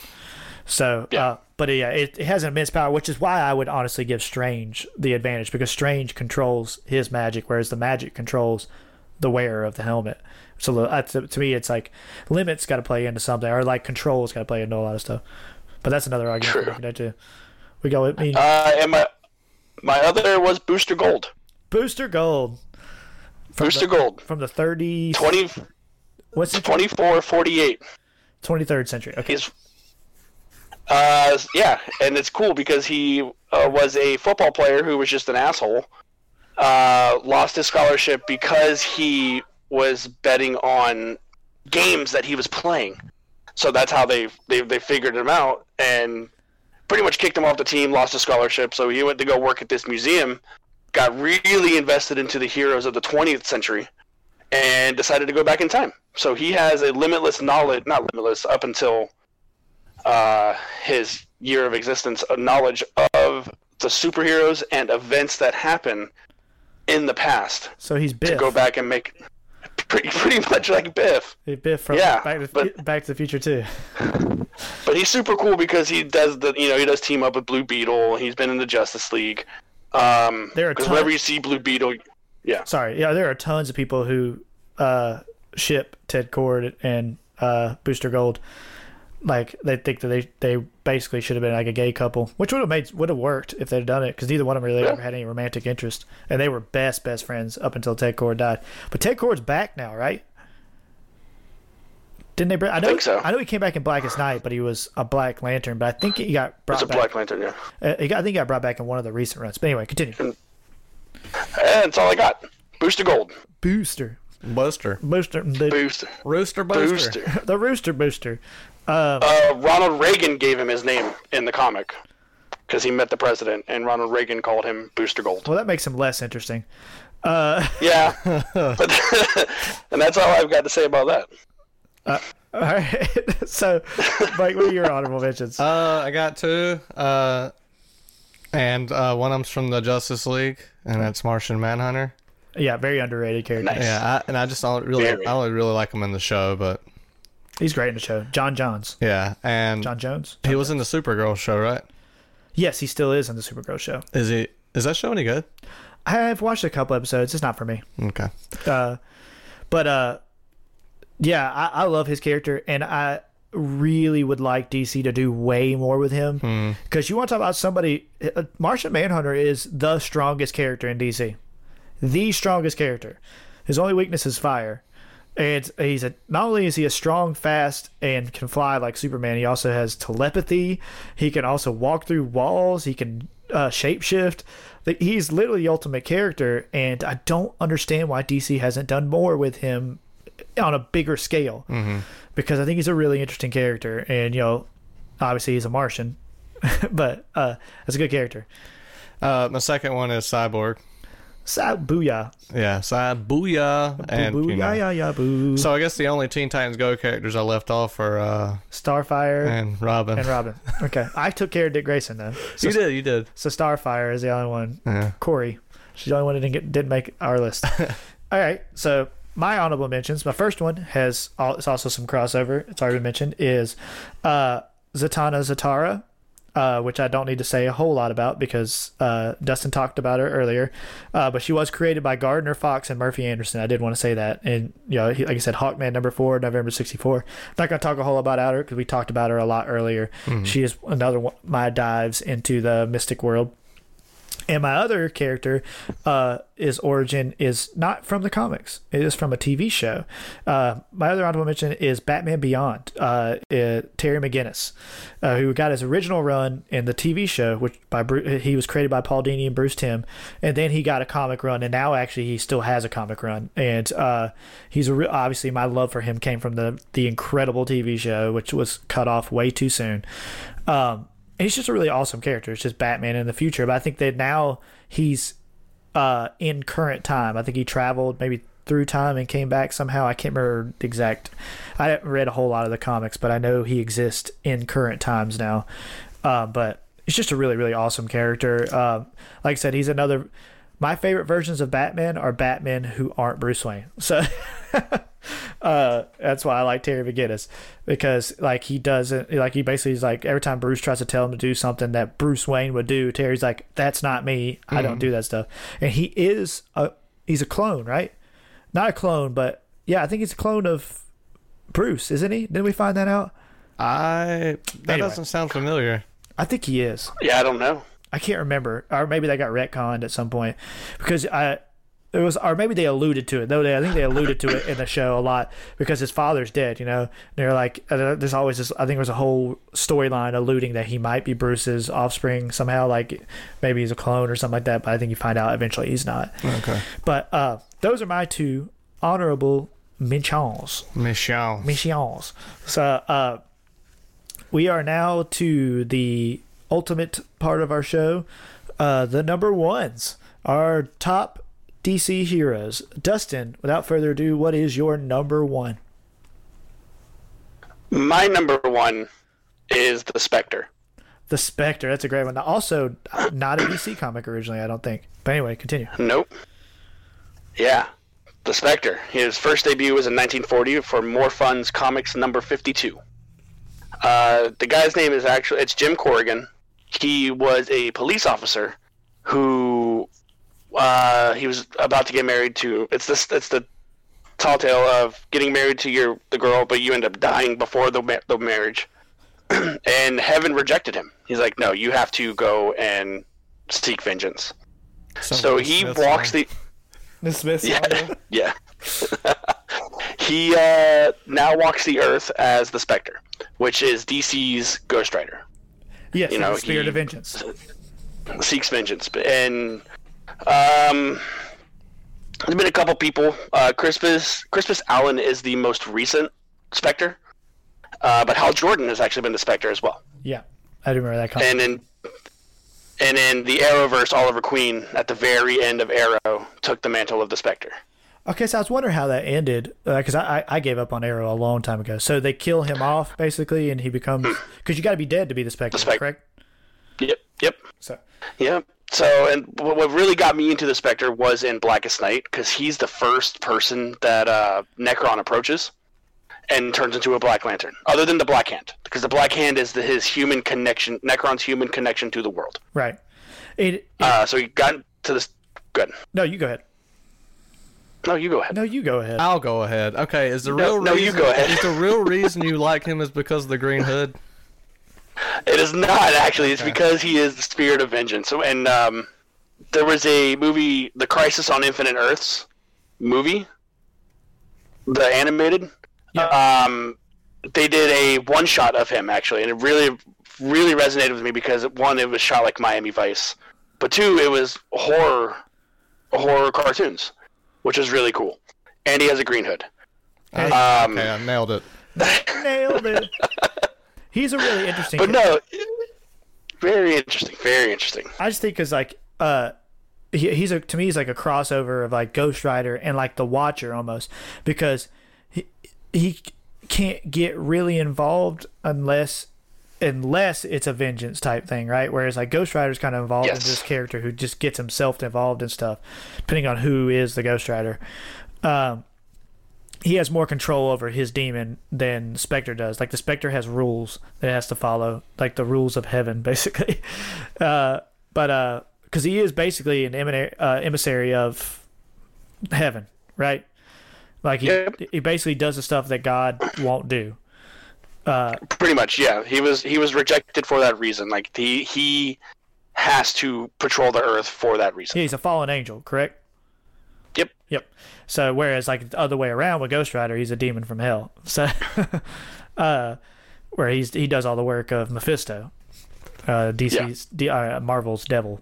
Speaker 2: So, uh, but yeah, it, it has an immense power, which is why I would honestly give Strange the advantage because Strange controls his magic, whereas the magic controls the wearer of the helmet. So uh, to, to me, it's like limits got to play into something, or like controls got to play into a lot of stuff. But that's another argument
Speaker 4: True.
Speaker 2: we're looking at too. We go. I mean,
Speaker 4: Uh, and my my other was Booster Gold.
Speaker 2: Booster Gold
Speaker 4: Booster Gold,
Speaker 2: from the 30s.
Speaker 4: 20,
Speaker 2: What's it?
Speaker 4: 24, 48.
Speaker 2: 23rd century. Okay.
Speaker 4: He's uh yeah, and it's cool because he uh, was a football player who was just an asshole. Uh, lost his scholarship because he was betting on games that he was playing. So that's how they they they figured him out and pretty much kicked him off the team. Lost his scholarship, so he went to go work at this museum. Got really invested into the heroes of the 20th century, and decided to go back in time. So he has a limitless knowledge, not limitless, up until uh, his year of existence, a knowledge of the superheroes and events that happen in the past.
Speaker 2: So he's Biff.
Speaker 4: To go back and make pretty pretty much like Biff,
Speaker 2: Hey, Biff from
Speaker 4: Yeah,
Speaker 2: Back, to,
Speaker 4: but-
Speaker 2: Back to the Future too.
Speaker 4: but he's super cool because he does the you know he does team up with Blue Beetle. He's been in the Justice League. Um,
Speaker 2: There are tons-
Speaker 4: whenever you see Blue Beetle, yeah,
Speaker 2: Sorry, yeah, there are tons of people who uh, ship Ted Kord and uh, Booster Gold. Like they think that they they basically should have been like a gay couple, which would have made would have worked if they'd done it because neither one of them really
Speaker 4: Yeah.
Speaker 2: ever had any romantic interest, and they were best best friends up until Ted Kord died. But Ted Kord's back now, right? Didn't they? bring- I know.
Speaker 4: think so.
Speaker 2: I know he came back in Blackest Night, but he was a Black Lantern. But I think he got brought
Speaker 4: it's a
Speaker 2: back.
Speaker 4: Black Lantern. Yeah,
Speaker 2: uh, he got, I think he got brought back in one of the recent runs. But anyway, continue.
Speaker 4: and that's all I got. Booster Gold,
Speaker 2: Booster,
Speaker 3: Booster.
Speaker 2: Booster, the,
Speaker 4: Booster,
Speaker 3: Rooster Booster.
Speaker 4: Booster.
Speaker 2: the Rooster Booster.
Speaker 4: Uh, Ronald Reagan gave him his name in the comic because he met the president, and Ronald Reagan called him Booster Gold.
Speaker 2: Well, that makes him less interesting.
Speaker 4: Yeah, and that's all I've got to say about that.
Speaker 2: All right. so, Mike, what are your honorable mentions?
Speaker 3: Uh, I got two. Uh, and uh, one of them's from the Justice League, and that's Martian Manhunter.
Speaker 2: Yeah, very underrated character.
Speaker 4: Nice.
Speaker 3: Yeah, I, and I just don't really,
Speaker 4: Very.
Speaker 3: I don't really like him in the show, but
Speaker 2: He's great in the show. John Jones.
Speaker 3: yeah, and
Speaker 2: John Jones.
Speaker 3: he was in the Supergirl show, right?
Speaker 2: Yes, he still is in the Supergirl show.
Speaker 3: Is he? Is that show any good?
Speaker 2: I've watched a couple episodes. It's not for me.
Speaker 3: Okay.
Speaker 2: Uh, but uh, yeah, I, I love his character, and I really would like DC to do way more with him because you want to talk about somebody. Uh, Martian Manhunter is the strongest character in DC, the strongest character. His only weakness is fire. And he's a not only is he a strong, fast, and can fly like Superman, he also has telepathy. He can also walk through walls. He can uh, shapeshift. He's literally the ultimate character, and I don't understand why DC hasn't done more with him on a bigger scale. Because I think he's a really interesting character, and you know, obviously he's a Martian, but uh, that's a good character.
Speaker 3: Uh, my second one is Cyborg.
Speaker 2: Sa- booyah,
Speaker 3: Yeah, Cybuya and
Speaker 2: boo,
Speaker 3: you know.
Speaker 2: yeah, yeah, boo.
Speaker 3: So I guess the only Teen Titans Go characters I left off are uh,
Speaker 2: Starfire and, Robin.
Speaker 3: and Robin.
Speaker 2: Okay, I took care of Dick Grayson though. So,
Speaker 3: you did, you did.
Speaker 2: so Starfire is the only one.
Speaker 3: Yeah.
Speaker 2: Corey, she's the only one that didn't get didn't make our list. All right, so my honorable mentions. My first one has it's also some crossover. It's already been mentioned. Is uh, Zatanna Zatara, uh, which I don't need to say a whole lot about because uh, Dustin talked about her earlier. Uh, but she was created by Gardner Fox and Murphy Anderson. I did want to say that. And you know, he, like I said, Hawkman number four, November sixty four. Not going to talk a whole lot about her because we talked about her a lot earlier. She is another one my dives into the mystic world. And my other character, uh, his origin is not from the comics. It is from a TV show. Uh, my other honorable mention is Batman Beyond. Uh, Terry McGinnis, uh, who got his original run in the TV show, which by he was created by Paul Dini and Bruce Timm, and then he got a comic run, and now actually he still has a comic run. And uh, he's a re- obviously my love for him came from the the incredible TV show, which was cut off way too soon. Um, he's just a really awesome character. It's just Batman in the future, but I think that now he's uh, in current time. I think he traveled maybe through time and came back somehow. I can't remember the exact. I haven't read a whole lot of the comics, but I know he exists in current times now. Uh, but it's just a really, really awesome character. Uh, like I said, he's another. My favorite versions of Batman are Batman who aren't Bruce Wayne. So. uh, that's why I like Terry McGinnis because like he doesn't like he basically is like every time Bruce tries to tell him to do something that Bruce Wayne would do, Terry's like, "That's not me. I don't do that stuff." And he is a he's a clone, right? Not a clone, but yeah, I think he's a clone of Bruce, isn't he? Didn't we find that out?
Speaker 3: I that
Speaker 2: Anyway.
Speaker 3: doesn't sound familiar.
Speaker 2: I think he is.
Speaker 4: Yeah, I don't know.
Speaker 2: I can't remember, or maybe they got retconned at some point because I. It was, or maybe they alluded to it. Though they, I think they alluded to it in the show a lot because his father's dead. You know, they're like, uh, there's always this. I think there's a whole storyline alluding that he might be Bruce's offspring somehow. Like maybe he's a clone or something like that. But I think you find out eventually he's not.
Speaker 3: Okay.
Speaker 2: But uh, those are my two honorable mentions
Speaker 3: Michelle.
Speaker 2: missions. So uh, we are now to the ultimate part of our show, uh, the number ones, our top DC heroes. Dustin, without further ado, what is your number one?
Speaker 4: My number one is the Spectre.
Speaker 2: The Spectre. That's a great one. Also, not a DC comic originally, I don't think. But anyway, continue.
Speaker 4: Nope. Yeah, the Spectre. His first debut was in 1940 for More Fun's Comics number 52. Uh, the guy's name is actually it's Jim Corrigan. He was a police officer who uh, he was about to get married to. It's this. It's the tall tale of getting married to your the girl, but you end up dying before the ma- the marriage. and heaven rejected him. He's like, no, you have to go and seek vengeance. So he walks the
Speaker 2: Miss Smith.
Speaker 4: yeah, yeah. he uh, now walks the earth as the Spectre, which is DC's Ghost Rider.
Speaker 2: Yes,
Speaker 4: you know,
Speaker 2: the Spirit
Speaker 4: he-
Speaker 2: of Vengeance.
Speaker 4: Seeks vengeance, and um, there's been a couple people. Uh, Crispus Crispus Allen is the most recent Spectre, uh, but Hal Jordan has actually been the Spectre as well.
Speaker 2: Yeah, I do remember that comic.
Speaker 4: And in and in the Arrowverse, Oliver Queen at the very end of Arrow took the mantle of the Spectre.
Speaker 2: Okay, so I was wondering how that ended because I, I I gave up on Arrow a long time ago. So they kill him off basically, and he becomes because you got to be dead to be the Spectre,
Speaker 4: Spec-
Speaker 2: correct?
Speaker 4: Yep, yep.
Speaker 2: So
Speaker 4: Yeah. so, and what what really got me into the Spectre was in Blackest Night because he's the first person that uh, Nekron approaches and turns into a Black Lantern, other than the Black Hand, because the Black Hand is the, his human connection, Nekron's human connection to the world.
Speaker 2: Right. It, it-
Speaker 4: Uh, so he got to this. Good.
Speaker 2: no, you go ahead.
Speaker 4: No, you go ahead.
Speaker 2: No, you go ahead.
Speaker 3: I'll go ahead. Okay, is the
Speaker 4: No,
Speaker 3: real
Speaker 4: no, you
Speaker 3: reason,
Speaker 4: go ahead.
Speaker 3: is the real reason you like him is because of the green hood?
Speaker 4: It is not actually. It's because he is the spirit of vengeance. So, and um, there was a movie, The Crisis on Infinite Earths movie, the animated. Yeah. Um, they did a one shot of him actually, and it really, really resonated with me because one, it was shot like Miami Vice, but two, it was horror, horror cartoons, which is really cool. And he has a green hood. Um,
Speaker 3: Okay, I nailed it.
Speaker 2: Nailed it. He's a really interesting.
Speaker 4: but no, very interesting. Very interesting.
Speaker 2: I just think because like uh, he, he's a to me he's like a crossover of like Ghost Rider and like the Watcher almost because he he can't get really involved unless unless it's a vengeance type thing, right? Whereas like Ghost Rider's kind of involved in this character who just gets himself involved in stuff, depending on who is the Ghost Rider. Um, he has more control over his demon than Spectre does. Like the Spectre has rules that it has to follow, like the rules of heaven, basically. Uh, but uh, because he is basically an uh, emissary of heaven, right? Like he
Speaker 4: Yep.
Speaker 2: he basically does the stuff that God won't do.
Speaker 4: Pretty much, yeah. He was he was rejected for that reason. Like he he has to patrol the earth for that reason.
Speaker 2: He's a fallen angel, correct?
Speaker 4: Yep.
Speaker 2: Yep. So whereas like the other way around with Ghost Rider, he's a demon from hell. So uh where he's he does all the work of Mephisto. Uh DC's D, uh, Marvel's devil.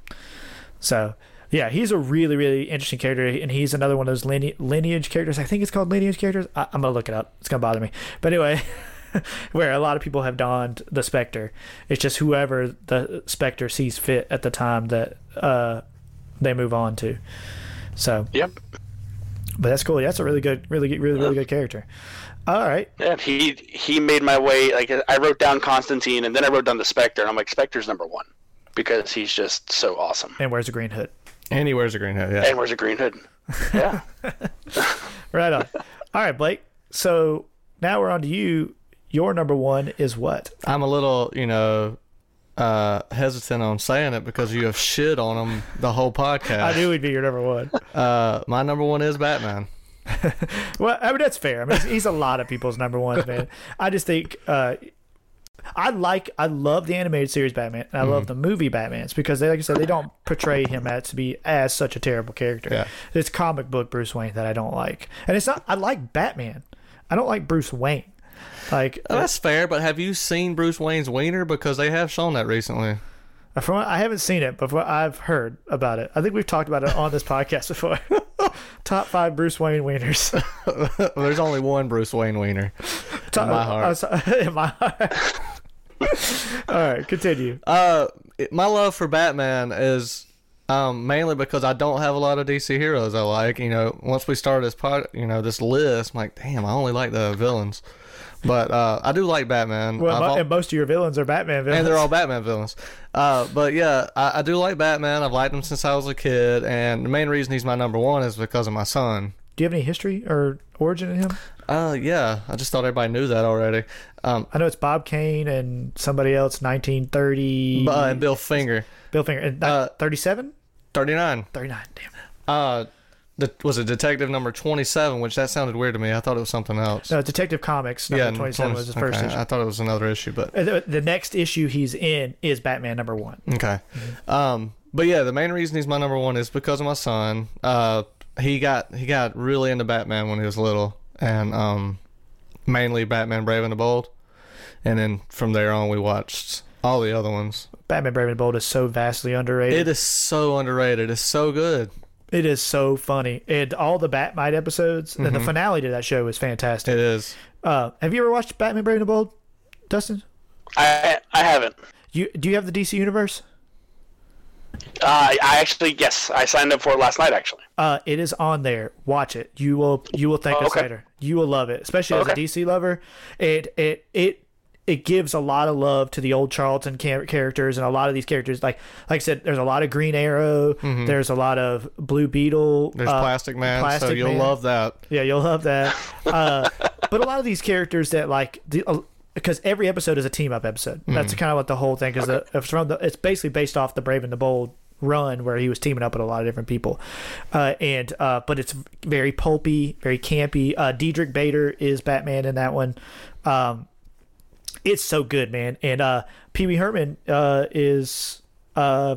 Speaker 2: So yeah, he's a really, really interesting character, and he's another one of those line- lineage characters. I think it's called lineage characters. I- I'm gonna look it up. It's gonna bother me, but anyway, where a lot of people have donned the Spectre. It's just whoever the Spectre sees fit at the time that uh, they move on to. So,
Speaker 4: Yep.
Speaker 2: but that's cool. That's a really good, really, really, really good character. All right.
Speaker 4: Yeah. He he made my way. Like I wrote down Constantine, and then I wrote down the Spectre, and I'm like, Spectre's number one because he's just so awesome.
Speaker 2: And where's the green hood?
Speaker 3: And he wears a green hood. Yeah.
Speaker 4: And where's a green hood? Yeah.
Speaker 2: Right on. All right, Blake. So now we're on to you. Your number one is what?
Speaker 3: I'm a little, you know, uh, hesitant on saying it because you have shit on him the whole podcast.
Speaker 2: I knew he'd be your number one.
Speaker 3: Uh, my number one is Batman.
Speaker 2: Well, I mean that's fair. I mean he's a lot of people's number ones, man. I just think uh, I like I love the animated series Batman and I love the movie Batman's because they like I said they don't portray him as to be as such a terrible character.
Speaker 3: Yeah.
Speaker 2: It's comic book Bruce Wayne that I don't like, and it's not. I like Batman. I don't like Bruce Wayne. Like
Speaker 3: Oh, That's fair, but have you seen Bruce Wayne's wiener? Because they have shown that recently.
Speaker 2: from what, I haven't seen it, but from I've heard about it, I think we've talked about it on this podcast before. Top five Bruce Wayne wieners.
Speaker 3: There's only one Bruce Wayne wiener.
Speaker 2: Top,
Speaker 3: my heart.
Speaker 2: uh, so- in my heart. All right, continue.
Speaker 3: Uh, my love for Batman is um, mainly because I don't have a lot of DC heroes I like. You know, once we started this pod, you know, this list, I'm like, damn, I only like the villains. But uh, I do like Batman.
Speaker 2: Well,
Speaker 3: I've
Speaker 2: mo-
Speaker 3: al-
Speaker 2: and most of your villains are Batman villains.
Speaker 3: and they're all Batman villains. Uh, but yeah, I, I do like Batman. I've liked him since I was a kid, and the main reason he's my number one is because of my son.
Speaker 2: Do you have any history or origin in him?
Speaker 3: Uh, yeah, I just thought everybody knew that already. Um,
Speaker 2: I know it's Bob Kane and somebody else, 1930.
Speaker 3: uh, and Bill Finger,
Speaker 2: Bill Finger. And
Speaker 3: uh,
Speaker 2: 37?
Speaker 3: thirty nine.
Speaker 2: 39. Damn.
Speaker 3: Uh, the, was it Detective number twenty seven? Which that sounded weird to me. I thought it was something else.
Speaker 2: No, Detective Comics number
Speaker 3: yeah,
Speaker 2: 27 was his first
Speaker 3: okay,
Speaker 2: issue.
Speaker 3: I thought it was another issue, but
Speaker 2: The, the next issue he's in is Batman number one.
Speaker 3: Okay. Um, but yeah, the main reason he's my number one is because of my son. Uh, he got he got really into Batman when he was little, and um, mainly Batman Brave and the Bold, and then from there on we watched all the other ones.
Speaker 2: Batman Brave and the Bold is so vastly underrated.
Speaker 3: It is so underrated. It's so good.
Speaker 2: It is so funny. And all the Bat-Mite episodes and the finale to that show is fantastic.
Speaker 3: It is.
Speaker 2: Uh, have you ever watched Batman Brave and the Bold, Dustin?
Speaker 4: I I haven't.
Speaker 2: You do you have the DC universe?
Speaker 4: Uh, I actually yes, I signed up for it last night actually.
Speaker 2: Uh, it is on there. Watch it. You will you will thank
Speaker 4: Oh,
Speaker 2: us
Speaker 4: okay.
Speaker 2: later. You will love it, especially as a DC lover. It it it it gives a lot of love to the old Charlton characters and a lot of these characters. Like like I said, there's a lot of Green Arrow. There's a lot of Blue Beetle.
Speaker 3: Mm-hmm. There's
Speaker 2: uh,
Speaker 3: Plastic Man, so you'll
Speaker 2: Man.
Speaker 3: love that.
Speaker 2: Yeah, you'll love that. Uh, but a lot of these characters that like the. Uh, because every episode is a team up episode. That's kind of what the whole thing is. It's from the. It's basically based off the Brave and the Bold run where he was teaming up with a lot of different people, uh, and uh, but it's very pulpy, very campy. Uh, Diedrich Bader is Batman in that one. Um, it's so good, man. And uh, Pee Wee Herman uh, is uh,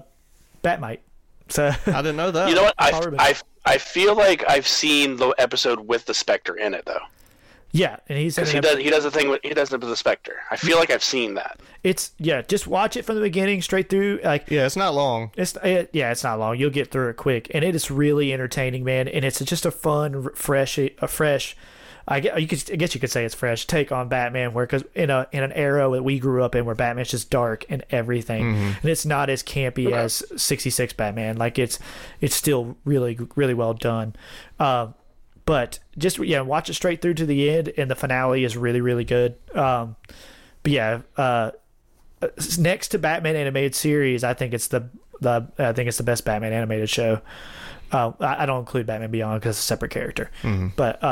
Speaker 2: Bat-Mite. So
Speaker 3: I didn't know that.
Speaker 4: You know what? I, I, I feel like I've seen the episode with the Spectre in it though,
Speaker 2: yeah, and he's
Speaker 4: because he
Speaker 2: ep-
Speaker 4: does he does a thing with he does it with the Spectre. I feel like I've seen that.
Speaker 2: It's yeah, just watch it from the beginning straight through. Like
Speaker 3: Yeah, it's not long.
Speaker 2: It's it, yeah, it's not long. You'll get through it quick, and it is really entertaining, man. And it's just a fun, fresh, a fresh. I guess you could, I guess you could say it's fresh take on Batman, where because in a in an era that we grew up in, where Batman's just dark and everything, and it's not as campy as '66 Batman. Like it's it's still really really well done. Um, but just yeah, watch it straight through to the end, and the finale is really really good. Um, but yeah, uh, next to Batman animated series, I think it's the the I think it's the best Batman animated show. Uh, I, I don't include Batman Beyond because it's a separate character, but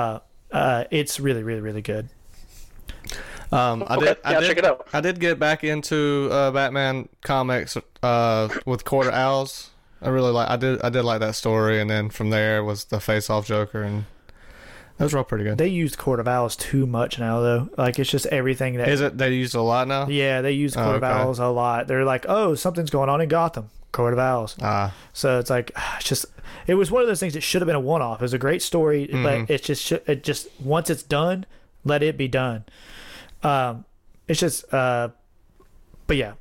Speaker 2: uh, it's really really really good.
Speaker 3: Um, I
Speaker 4: Okay,
Speaker 3: did. I
Speaker 4: yeah,
Speaker 3: did,
Speaker 4: check it out.
Speaker 3: I did get back into uh, Batman comics uh, with Court of Owls. I really like. I did. I did like that story, and then from there was the Face Off Joker, and that was all pretty good.
Speaker 2: They used Court of Owls too much now though. Like it's just everything that
Speaker 3: Is it? They use a lot now.
Speaker 2: yeah they use Court
Speaker 3: Oh,
Speaker 2: of. Owls a lot. They're like oh something's going on in Gotham. Court of Owls.
Speaker 3: Ah,
Speaker 2: So it's like it's just it was one of those things that should have been a one off. It was a great story,
Speaker 3: Mm-hmm.
Speaker 2: but it's just it just once it's done, let it be done. Um, it's just uh, but yeah,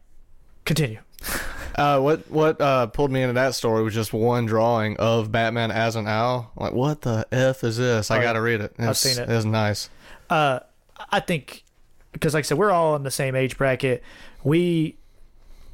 Speaker 2: continue.
Speaker 3: uh, what what uh, pulled me into that story was just one drawing of Batman as an owl. I'm like, what the f is this? I
Speaker 2: Oh,
Speaker 3: got to read it.
Speaker 2: I've
Speaker 3: It's,
Speaker 2: seen it.
Speaker 3: It's nice.
Speaker 2: Uh, I think because like I said, we're all in the same age bracket. We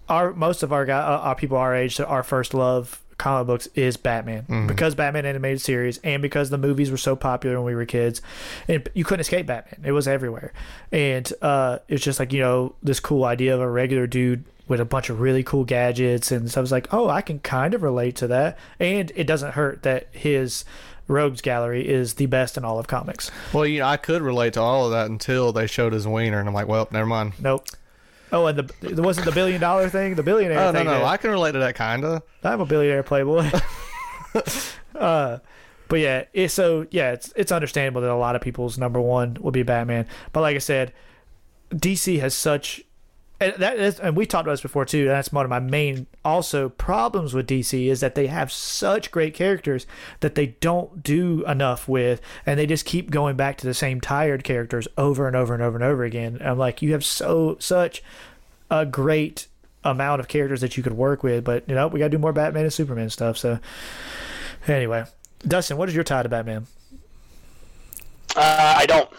Speaker 2: our most of our guy, uh, our people our age, so our first love comic books is Batman
Speaker 3: Mm-hmm.
Speaker 2: because Batman animated series and because the movies were so popular when we were kids, and you couldn't escape Batman. It was everywhere, and uh, it's just like you know this cool idea of a regular dude with a bunch of really cool gadgets, and so I was like, oh, I can kind of relate to that, and it doesn't hurt that his rogues gallery is the best in all of comics.
Speaker 3: Well, you know, I could relate to all of that until they showed his wiener, and I'm like, well, never mind.
Speaker 2: Nope. Oh, and the wasn't the billion dollar thing, the billionaire
Speaker 3: Oh no,
Speaker 2: thing.
Speaker 3: no,
Speaker 2: that-
Speaker 3: I can relate to that kinda.
Speaker 2: I'm a billionaire playboy. uh, but yeah, it, so yeah, it's it's understandable that a lot of people's number one would be Batman. But like I said, DC has such and that is, and we talked about this before too. That's one of my main also problems with DC is that they have such great characters that they don't do enough with, and they just keep going back to the same tired characters over and over and over and over again. And I'm like, you have so such a great amount of characters that you could work with, but you know we got to do more Batman and Superman stuff. So anyway, Dustin, what is your tie to Batman?
Speaker 4: Uh, I don't.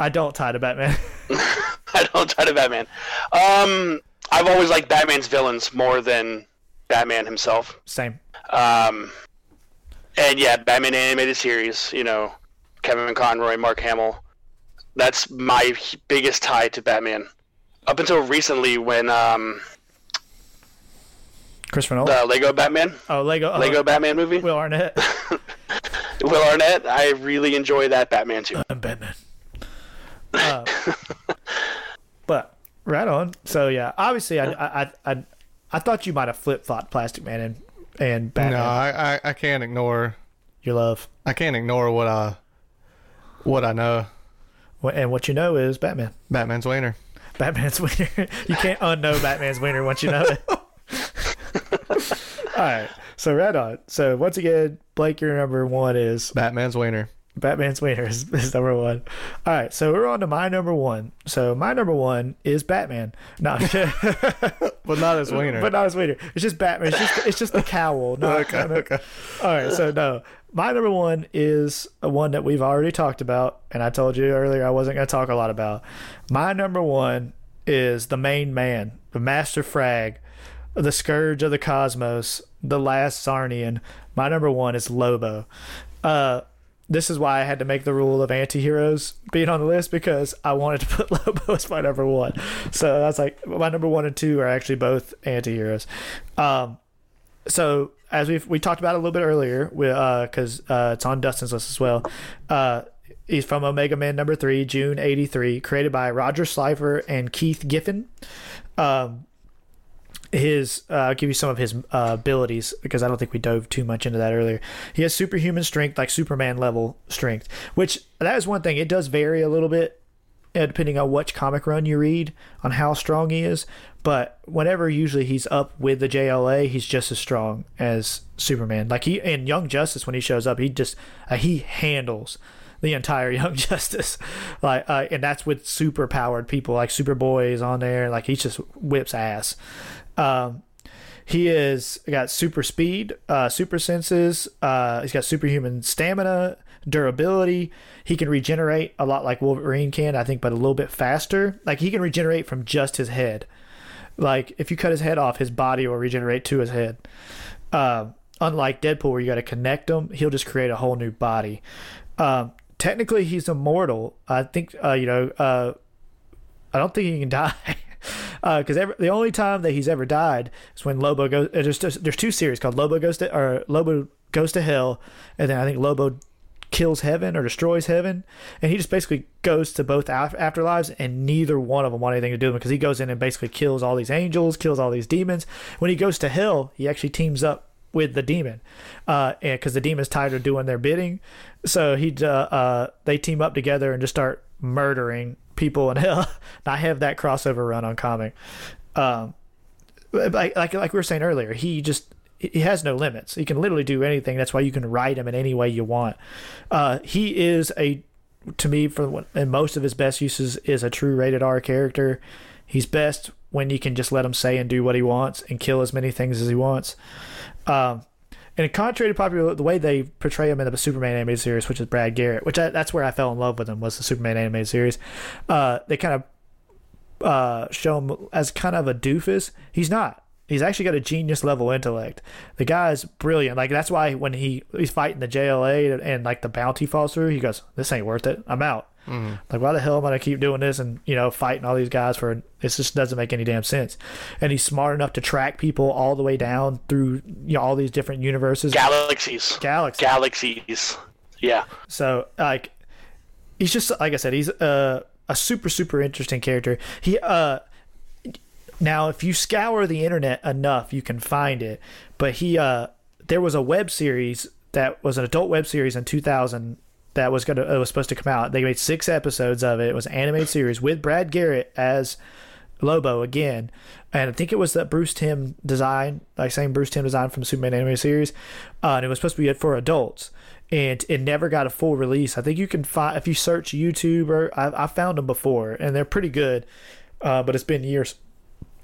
Speaker 2: I don't tie to Batman.
Speaker 4: Try to Batman. Um, I've always liked Batman's villains more than Batman himself.
Speaker 2: Same.
Speaker 4: Um, and yeah, Batman animated series. You know, Kevin Conroy, Mark Hamill. That's my biggest tie to Batman. Up until recently, when um,
Speaker 2: Christopher Nolan.
Speaker 4: the Lego Batman,
Speaker 2: oh, Lego. oh,
Speaker 4: Lego Batman movie,
Speaker 2: Will Arnett.
Speaker 4: Will Arnett, I really enjoy that Batman too.
Speaker 2: I'm Batman. Uh, right on. So yeah, obviously, I I I, I, I thought you might have flip flopped Plastic Man and and Batman.
Speaker 3: No, I, I, I can't ignore.
Speaker 2: Your love.
Speaker 3: I can't ignore what I, what I know.
Speaker 2: And what you know is Batman.
Speaker 3: Batman's wiener.
Speaker 2: Batman's wiener. you can't unknow Batman's wiener once you know it. All right. So right on. So once again, Blake, your number one is
Speaker 3: Batman's wiener.
Speaker 2: Batman's wiener is, is number one. All right, so we're on to my number one. So my number one is Batman. No,
Speaker 3: But not his wiener.
Speaker 2: but not his wiener. It's just Batman. It's just it's just the cowl. No,
Speaker 3: okay, okay.
Speaker 2: All right, so no, my number one is a one that we've already talked about, and I told you earlier I wasn't going to talk a lot about. My number one is the main man, the Master Frag, the Scourge of the Cosmos, the Last Czarnian. My number one is Lobo. Uh, this is why I had to make the rule of anti-heroes being on the list because I wanted to put Lobo as my number one. So that's like my number one and two are actually both anti-heroes. Um, so as we we talked about a little bit earlier, because uh, uh, it's on Dustin's list as well. Uh, he's from Omega Man number three, June '83, created by Roger Slifer and Keith Giffen. Um, his uh, give you some of his uh, abilities because I don't think we dove too much into that earlier. He has superhuman strength, like Superman level strength, which that is one thing. It does vary a little bit uh, depending on which comic run you read on how strong he is. But whenever usually he's up with the JLA, he's just as strong as Superman. Like he in Young Justice when he shows up, he just uh, he handles the entire Young Justice, like, uh, and that's with super powered people like Superboy is on there. Like he just whips ass. Um, he is got super speed, uh, super senses. Uh, he's got superhuman stamina, durability. He can regenerate a lot like Wolverine can, I think, but a little bit faster. Like he can regenerate from just his head. Like if you cut his head off, his body will regenerate to his head. Uh, unlike Deadpool, where you got to connect him, he'll just create a whole new body. Um, technically, he's immortal. I think uh, you know. Uh, I don't think he can die. Because uh, the only time that he's ever died is when Lobo goes. Uh, there's there's two series called Lobo goes to or Lobo goes to hell, and then I think Lobo kills heaven or destroys heaven, and he just basically goes to both afterlives, and neither one of them want anything to do with him because he goes in and basically kills all these angels, kills all these demons. When he goes to hell, he actually teams up with the demon, uh, and because the demon's tired of doing their bidding, so he uh, uh, they team up together and just start murdering people in hell. I have that crossover run on comic. Um, like, like like we were saying earlier, he just he has no limits. He can literally do anything. That's why you can write him in any way you want. Uh, he is a to me for and most of his best uses is a true rated R character. He's best when you can just let him say and do what he wants and kill as many things as he wants. Um, and contrary to popular, the way they portray him in the Superman animated series, which is Brad Garrett, which I, that's where I fell in love with him was the Superman animated series. Uh, they kind of uh, show him as kind of a doofus. He's not. He's actually got a genius level intellect. The guy's brilliant. Like that's why when he he's fighting the JLA and, and like the bounty falls through, he goes, "This ain't worth it. I'm out." Mm-hmm. Like, why the hell am I gonna keep doing this and you know fighting all these guys for? It just doesn't make any damn sense. And he's smart enough to track people all the way down through you know all these different universes,
Speaker 4: galaxies,
Speaker 2: galaxies,
Speaker 4: galaxies. Yeah.
Speaker 2: So like, he's just like I said, he's a a super super interesting character. He uh. Now, if you scour the internet enough, you can find it. But he, uh, there was a web series that was an adult web series in 2000 that was gonna was supposed to come out. They made six episodes of it. It was an animated series with Brad Garrett as Lobo again, and I think it was that Bruce Timm design, like same Bruce Timm design from Superman animated series, uh, and it was supposed to be for adults. And it never got a full release. I think you can find if you search YouTube or I, I found them before, and they're pretty good. Uh, but it's been years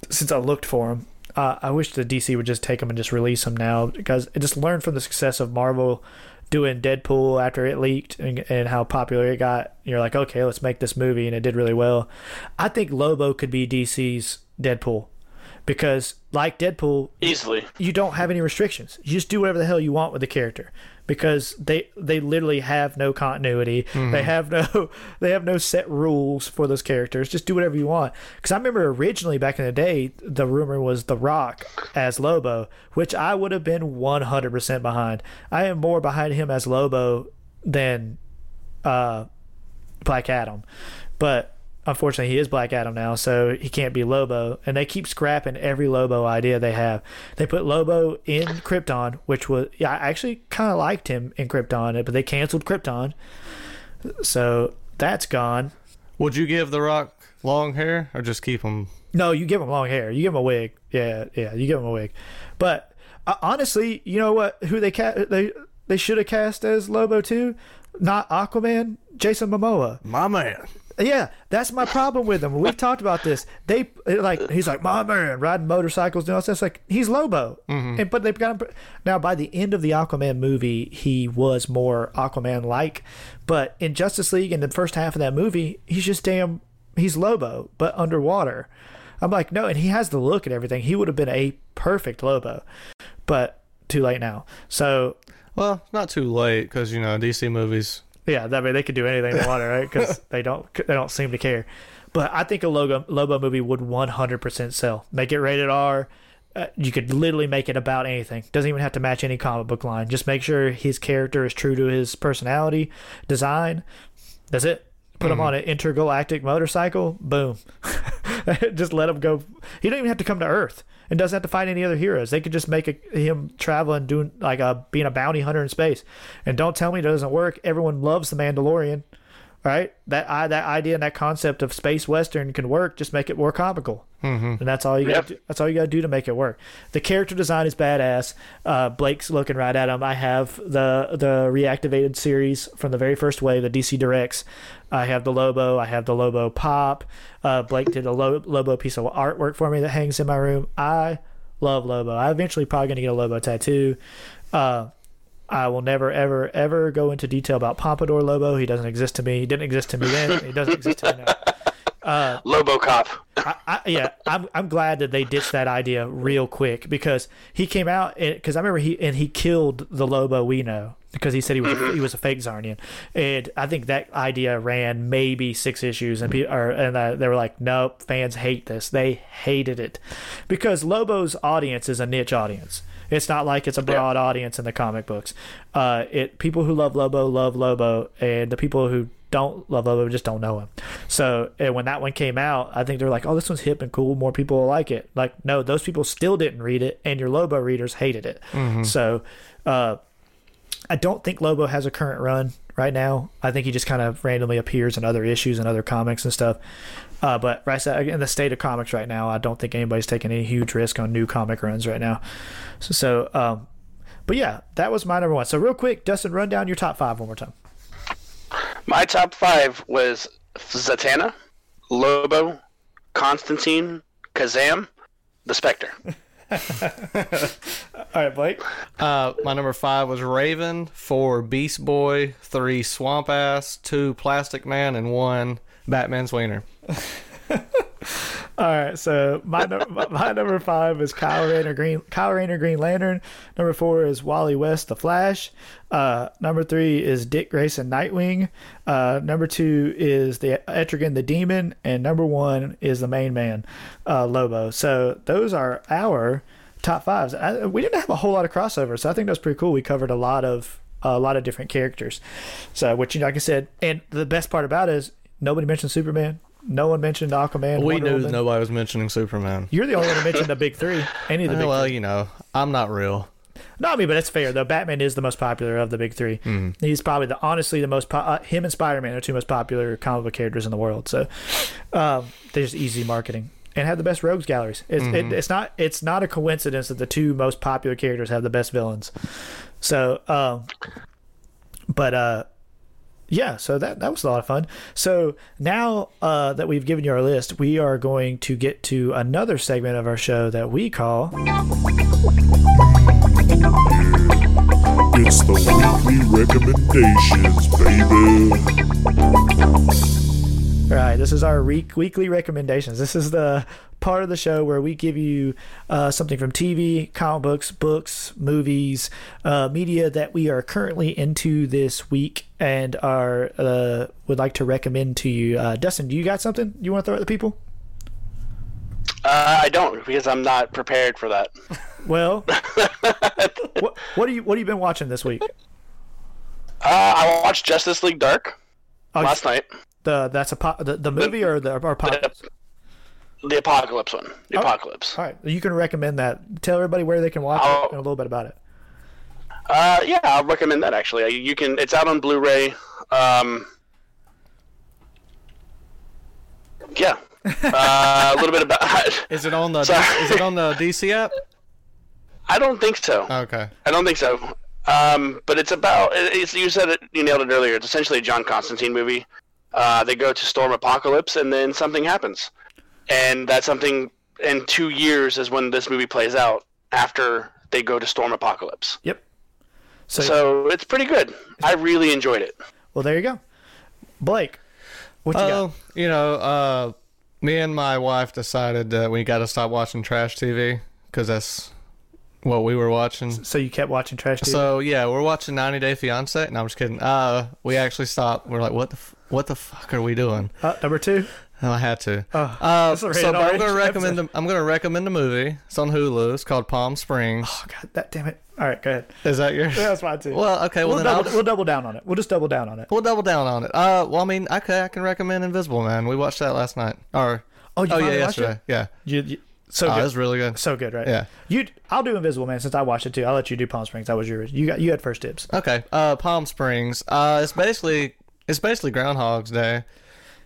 Speaker 2: since I looked for them. Uh, I wish the DC would just take them and just release them now because it just learned from the success of Marvel doing Deadpool after it leaked and, and, how popular it got. You're like, okay, let's make this movie, and it did really well. I think Lobo could be DC's Deadpool because, like Deadpool,
Speaker 4: easily
Speaker 2: you don't have any restrictions. You just do whatever the hell you want with the character because they they literally have no continuity. Mm-hmm. They have no they have no set rules for those characters. Just do whatever you want. Because I remember originally back in the day, the rumor was The Rock as Lobo, which I would have been one hundred percent behind. I am more behind him as Lobo than uh, Black Adam, but unfortunately he is Black Adam now, so he can't be Lobo. And they keep scrapping every Lobo idea they have. They put Lobo in Krypton, which was yeah, I actually kind of liked him in Krypton, but they canceled Krypton, so that's gone.
Speaker 3: Would you give The Rock long hair or just keep him?
Speaker 2: No, you give him long hair. You give him a wig. Yeah, yeah, you give him a wig. But uh, honestly, you know what? Who they ca- they they should have cast as Lobo too? Not Aquaman, Jason Momoa.
Speaker 3: My man.
Speaker 2: Yeah, that's my problem with him. We've talked about this. They like he's like my man riding motorcycles and all that. It's like he's Lobo, mm-hmm. and but they've got him now. By the end of the Aquaman movie, he was more Aquaman like, but in Justice League in the first half of that movie, he's just damn he's Lobo but underwater. I'm like no, and he has the look and everything. He would have been a perfect Lobo, but too late now. So
Speaker 3: Well, not too late because you know DC movies.
Speaker 2: Yeah, that mean they could do anything they want, right? Because they don't they don't seem to care. But I think a Logo Lobo movie would 100% sell. Make it rated R. Uh, you could literally make it about anything. Doesn't even have to match any comic book line. Just make sure his character is true to his personality, design. That's it. Put him on an intergalactic motorcycle. Boom. just let him go. He don't even have to come to Earth and doesn't have to fight any other heroes. They could just make a, him traveling, doing like a being a bounty hunter in space. And don't tell me it doesn't work. Everyone loves the Mandalorian, right? That I that idea and that concept of space western can work. Just make it more comical, mm-hmm. and that's all you got.
Speaker 4: Yep.
Speaker 2: to That's all you got to do to make it work. The character design is badass. Uh, Blake's looking right at him. I have the the reactivated series from the very first wave, the DC Directs. I have the Lobo. I have the Lobo pop. Uh, Blake did a Lo- Lobo piece of artwork for me that hangs in my room. I love Lobo. I eventually probably gonna get a Lobo tattoo. Uh, I will never, ever, ever go into detail about Pompadour Lobo. He doesn't exist to me. He didn't exist to me then. He doesn't exist to me now.
Speaker 4: Lobocop.
Speaker 2: I, I, yeah, I'm I'm glad that they ditched that idea real quick because he came out because I remember he and he killed the Lobo we know because he said he was
Speaker 4: Mm-hmm.
Speaker 2: a, he was a fake Czarnian, and I think that idea ran maybe six issues and people or, and uh, they were like, nope, fans hate this. They hated it because Lobo's audience is a niche audience. It's not like it's a broad audience in the comic books. Uh, it people who love Lobo love Lobo, and the people who don't love Lobo just don't know him. So and when that one came out, I think they're like, "Oh, this one's hip and cool. More people will like it." Like, no, those people still didn't read it, and your Lobo readers hated it. So, uh, I don't think Lobo has a current run right now. I think he just kind of randomly appears in other issues and other comics and stuff. Uh, but right in the state of comics right now, I don't think anybody's taking any huge risk on new comic runs right now. So, so um, but yeah, that was my number one. So real quick, Dustin, run down your top five one more time.
Speaker 4: My top five was Zatanna, Lobo, Constantine, Kazam, the Spectre.
Speaker 2: All right, Blake.
Speaker 3: Uh, my number five was Raven, four Beast Boy, three Swamp Ass, two Plastic Man, and one Batman's Wiener.
Speaker 2: All right, so my my, my number five is Kyle Rayner Green Kyle Rayner Green Lantern. Number four is Wally West the Flash. Uh, number three is Dick Grayson Nightwing. Uh, number two is the Etrigan the Demon, and number one is the main man, uh, Lobo. So those are our top fives. I, we didn't have a whole lot of crossovers, so I think that was pretty cool. We covered a lot of a lot of different characters. So which like I said, and the best part about it is nobody mentioned Superman. No one mentioned Aquaman.
Speaker 3: We
Speaker 2: Wonder
Speaker 3: knew
Speaker 2: Woman.
Speaker 3: nobody was mentioning Superman.
Speaker 2: You're the only one who mentioned the big three. Any of the big
Speaker 3: well,
Speaker 2: three.
Speaker 3: you know, I'm not real.
Speaker 2: No, I mean, but that's fair though. Batman is the most popular of the big 3 He's probably the honestly the most. Po- uh, him and Spider Man are two most popular comic book characters in the world. So um, they're just easy marketing and have the best rogues galleries. It's, it, it's not it's not a coincidence that the two most popular characters have the best villains. So, um, but uh, yeah, so that that was a lot of fun. So now uh, that we've given you our list, we are going to get to another segment of our show that we call.
Speaker 1: It's the weekly recommendations, baby.
Speaker 2: All right, this is our week, weekly recommendations. This is the part of the show where we give you uh, something from TV, comic books, books, movies, uh, media that we are currently into this week and are uh, would like to recommend to you. Uh, Dustin, do you got something you want to throw at the people?
Speaker 4: Uh, I don't because I'm not prepared for that.
Speaker 2: Well, what what are you what have you been watching this week?
Speaker 4: Uh, I watched Justice League Dark
Speaker 2: Oh,
Speaker 4: last night.
Speaker 2: The that's a po- the, the movie or the or pop-
Speaker 4: The Apokolips one. The
Speaker 2: Oh.
Speaker 4: Apokolips.
Speaker 2: All right, you can recommend that. Tell everybody where they can watch
Speaker 4: Oh.
Speaker 2: it and a little bit about it.
Speaker 4: Uh, yeah, I'll recommend that actually. You can. It's out on Blu-ray. Um, yeah. Uh, a little bit about.
Speaker 3: Is it on the
Speaker 4: Sorry.
Speaker 3: Is it on the DC app?
Speaker 4: I don't think so.
Speaker 3: Okay.
Speaker 4: I don't think so. Um, but it's about. It's, you said it. You nailed it earlier. It's essentially a John Constantine movie. Uh, they go to storm Apokolips, and then something happens, and that something in two years is when this movie plays out. After they go to storm Apokolips,
Speaker 2: Yep. So,
Speaker 4: so it's pretty good. I really enjoyed it.
Speaker 2: well, there you go. Blake, what you got?
Speaker 3: Oh, you know, uh, me and my wife decided that we got to stop watching trash TV because that's What we were watching.
Speaker 2: So you kept watching trash TV.
Speaker 3: So yeah, we're watching 90 Day Fiance. No, I'm just kidding. Uh, we actually stopped. We're like, what the f- what the fuck are we doing?
Speaker 2: uh, number two.
Speaker 3: Oh, I had to.
Speaker 2: Oh,
Speaker 3: uh, so but I'm gonna recommend. The, I'm gonna recommend the movie. It's on Hulu. It's called Palm Springs.
Speaker 2: Oh god, that damn it. All right, go ahead.
Speaker 3: Is that yours?
Speaker 2: Yeah, that's fine too.
Speaker 3: Well, okay. Well,
Speaker 2: we'll,
Speaker 3: then
Speaker 2: double,
Speaker 3: I'll,
Speaker 2: we'll double down on it. We'll just double down on it.
Speaker 3: we'll double down on it. Uh, well, I mean, okay, I can recommend Invisible Man. We watched that last night. Or
Speaker 2: Oh, you
Speaker 3: oh yeah, yesterday. Yeah.
Speaker 2: You, you, so
Speaker 3: Oh,
Speaker 2: good.
Speaker 3: it was really good.
Speaker 2: so good, right?
Speaker 3: Yeah.
Speaker 2: You, I'll do Invisible Man since I watched it too. I'll let you do Palm Springs. That was yours. You got, you had first dibs.
Speaker 3: Okay. Uh, Palm Springs. Uh, it's basically it's basically Groundhog's Day.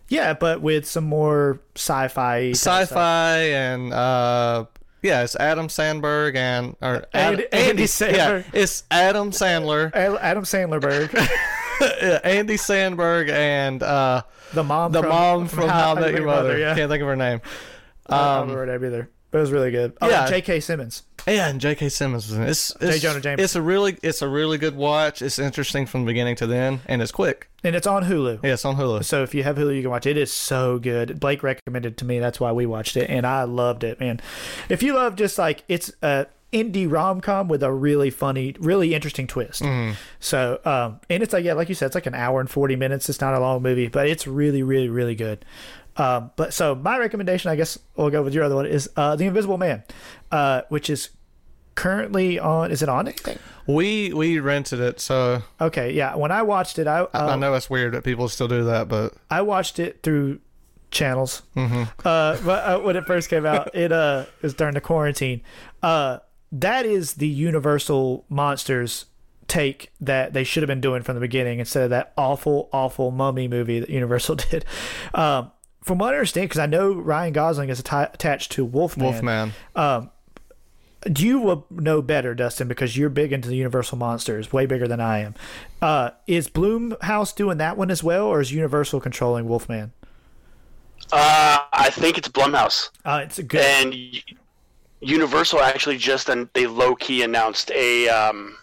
Speaker 2: Yeah, but with some more sci-fi.
Speaker 3: Sci-fi and uh, yeah, it's Adam Sandberg and or
Speaker 2: Andy-
Speaker 3: Ad-
Speaker 2: Andy
Speaker 3: Yeah,
Speaker 2: Sandberg.
Speaker 3: it's Adam Sandler,
Speaker 2: Adam Sandlerberg,
Speaker 3: Andy Sandberg, and uh,
Speaker 2: the mom,
Speaker 3: the
Speaker 2: from,
Speaker 3: mom from, How I Met Your Mother.
Speaker 2: Yeah,
Speaker 3: Can't think of her name.
Speaker 2: I don't
Speaker 3: Um,
Speaker 2: remember her name either. But it was really good. Oh,
Speaker 3: yeah.
Speaker 2: J.K. Simmons.
Speaker 3: Yeah, and J.K. Simmons was in it. It's, it's,
Speaker 2: Jonah Jameson.
Speaker 3: It's a really, it's a really good watch. It's interesting from the beginning to the end, and it's quick.
Speaker 2: And it's on Hulu.
Speaker 3: Yeah, it's on Hulu.
Speaker 2: So if you have Hulu, you can watch it. It is so good. Blake recommended it to me. That's why we watched it, and I loved it, man. If you love just like it's a indie rom com with a really funny, really interesting twist.
Speaker 3: Mm-hmm.
Speaker 2: So um, and it's like yeah, like you said, it's like an hour and forty minutes. It's not a long movie, but it's really, really, really good. Um, but so my recommendation, I guess we'll go with your other one is uh, The Invisible Man, uh, which is currently on. Is it on anything?
Speaker 3: We we rented it, so
Speaker 2: Okay, yeah. When I watched it, I uh,
Speaker 3: I know it's weird that people still do that, but
Speaker 2: I watched it through channels.
Speaker 3: Mm-hmm.
Speaker 2: Uh, but uh, when it first came out, it uh it was during the quarantine. Uh, that is the Universal monsters take that they should have been doing from the beginning instead of that awful, awful mummy movie that Universal did. Um, from what I understand, because I know Ryan Gosling is atti- attached to Wolfman.
Speaker 3: Wolfman.
Speaker 2: Do You will know better, Dustin, because you're big into the Universal monsters, way bigger than I am. Uh, is Blumhouse doing that one as well, or is Universal controlling Wolfman?
Speaker 4: Uh, I think it's Blumhouse.
Speaker 2: Uh, it's a good.
Speaker 4: and Universal actually just and they low key announced a um,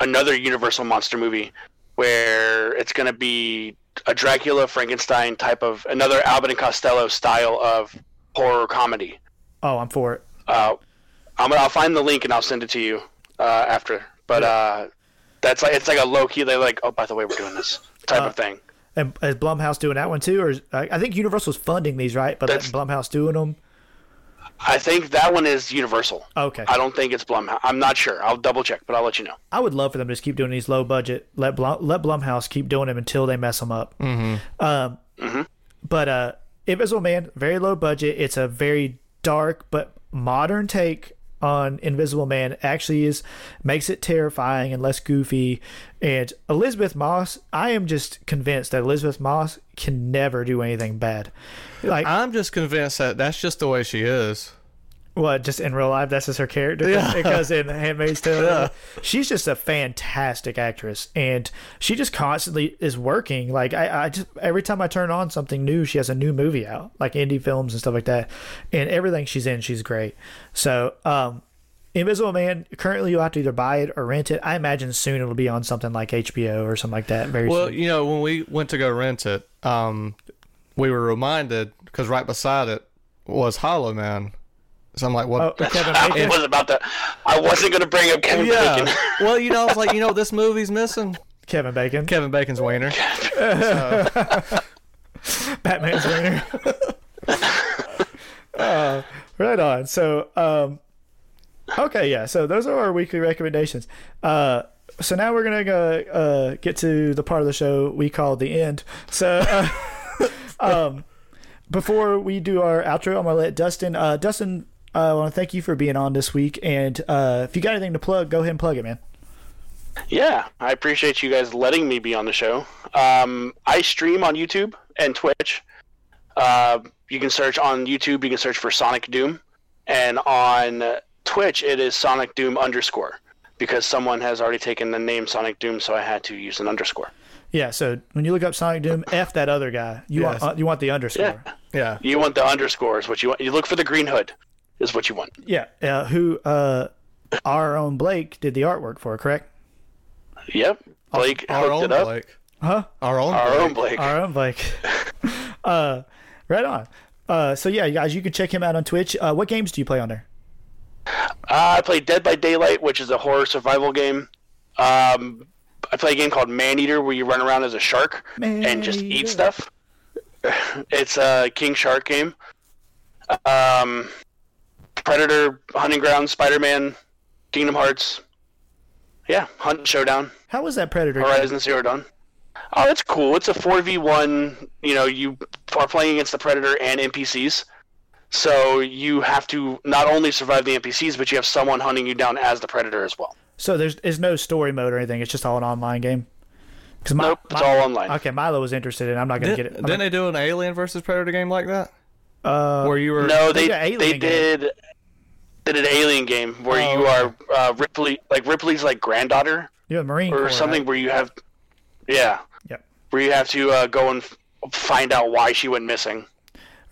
Speaker 4: another Universal monster movie where it's going to be a Dracula Frankenstein type of another Abbott and Costello style of horror comedy.
Speaker 2: Oh, I'm for it.
Speaker 4: Uh, I'm gonna, I'll find the link and I'll send it to you uh, after. But uh, that's like it's like a low key. They're like, oh, by the way, we're doing this type
Speaker 2: Uh,
Speaker 4: of thing.
Speaker 2: And is Blumhouse doing that one too, or is, I I think Universal's funding these, right? But
Speaker 4: That's-
Speaker 2: Blumhouse doing them.
Speaker 4: I think that one is Universal.
Speaker 2: Okay,
Speaker 4: I don't think it's Blumhouse. I'm not sure. I'll double check, but I'll let you know.
Speaker 2: I would love for them to just keep doing these low budget. Let Blum, let Blumhouse keep doing them until they mess them up. Mm-hmm. Um, but uh, Invisible Man, very low budget. It's a very dark but modern take on Invisible Man. Actually, is makes it terrifying and less goofy. And Elisabeth Moss, I am just convinced that Elisabeth Moss can never do anything bad. Like
Speaker 3: I'm just convinced that that's just the way she is.
Speaker 2: What, just in real life, that's just her character?
Speaker 3: Yeah.
Speaker 2: Because in Handmaid's Tale,
Speaker 3: Yeah.
Speaker 2: she's just a fantastic actress. And she just constantly is working. Like, I, I just, every time I turn on something new, she has a new movie out, like indie films and stuff like that. And everything she's in, she's great. So, um, Invisible Man, currently you'll have to either buy it or rent it. I imagine soon it'll be on something like HBO or something like that. Very
Speaker 3: Well,
Speaker 2: soon.
Speaker 3: you know, when we went to go rent it, um, we were reminded because right beside it was Hollow Man. So I'm like,
Speaker 2: Oh,
Speaker 3: what?
Speaker 2: Kevin
Speaker 4: I
Speaker 2: Bacon.
Speaker 4: was about to. I wasn't gonna bring up Kevin Bacon.
Speaker 3: yeah. well, you know, I was like, you know, this movie's missing
Speaker 2: Kevin Bacon.
Speaker 3: Kevin Bacon's wiener.
Speaker 2: Batman's winner. uh, right on. So, um, okay, yeah. So those are our weekly recommendations. Uh, so now we're gonna go uh, get to the part of the show we call the end. So, uh, um, before we do our outro, I'm gonna let Dustin. Uh, Dustin, I want to thank you for being on this week. And uh, if you got anything to plug, go ahead and plug it, man.
Speaker 4: Yeah, I appreciate you guys letting me be on the show. Um, I stream on YouTube and Twitch. Uh, you can search on YouTube. You can search for Sonic Doom, and on Twitch it is Sonic Doom underscore because someone has already taken the name Sonic Doom, so I had to use an underscore.
Speaker 2: Yeah. So when you look up Sonic Doom, f that other guy. You
Speaker 3: Yes.
Speaker 2: want uh, you want the underscore.
Speaker 4: Yeah,
Speaker 3: Yeah.
Speaker 4: you want the underscores. what you want. You look for the green hood, is what you want.
Speaker 2: Yeah, uh, who uh, our own Blake did the artwork for, correct?
Speaker 4: Yep, Blake
Speaker 3: Our
Speaker 4: hooked
Speaker 3: own
Speaker 4: it up.
Speaker 3: Blake.
Speaker 2: Huh?
Speaker 3: Our own.
Speaker 4: Our
Speaker 3: Blake.
Speaker 4: own Blake.
Speaker 2: Our own Blake. uh, right on. Uh, so yeah, guys, you can check him out on Twitch. Uh, what games do you play on there?
Speaker 4: Uh, I play Dead by Daylight, which is a horror survival game. Um, I play a game called Man Eater, where you run around as a shark and just eat stuff. it's a King Shark game. Um, Predator, Hunting Ground, Spider Man, Kingdom Hearts. Yeah, Hunt Showdown,
Speaker 2: How was that Predator? game?
Speaker 4: Horizon Zero Dawn. Oh, it's cool. It's a four v one. You know, you are playing against the Predator and NPCs. So you have to not only survive the NPCs, but you have someone hunting you down as the Predator as well.
Speaker 2: So there's there's no story mode or anything. It's just all an online game. Cause
Speaker 4: Nope, it's all online.
Speaker 2: Okay, Milo was interested in. it. I'm not gonna
Speaker 3: Did,
Speaker 2: get it. I'm
Speaker 3: didn't they do an Alien versus Predator game like that?
Speaker 2: Uh,
Speaker 3: Where you were
Speaker 4: No,
Speaker 2: They
Speaker 4: they they did did an alien game where
Speaker 2: Oh,
Speaker 4: you
Speaker 2: okay.
Speaker 4: are uh, Ripley, like Ripley's like granddaughter
Speaker 2: you're a Marine
Speaker 4: or
Speaker 2: Corps,
Speaker 4: something,
Speaker 2: right?
Speaker 4: where you have, yeah,
Speaker 2: Yep.
Speaker 4: where you have to uh, go and f- find out why she went missing.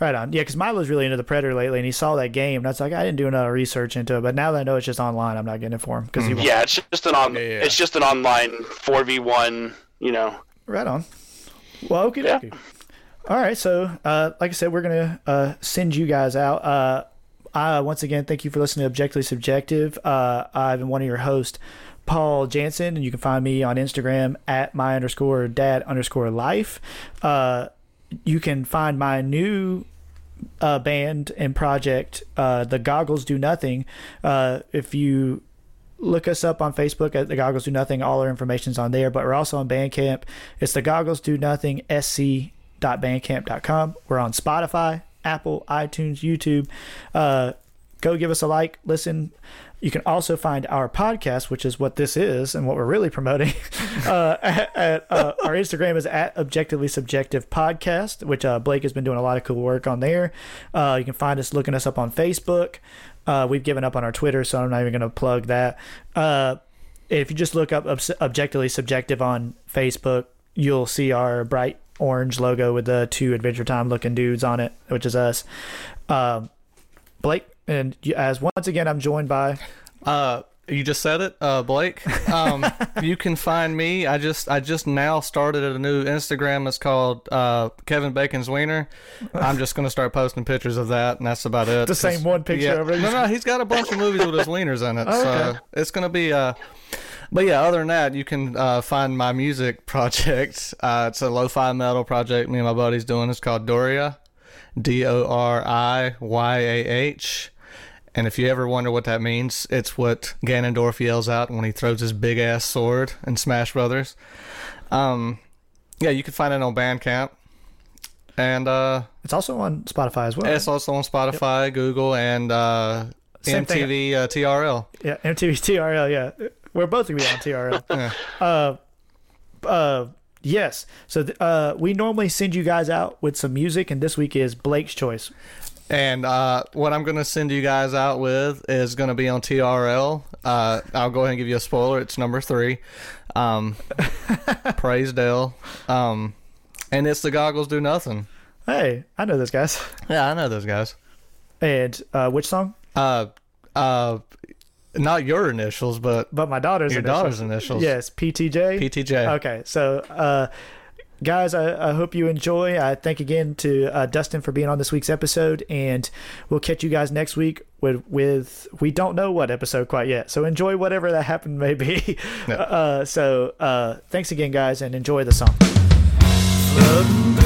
Speaker 2: Right on. Yeah, because Milo's really into the Predator lately, and he saw that game. And that's like I didn't do enough research into it, but now that I know it's just online, I'm not getting it for him because he won't.
Speaker 4: Yeah, it's just an on,
Speaker 3: Yeah, yeah.
Speaker 4: it's just an online four v one. You know,
Speaker 2: Right on. Well, okay,
Speaker 4: Yeah.
Speaker 2: All right, so uh, like I said, we're gonna uh, send you guys out. Uh, I once again thank you for listening to Objectively Subjective. Uh, I've been one of your hosts, Paul Jansen, and you can find me on Instagram at my underscore dad underscore life. Uh, you can find my new uh, band and project, uh, The Goggles Do Nothing. Uh, if you look us up on Facebook at The Goggles Do Nothing, all our information's on there. But we're also on Bandcamp. It's The Goggles Do Nothing sc.bandcamp.com. We're on Spotify, Apple, iTunes, YouTube. Uh, go give us a like, listen. You can also find our podcast, which is what this is and what we're really promoting. uh, at, at, uh, our Instagram is at Objectively Subjective Podcast, which uh, Blake has been doing a lot of cool work on there. Uh, you can find us looking us up on Facebook. Uh, we've given up on our Twitter, so I'm not even going to plug that. Uh, if you just look up Objectively Subjective on Facebook, you'll see our bright orange logo with the two Adventure Time looking dudes on it, which is us. Um, Blake, and as once again, I'm joined by.
Speaker 3: Uh, you just said it, uh, Blake. Um, you can find me. I just I just now started a new Instagram. It's called uh, Kevin Bacon's Wiener. I'm just gonna start posting pictures of that, and that's about it.
Speaker 2: The same one picture
Speaker 3: Yeah. No, no, he's got a bunch of movies with his wieners in it. So
Speaker 2: Okay.
Speaker 3: it's gonna be. Uh, but yeah, other than that, you can uh, find my music project. Uh, it's a lo-fi metal project me and my buddies doing. It's called Doriyah, D O R I Y A H. And if you ever wonder what that means, it's what Ganondorf yells out when he throws his big ass sword in Smash Brothers. Um, yeah, you can find it on Bandcamp, and uh,
Speaker 2: It's also on Spotify as well.
Speaker 3: it's also on Spotify, Google, and uh,
Speaker 2: Same.
Speaker 3: MTV uh, TRL.
Speaker 2: Yeah, MTV TRL. Yeah, we're both gonna be on TRL. Uh, uh, yes. So th- uh, we normally send you guys out with some music, and this week is Blake's choice.
Speaker 3: And uh, what I'm going to send you guys out with is going to be on TRL. Uh, I'll go ahead and give you a spoiler. It's number three. Um, praise Dale. Um, and it's the goggles do nothing.
Speaker 2: Hey, I know those guys.
Speaker 3: Yeah, I know those guys.
Speaker 2: And uh, which song?
Speaker 3: Uh, uh, not your initials, but
Speaker 2: But my daughter's
Speaker 3: your
Speaker 2: initials.
Speaker 3: daughter's initials.
Speaker 2: Yes, PTJ.
Speaker 3: PTJ.
Speaker 2: Okay, so uh, guys, I, I hope you enjoy. I thank again to uh, Dustin for being on this week's episode, and we'll catch you guys next week with with we don't know what episode quite yet. So enjoy whatever that happened may be.
Speaker 3: Yeah.
Speaker 2: uh, so uh, thanks again, guys, and enjoy the song. Floating